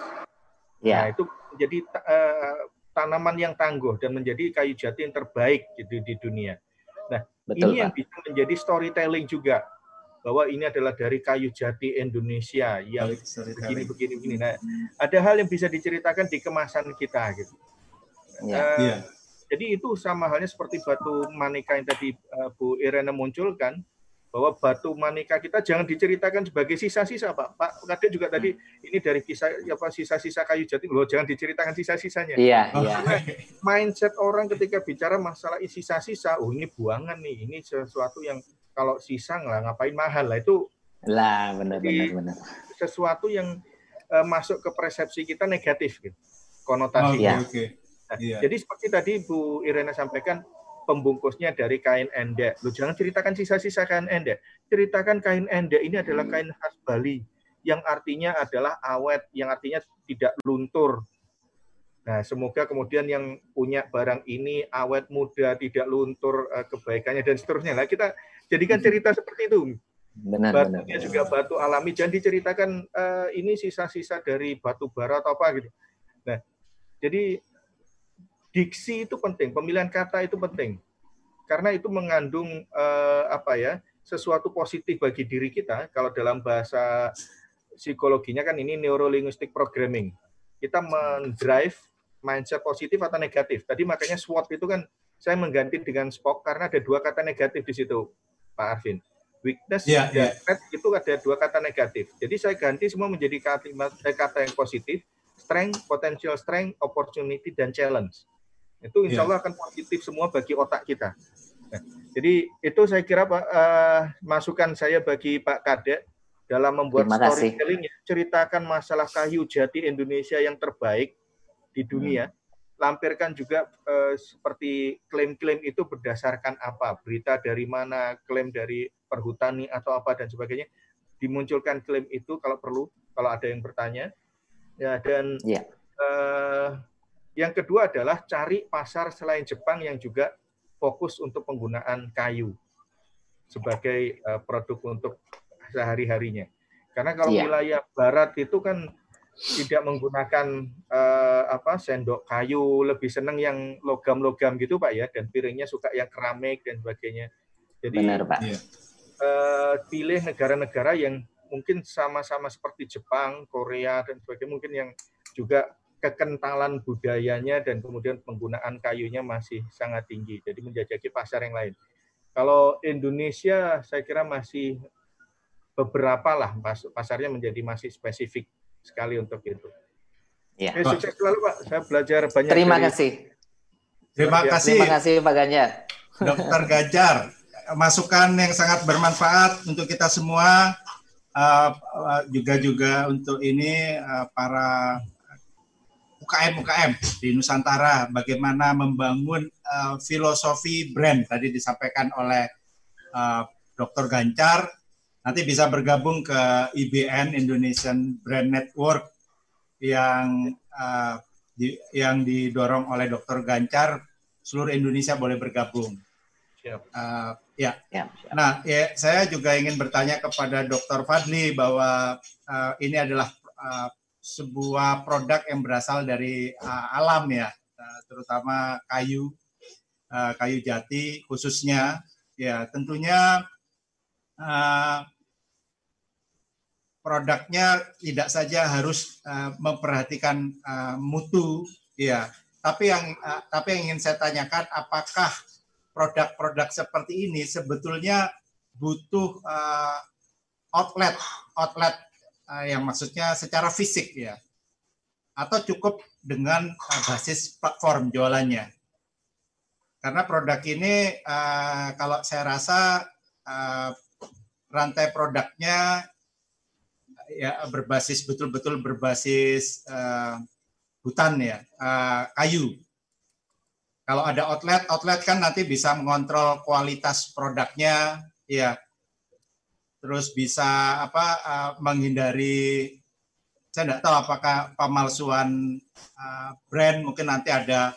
Ya. Nah, itu menjadi uh, tanaman yang tangguh dan menjadi kayu jati yang terbaik gitu di dunia. Nah, Betul, ini Pak. yang bisa menjadi storytelling juga bahwa ini adalah dari kayu jati Indonesia yang begini begini begini. Nah, ada hal yang bisa diceritakan di kemasan kita gitu. Ya. Uh, ya. Jadi itu sama halnya seperti batu manika yang tadi uh, Bu Irena munculkan bahwa batu manika kita jangan diceritakan sebagai sisa-sisa Pak. Pak Kadek juga tadi ini dari kisah apa sisa-sisa kayu jati loh jangan diceritakan sisa-sisanya. Iya, oh. iya. Mindset orang ketika bicara masalah sisa-sisa, oh ini buangan nih, ini sesuatu yang kalau sisa nggak ngapain mahal lah itu. Lah benar benar benar. Sesuatu yang uh, masuk ke persepsi kita negatif gitu. Konotasi. Oh, iya. Okay. Nah, iya. Jadi seperti tadi Bu Irena sampaikan, pembungkusnya dari kain endek. Lu jangan ceritakan sisa-sisa kain endek. Ceritakan kain endek ini adalah kain khas Bali yang artinya adalah awet, yang artinya tidak luntur. Nah, semoga kemudian yang punya barang ini awet muda, tidak luntur uh, kebaikannya dan seterusnya. Nah, kita jadikan cerita seperti itu. Benar, Batunya benar. juga batu alami, jangan diceritakan uh, ini sisa-sisa dari batu bara atau apa gitu. Nah, jadi diksi itu penting, pemilihan kata itu penting. Karena itu mengandung eh, apa ya? sesuatu positif bagi diri kita. Kalau dalam bahasa psikologinya kan ini neurolinguistic programming. Kita mendrive mindset positif atau negatif. Tadi makanya SWOT itu kan saya mengganti dengan SPOK karena ada dua kata negatif di situ, Pak Arvin. Weakness yeah, dan yeah. itu ada dua kata negatif. Jadi saya ganti semua menjadi kata, kata yang positif, strength, potential strength, opportunity, dan challenge. Itu insya iya. Allah akan positif semua bagi otak kita. Nah, jadi itu saya kira Pak uh, masukan saya bagi Pak Kadek dalam membuat storytelling ceritakan masalah kayu jati Indonesia yang terbaik di dunia. Hmm. Lampirkan juga uh, seperti klaim-klaim itu berdasarkan apa, berita dari mana, klaim dari perhutani atau apa dan sebagainya. Dimunculkan klaim itu kalau perlu, kalau ada yang bertanya. Ya dan yeah. Uh, yang kedua adalah cari pasar selain Jepang yang juga fokus untuk penggunaan kayu sebagai uh, produk untuk sehari-harinya. Karena kalau yeah. wilayah barat itu kan tidak menggunakan uh, apa sendok kayu, lebih senang yang logam-logam gitu Pak ya, dan piringnya suka yang keramik dan sebagainya. Jadi Benar, Pak. Uh, pilih negara-negara yang mungkin sama-sama seperti Jepang, Korea dan sebagainya, mungkin yang juga kekentalan budayanya dan kemudian penggunaan kayunya masih sangat tinggi. Jadi menjajaki pasar yang lain. Kalau Indonesia saya kira masih beberapa lah pasarnya menjadi masih spesifik sekali untuk itu. Ya. Eh, sukses selalu Pak. Saya belajar banyak. Terima dari... kasih. Terima kasih. Terima kasih Pak Ganjar. Dokter Ganjar, masukan yang sangat bermanfaat untuk kita semua. Uh, uh, juga juga untuk ini uh, para UKM-UKM di Nusantara, bagaimana membangun uh, filosofi brand tadi disampaikan oleh uh, Dr. Gancar. Nanti bisa bergabung ke IBN Indonesian Brand Network yang uh, di, yang didorong oleh Dr. Gancar. Seluruh Indonesia boleh bergabung. Uh, ya. ya. Nah, ya, saya juga ingin bertanya kepada Dr. Fadli bahwa uh, ini adalah uh, sebuah produk yang berasal dari uh, alam ya, uh, terutama kayu, uh, kayu jati khususnya Ya, tentunya uh, produknya tidak saja harus uh, memperhatikan uh, mutu, ya, tapi yang uh, tapi yang ingin saya tanyakan, apakah produk-produk seperti ini sebetulnya butuh uh, outlet, outlet uh, yang maksudnya secara fisik ya, atau cukup dengan uh, basis platform jualannya. Karena produk ini uh, kalau saya rasa uh, rantai produknya ya berbasis betul-betul berbasis uh, hutan ya, uh, kayu. Kalau ada outlet, outlet kan nanti bisa mengontrol kualitas produknya, ya. Terus bisa apa uh, menghindari saya tidak tahu apakah pemalsuan uh, brand mungkin nanti ada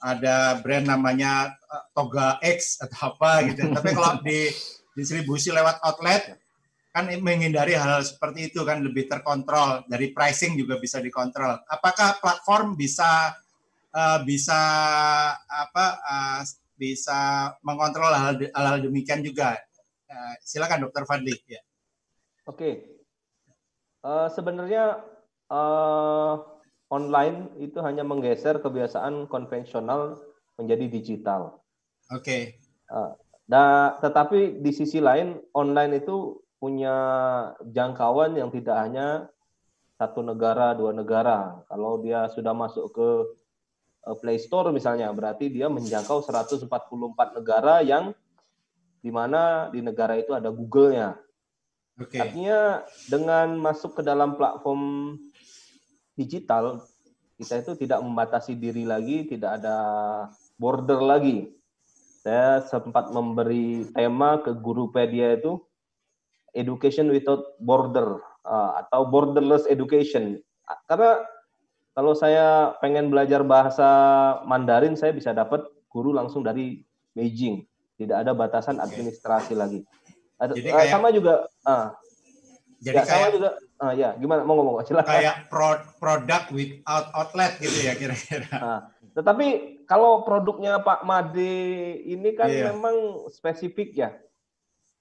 ada brand namanya Toga X atau apa gitu. Tapi kalau di distribusi lewat outlet kan menghindari hal, hal seperti itu kan lebih terkontrol dari pricing juga bisa dikontrol. Apakah platform bisa uh, bisa apa uh, bisa mengontrol hal, hal, hal demikian juga? Uh, silakan Dokter Fadli. Ya. Oke, okay. uh, sebenarnya uh, online itu hanya menggeser kebiasaan konvensional menjadi digital. Oke. Okay. Uh, nah, tetapi di sisi lain online itu punya jangkauan yang tidak hanya satu negara, dua negara. Kalau dia sudah masuk ke eh, Play Store misalnya, berarti dia menjangkau 144 negara yang di mana di negara itu ada Google-nya. Okay. Artinya dengan masuk ke dalam platform digital, kita itu tidak membatasi diri lagi, tidak ada border lagi. Saya sempat memberi tema ke Gurupedia itu education without border uh, atau borderless education. Karena kalau saya pengen belajar bahasa Mandarin, saya bisa dapat guru langsung dari Beijing. Tidak ada batasan administrasi lagi. Jadi uh, kayak, sama juga. Uh, jadi ya, kayak, sama juga Ah ya, gimana? Mau ngomong silakan. Kayak pro produk without outlet gitu ya kira-kira. Nah, [laughs] tetapi kalau produknya Pak Made ini kan yeah. memang spesifik ya.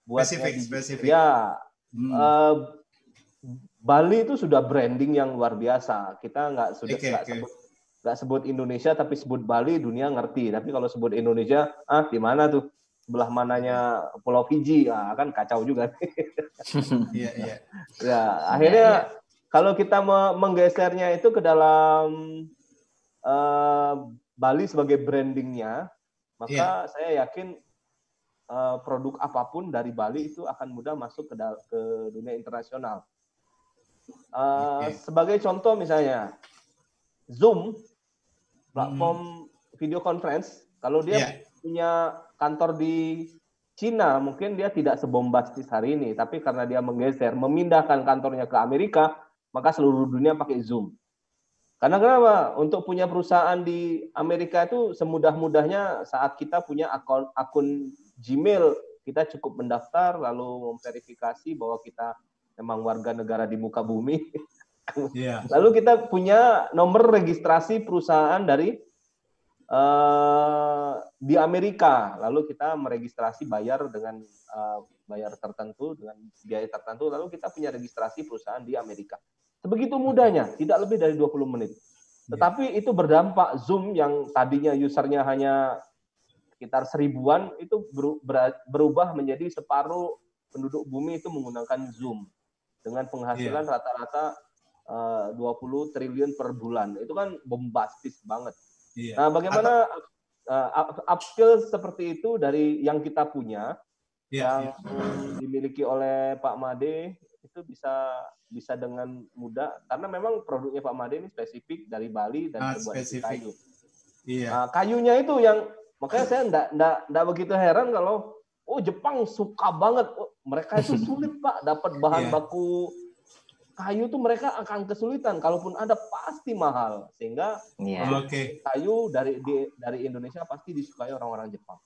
Buat spesifik, spesifik. Ya. Hmm. Uh, Bali itu sudah branding yang luar biasa. Kita nggak sudah okay, nggak okay. sebut nggak sebut Indonesia tapi sebut Bali dunia ngerti. Tapi kalau sebut Indonesia, ah di mana tuh? sebelah mananya Pulau Fiji, ya kan kacau juga. [laughs] Iya, iya. Ya, akhirnya ya, ya. kalau kita menggesernya itu ke dalam uh, Bali sebagai brandingnya, maka ya. saya yakin uh, produk apa pun dari Bali itu akan mudah masuk ke, ke dunia internasional. Uh, okay. Sebagai contoh misalnya, Zoom, platform hmm. video conference, kalau dia yeah. punya kantor di Cina mungkin dia tidak sebombastis hari ini, tapi karena dia menggeser, memindahkan kantornya ke Amerika, maka seluruh dunia pakai Zoom. Karena kenapa? Untuk punya perusahaan di Amerika itu semudah-mudahnya saat kita punya akun akun Gmail, kita cukup mendaftar lalu memverifikasi bahwa kita memang warga negara di muka bumi. Yeah. [laughs] Lalu kita punya nomor registrasi perusahaan dari uh, di Amerika, lalu kita meregistrasi bayar dengan uh, bayar tertentu dengan biaya tertentu, lalu kita punya registrasi perusahaan di Amerika. Sebegitu mudahnya, tidak lebih dari 20 menit. Iya. Tetapi itu berdampak Zoom yang tadinya usernya hanya sekitar seribuan itu berubah menjadi separuh penduduk bumi itu menggunakan Zoom dengan penghasilan iya. rata-rata yeah. uh, 20 triliun per bulan. Itu kan bombastis banget. Iya. Nah, bagaimana Atau, uh, upskill seperti itu dari yang kita punya, iya, yang iya. dimiliki oleh Pak Made itu bisa bisa dengan mudah karena memang produknya Pak Made ini spesifik dari Bali dan ah, terbuat dari kayu. Iya. Nah, kayunya itu yang makanya saya enggak, enggak, enggak begitu heran kalau oh Jepang suka banget oh, mereka itu [laughs] sulit Pak dapat bahan yeah. baku kayu tuh mereka akan kesulitan kalaupun ada pasti mahal sehingga yeah. okay. kayu dari di, dari Indonesia pasti disukai orang-orang Jepang.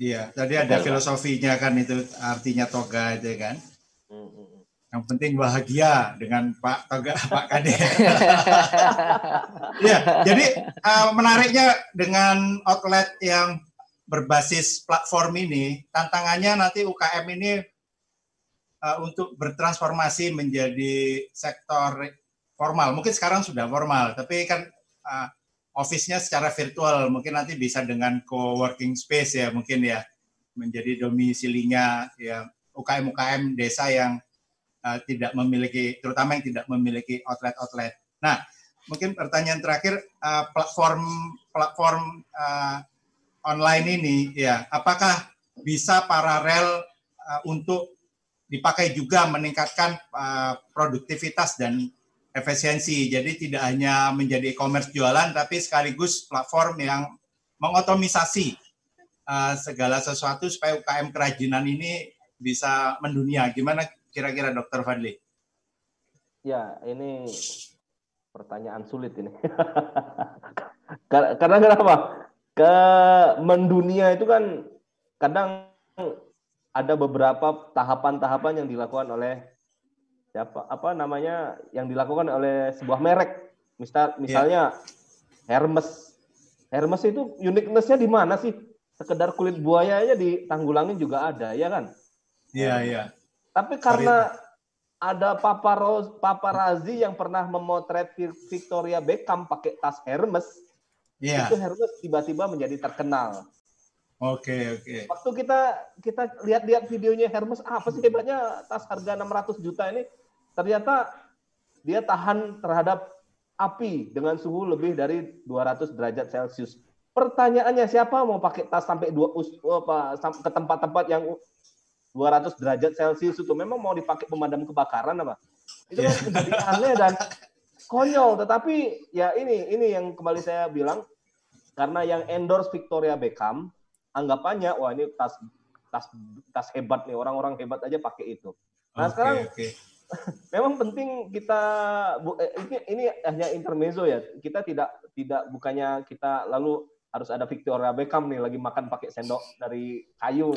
Iya, tadi ada filosofinya kan itu artinya toga itu kan. Hmm, hmm. Yang penting bahagia dengan Pak Toga [laughs] Pak Kade. [laughs] ya, jadi uh, menariknya dengan outlet yang berbasis platform ini, tantangannya nanti UKM ini uh, untuk bertransformasi menjadi sektor formal. Mungkin sekarang sudah formal, tapi kan uh, office-nya secara virtual. Mungkin nanti bisa dengan co-working space ya, mungkin ya menjadi domisilinya ya UKM-UKM desa yang uh, tidak memiliki, terutama yang tidak memiliki outlet-outlet. Nah, mungkin pertanyaan terakhir, uh, platform platform uh, online ini, ya, apakah bisa paralel uh, untuk dipakai juga meningkatkan uh, produktivitas dan efisiensi. Jadi tidak hanya menjadi e-commerce jualan, tapi sekaligus platform yang mengotomisasi uh, segala sesuatu supaya UKM kerajinan ini bisa mendunia. Gimana kira-kira Dokter Fadli? Ya, ini pertanyaan sulit ini. [laughs] Karena kenapa? Ke mendunia itu kan kadang ada beberapa tahapan-tahapan yang dilakukan oleh siapa apa namanya yang dilakukan oleh sebuah merek misal misalnya yeah. Hermes Hermes itu uniquenessnya di mana sih sekedar kulit buaya aja ditanggulangin juga ada ya kan iya yeah, iya yeah. Tapi karena ada paparoz paparazi yang pernah memotret Victoria Beckham pakai tas Hermes yeah. itu Hermes tiba-tiba menjadi terkenal Oke, okay, oke. Okay. Waktu kita kita lihat-lihat videonya Hermes, ah, apa sih hebatnya tas harga 600 juta ini? Ternyata dia tahan terhadap api dengan suhu lebih dari 200 derajat Celcius. Pertanyaannya siapa mau pakai tas sampai dua apa ke tempat-tempat yang 200 derajat Celcius itu memang mau dipakai pemadam kebakaran apa? Itu kan menjadi aneh dan konyol. Tetapi ya ini ini yang kembali saya bilang karena yang endorse Victoria Beckham anggapannya wah ini tas tas tas hebat nih orang-orang hebat aja pakai itu. Nah okay, sekarang okay. [laughs] memang penting kita eh, ini ini hanya intermezzo ya. Kita tidak tidak bukannya kita lalu harus ada Victoria Beckham nih lagi makan pakai sendok dari kayu.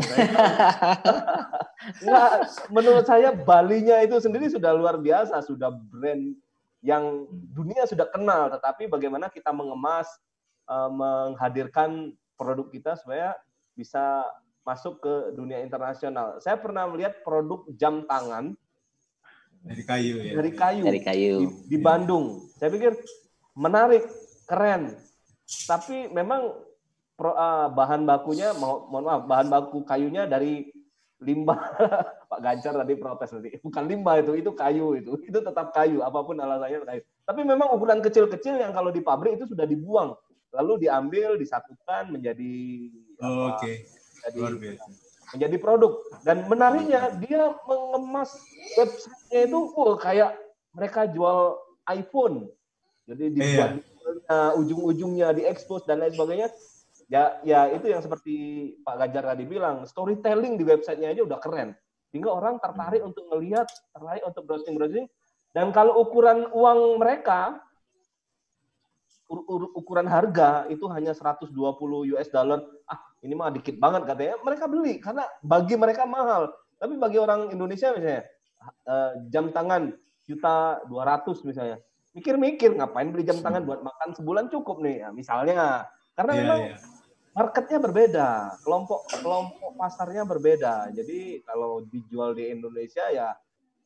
[laughs] Nggak, menurut saya Balinya itu sendiri sudah luar biasa, sudah brand yang dunia sudah kenal. Tetapi bagaimana kita mengemas, eh, menghadirkan produk kita supaya bisa masuk ke dunia internasional. Saya pernah melihat produk jam tangan dari kayu ya. Dari kayu. Dari kayu. Di, di Bandung. Saya pikir menarik, keren. Tapi memang pro, uh, bahan bakunya mo mohon maaf, bahan baku kayunya dari limbah [laughs] Pak Ganjar tadi protes tadi. Bukan limbah itu, itu kayu itu. [laughs] Itu tetap kayu, apa pun alasannya kayu. Tapi memang ukuran kecil-kecil yang kalau di pabrik itu sudah dibuang lalu diambil disatukan menjadi oh, oke okay. luar biasa menjadi produk dan menariknya dia mengemas websitenya itu oh, kayak mereka jual iPhone jadi dibuat iya. Ujung-ujungnya diekspos dan lain sebagainya ya ya itu yang seperti Pak Ganjar tadi bilang storytelling di websitenya aja udah keren sehingga orang tertarik hmm. untuk melihat tertarik untuk browsing browsing dan kalau ukuran uang mereka ukuran harga itu hanya 120 US dollar. Ah, ini mah dikit banget katanya. Mereka beli karena bagi mereka mahal. Tapi bagi orang Indonesia misalnya eh, jam tangan juta 200 misalnya. Mikir-mikir ngapain beli jam tangan buat makan sebulan cukup nih. Ya, misalnya karena yeah, memang yeah. marketnya berbeda, kelompok kelompok pasarnya berbeda. Jadi kalau dijual di Indonesia ya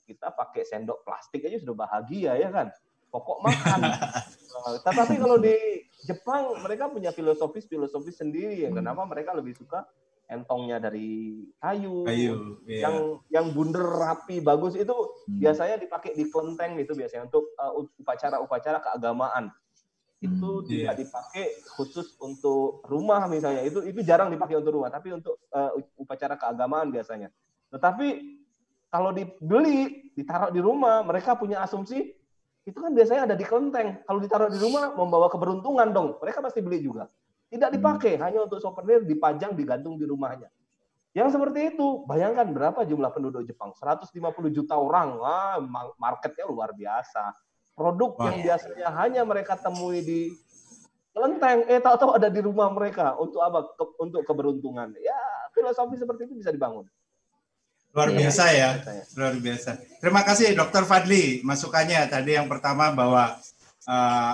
kita pakai sendok plastik aja sudah bahagia ya kan pokok makan. uh, [laughs] tetapi kalau di Jepang mereka punya filosofis filosofis sendiri ya. Kenapa mereka lebih suka entongnya dari kayu, kayu iya. yang yang bunder rapi bagus itu hmm. biasanya dipakai di kelenteng itu biasanya untuk uh, upacara-upacara keagamaan itu hmm, tidak yeah. dipakai khusus untuk rumah misalnya itu itu jarang dipakai untuk rumah tapi untuk uh, upacara keagamaan biasanya tetapi kalau dibeli ditaruh di rumah mereka punya asumsi itu kan biasanya ada di kelenteng. Kalau ditaruh di rumah membawa keberuntungan dong. Mereka pasti beli juga. Tidak dipakai, hmm. hanya untuk souvenir dipajang digantung di rumahnya. Yang seperti itu, bayangkan berapa jumlah penduduk Jepang? 150 juta orang. Wah, marketnya luar biasa. Produk Wah. yang biasanya hanya mereka temui di kelenteng, eh tahu-tahu ada di rumah mereka untuk apa? Ke, untuk keberuntungan. Ya, filosofi seperti itu bisa dibangun. Luar iya, biasa ya, luar biasa. Terima kasih Dokter Fadli masukannya tadi yang pertama bahwa uh,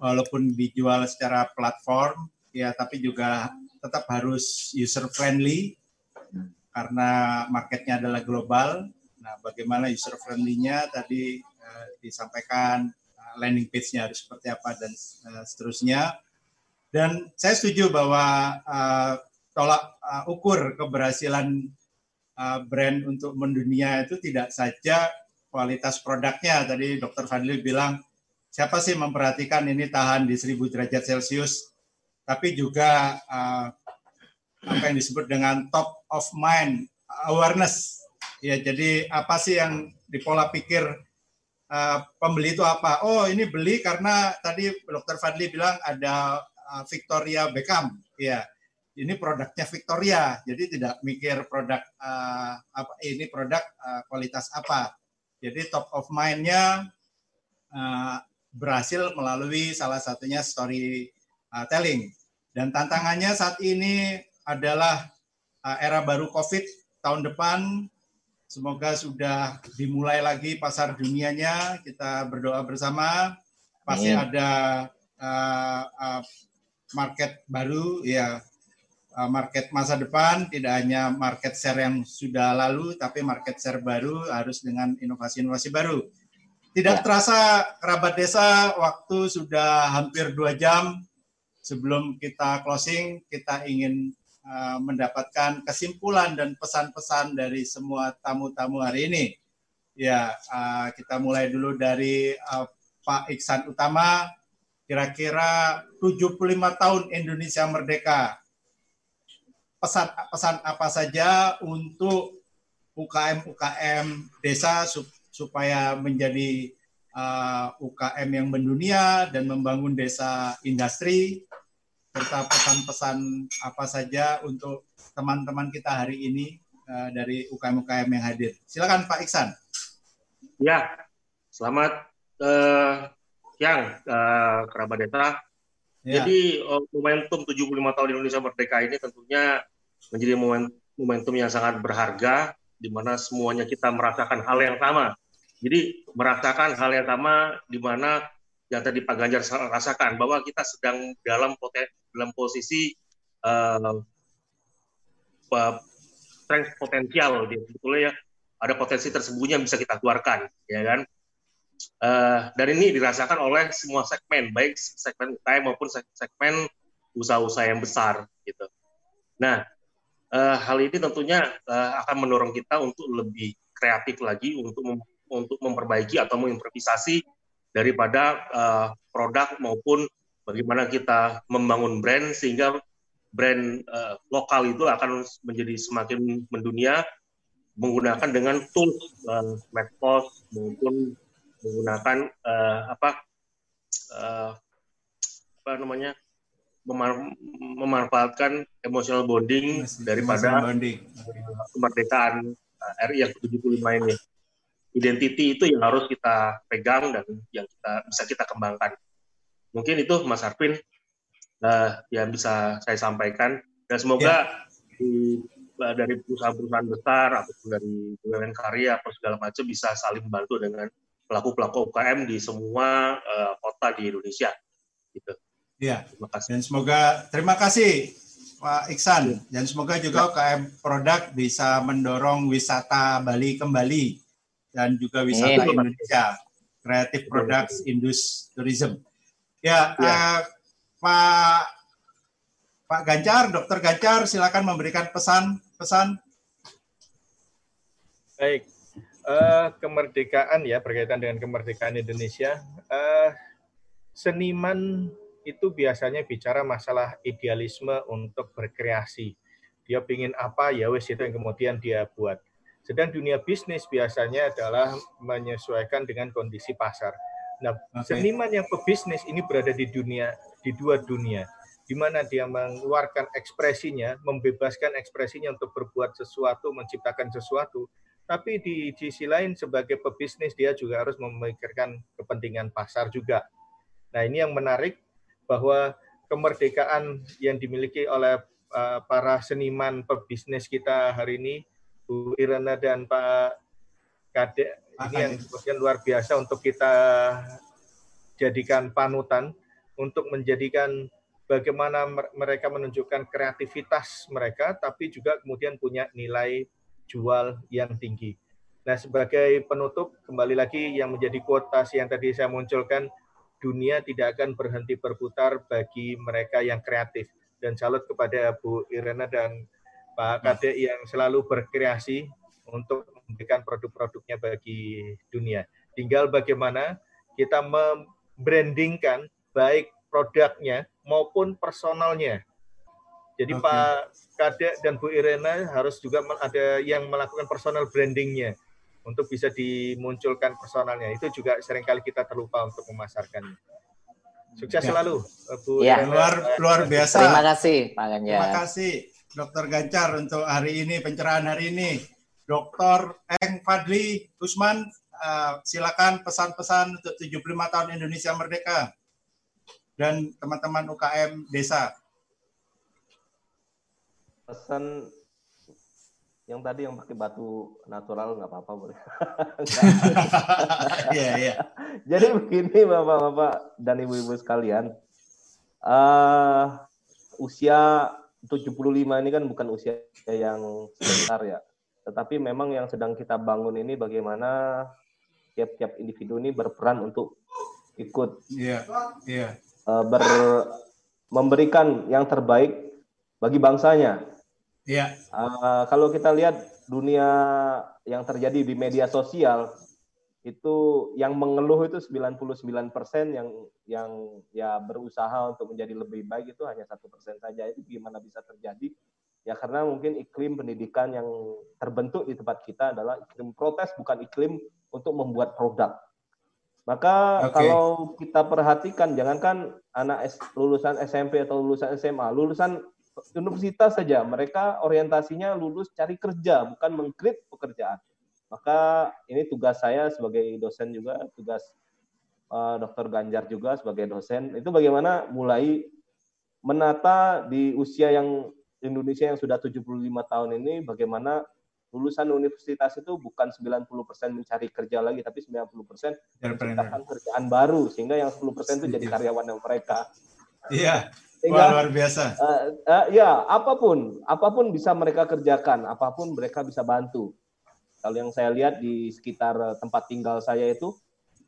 walaupun dijual secara platform ya tapi juga tetap harus user friendly karena marketnya adalah global. Nah, bagaimana user friendly-nya tadi uh, disampaikan uh, landing page-nya harus seperti apa dan uh, seterusnya. Dan saya setuju bahwa uh, tolak uh, ukur keberhasilan uh, brand untuk mendunia itu tidak saja kualitas produknya. Tadi Dr. Fadli bilang siapa sih memperhatikan ini tahan di 1000 derajat Celcius, tapi juga uh, apa yang disebut dengan top of mind awareness. Ya, jadi apa sih yang di pola pikir uh, pembeli itu apa? Oh, ini beli karena tadi Dr. Fadli bilang ada uh, Victoria Beckham. Ya, ini produknya Victoria, jadi tidak mikir produk uh, apa ini produk uh, kualitas apa. Jadi top of mind-nya uh, berhasil melalui salah satunya story uh, telling. Dan tantangannya saat ini adalah uh, era baru COVID tahun depan. Semoga sudah dimulai lagi pasar dunianya. Kita berdoa bersama. Pasti ada uh, uh, market baru, ya market masa depan. Tidak hanya market share yang sudah lalu, tapi market share baru harus dengan inovasi-inovasi baru. Tidak ya. terasa kerabat desa waktu sudah hampir dua jam sebelum kita closing. Kita ingin Eh, mendapatkan kesimpulan dan pesan-pesan dari semua tamu-tamu hari ini. Ya, uh, kita mulai dulu dari uh, Pak Iksan Utama, kira-kira 75 tahun Indonesia merdeka. Pesan-pesan apa saja untuk UKM-UKM desa supaya menjadi uh, UKM yang mendunia dan membangun desa industri serta pesan-pesan apa saja untuk teman-teman kita hari ini uh, dari UKM-UKM yang hadir. Silakan Pak Iksan. Ya, selamat uh, siang uh, kerabat desa. Ya. Jadi uh, momentum 75 tahun Indonesia Merdeka ini tentunya menjadi momentum yang sangat berharga di mana semuanya kita merasakan hal yang sama. Jadi merasakan hal yang sama di mana yang tadi Pak Ganjar rasakan bahwa kita sedang dalam potensi dalam posisi uh, strength potensial dia. Sebetulnya ya ada potensi tersembunyi yang bisa kita keluarkan ya kan? Uh, dan ini dirasakan oleh semua segmen baik segmen UKM maupun segmen usaha-usaha yang besar gitu. Nah uh, hal ini tentunya uh, akan mendorong kita untuk lebih kreatif lagi untuk mem untuk memperbaiki atau mengimprovisasi daripada uh, produk maupun bagaimana kita membangun brand sehingga brand uh, lokal itu akan menjadi semakin mendunia menggunakan dengan tools uh, medsos maupun menggunakan uh, apa uh, apa namanya memar memanfaatkan emotional bonding Masih, daripada bonding. kemerdekaan uh, RI yang ke-75 ini. Identity itu yang harus kita pegang dan yang kita bisa kita kembangkan. Mungkin itu Mas Arvin uh, yang bisa saya sampaikan dan semoga ya. di, uh, dari perusahaan-perusahaan besar ataupun dari BUMN karya atau segala macam bisa saling membantu dengan pelaku-pelaku UKM di semua uh, kota di Indonesia. Gitu. Ya. Terima kasih. Dan semoga terima kasih Pak Iksan dan semoga juga UKM produk bisa mendorong wisata Bali kembali dan juga wisata Indonesia, Creative Products Industry Tourism. Ya, ya. Uh, Pak Pak Ganjar, Dokter Ganjar, silakan memberikan pesan-pesan. Baik, uh, kemerdekaan ya berkaitan dengan kemerdekaan Indonesia. Uh, seniman itu biasanya bicara masalah idealisme untuk berkreasi. Dia ingin apa ya wes itu yang kemudian dia buat. Sedang dunia bisnis biasanya adalah menyesuaikan dengan kondisi pasar Nah, okay. seniman yang pebisnis ini berada di dunia di dua dunia, di mana dia mengeluarkan ekspresinya, membebaskan ekspresinya untuk berbuat sesuatu, menciptakan sesuatu, tapi di sisi lain sebagai pebisnis dia juga harus memikirkan kepentingan pasar juga. Nah, ini yang menarik bahwa kemerdekaan yang dimiliki oleh uh, para seniman pebisnis kita hari ini, Bu Irana dan Pak Kadek ini yang kemudian luar biasa untuk kita jadikan panutan untuk menjadikan bagaimana mereka menunjukkan kreativitas mereka, tapi juga kemudian punya nilai jual yang tinggi. Nah, sebagai penutup, kembali lagi yang menjadi kuotasi yang tadi saya munculkan, dunia tidak akan berhenti berputar bagi mereka yang kreatif. Dan salut kepada Bu Irena dan Pak Kade yang selalu berkreasi untuk memberikan produk-produknya bagi dunia. Tinggal bagaimana kita membrandingkan baik produknya maupun personalnya. Jadi okay. Pak Kadek dan Bu Irena harus juga ada yang melakukan personal brandingnya untuk bisa dimunculkan personalnya. Itu juga sering kali kita terlupa untuk memasarkannya. Sukses ya. selalu, Bu. Ya. Luar luar biasa. Terima kasih, Pak Ganjar. Terima kasih, Dokter Gancar untuk hari ini pencerahan hari ini. Dokter Eng Fadli Usman, uh, silakan pesan-pesan untuk 75 tahun Indonesia Merdeka dan teman-teman UKM desa. Pesan yang tadi yang pakai batu natural nggak apa-apa boleh. [laughs] Iya iya. Jadi begini bapak-bapak dan ibu-ibu sekalian, uh, usia 75 ini kan bukan usia yang sebentar ya, tetapi memang yang sedang kita bangun ini bagaimana tiap-tiap individu ini berperan untuk ikut yeah, yeah. Uh, ber memberikan yang terbaik bagi bangsanya Iya. Uh, kalau kita lihat dunia yang terjadi di media sosial itu yang mengeluh itu 99% yang yang ya berusaha untuk menjadi lebih baik itu hanya satu persen saja itu gimana bisa terjadi ya karena mungkin iklim pendidikan yang terbentuk di tempat kita adalah iklim protes bukan iklim untuk membuat produk maka okay. kalau kita perhatikan jangankan anak lulusan SMP atau lulusan SMA lulusan universitas saja mereka orientasinya lulus cari kerja bukan mengkrit pekerjaan maka ini tugas saya sebagai dosen juga tugas uh, dokter Ganjar juga sebagai dosen itu bagaimana mulai menata di usia yang Indonesia yang sudah 75 tahun ini bagaimana lulusan universitas itu bukan 90% mencari kerja lagi tapi 90% menciptakan kerjaan baru sehingga yang 10% itu jadi iya. karyawan mereka. Iya. Sehingga, Wah, luar biasa. Uh, uh, ya, apa pun, apa pun bisa mereka kerjakan, apa pun mereka bisa bantu. Kalau yang saya lihat di sekitar eh, tempat tinggal saya itu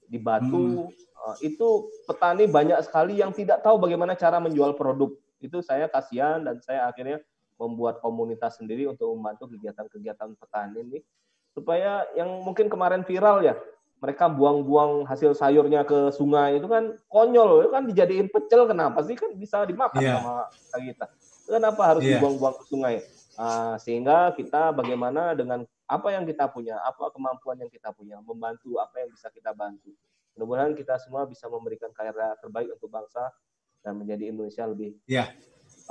di Batu, hmm. uh, itu petani banyak sekali yang tidak tahu bagaimana cara menjual produk. Itu saya kasihan dan saya akhirnya membuat komunitas sendiri untuk membantu kegiatan-kegiatan petani ini supaya yang mungkin kemarin viral ya mereka buang-buang hasil sayurnya ke sungai itu kan konyol itu kan dijadiin pecel kenapa sih kan bisa dimakan yeah. sama kita kenapa harus yeah. dibuang-buang ke sungai uh, sehingga kita bagaimana dengan apa yang kita punya apa kemampuan yang kita punya membantu apa yang bisa kita bantu mudah-mudahan kita semua bisa memberikan karya terbaik untuk bangsa dan menjadi Indonesia lebih yeah.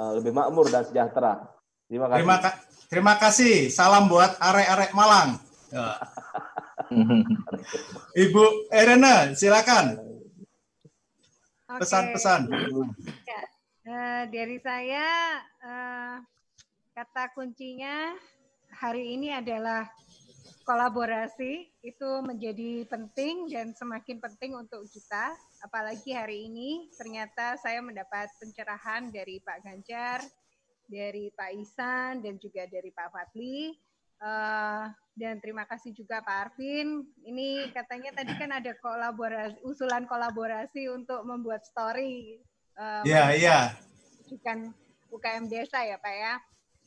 uh, lebih makmur dan sejahtera terima kasih terima, ka terima kasih salam buat arek-arek Malang ya. [laughs] Ibu Erena, silakan. Pesan-pesan. Ya, uh, dari saya uh, kata kuncinya hari ini adalah kolaborasi itu menjadi penting dan semakin penting untuk kita. Apalagi hari ini ternyata saya mendapat pencerahan dari Pak Ganjar, dari Pak Isan dan juga dari Pak Fadli Uh, dan terima kasih juga Pak Arvin. Ini katanya tadi kan ada kolaborasi, usulan kolaborasi untuk membuat story. Iya, uh, iya. Bukan UKM desa ya Pak ya.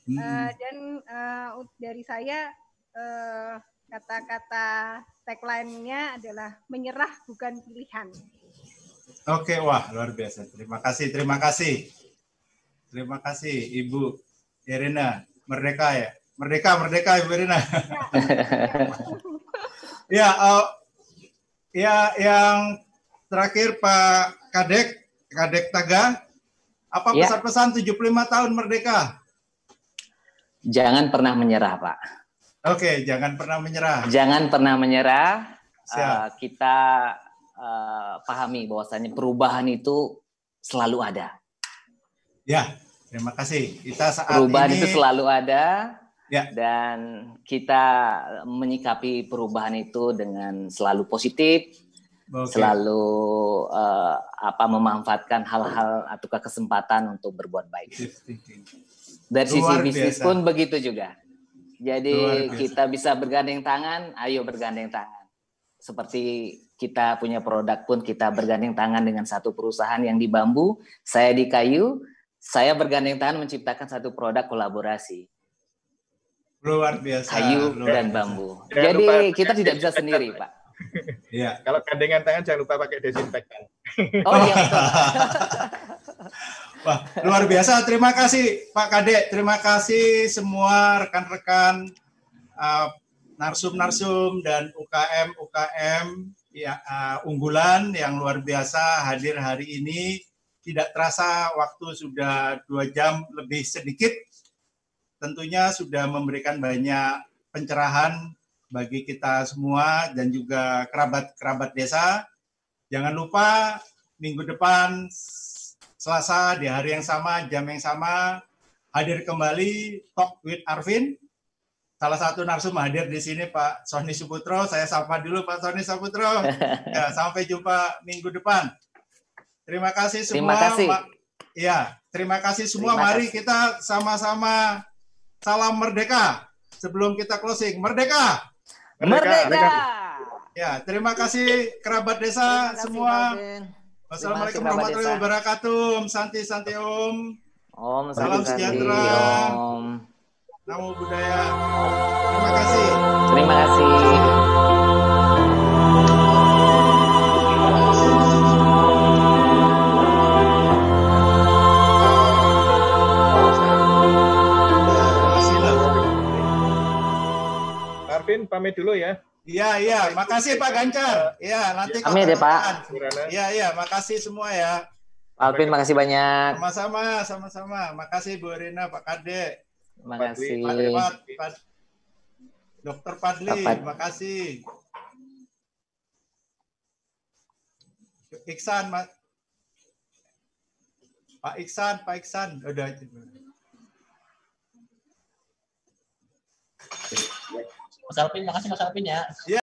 Mm. Uh, dan uh, dari saya kata-kata uh, tagline-nya adalah menyerah bukan pilihan. Oke, wah luar biasa. Terima kasih, terima kasih. Terima kasih Ibu Irina Merdeka ya. Merdeka, merdeka Ibu Rina. [laughs] ya, uh, ya yang terakhir Pak Kadek, Kadek Taga, apa ya. pesan-pesan 75 tahun merdeka? Jangan pernah menyerah, Pak. Oke, jangan pernah menyerah. Jangan pernah menyerah. Uh, kita uh, pahami bahwasanya perubahan itu selalu ada. Ya, terima kasih. Kita saat perubahan ini... itu selalu ada Ya. Dan kita menyikapi perubahan itu dengan selalu positif okay. selalu uh, apa memanfaatkan hal-hal atau kesempatan untuk berbuat baik. Dari sisi bisnis pun begitu juga. Jadi kita bisa bergandeng tangan, ayo bergandeng tangan. Seperti kita punya produk pun kita bergandeng tangan dengan satu perusahaan yang di bambu, saya di kayu, saya bergandeng tangan menciptakan satu produk kolaborasi. Luar biasa. Kayu luar dan biasa. bambu. Jangan Jadi lupa, kita tidak bisa sendiri, Pak. Iya. Kalau gandengan tangan jangan lupa pakai desinfektan. Oh iya. [laughs] Wah, luar biasa. Terima kasih Pak Kadek. Terima kasih semua rekan-rekan uh, narsum-narsum dan UKM UKM ya, uh, unggulan yang luar biasa hadir hari ini. Tidak terasa waktu sudah dua jam lebih sedikit. Tentunya sudah memberikan banyak pencerahan bagi kita semua dan juga kerabat-kerabat desa. Jangan lupa minggu depan Selasa di hari yang sama, jam yang sama, hadir kembali Talk with Arvin. Salah satu narsum hadir di sini Pak Sony Suputro. Saya sapa dulu Pak Sony Suputro. Ya, [laughs] sampai jumpa minggu depan. Terima kasih semua. Terima kasih. Ya, terima kasih semua. Terima Mari kasih. kita sama-sama salam merdeka sebelum kita closing. Merdeka. Merdeka. merdeka. Ya, terima kasih kerabat desa kasih, semua. Wassalamualaikum warahmatullahi wabarakatuh. Om Santi Santi Om. Om Salam Santi, sejahtera. Om. Namo Buddhaya. Terima kasih. Terima kasih. Marvin pamit dulu ya. Iya, iya. Makasih Pak Gancar. Iya, nanti Kami deh, Pak. Iya, iya. Makasih semua ya. Alvin, makasih banyak. Sama-sama, sama-sama. Makasih Bu Rina, Pak Kade. Makasih. Pak, Pak, Pak, Dokter Padli, makasih. Iksan, Pak. Pak Iksan, Pak Iksan. Udah. Mas Alvin, makasih Mas Alvin ya.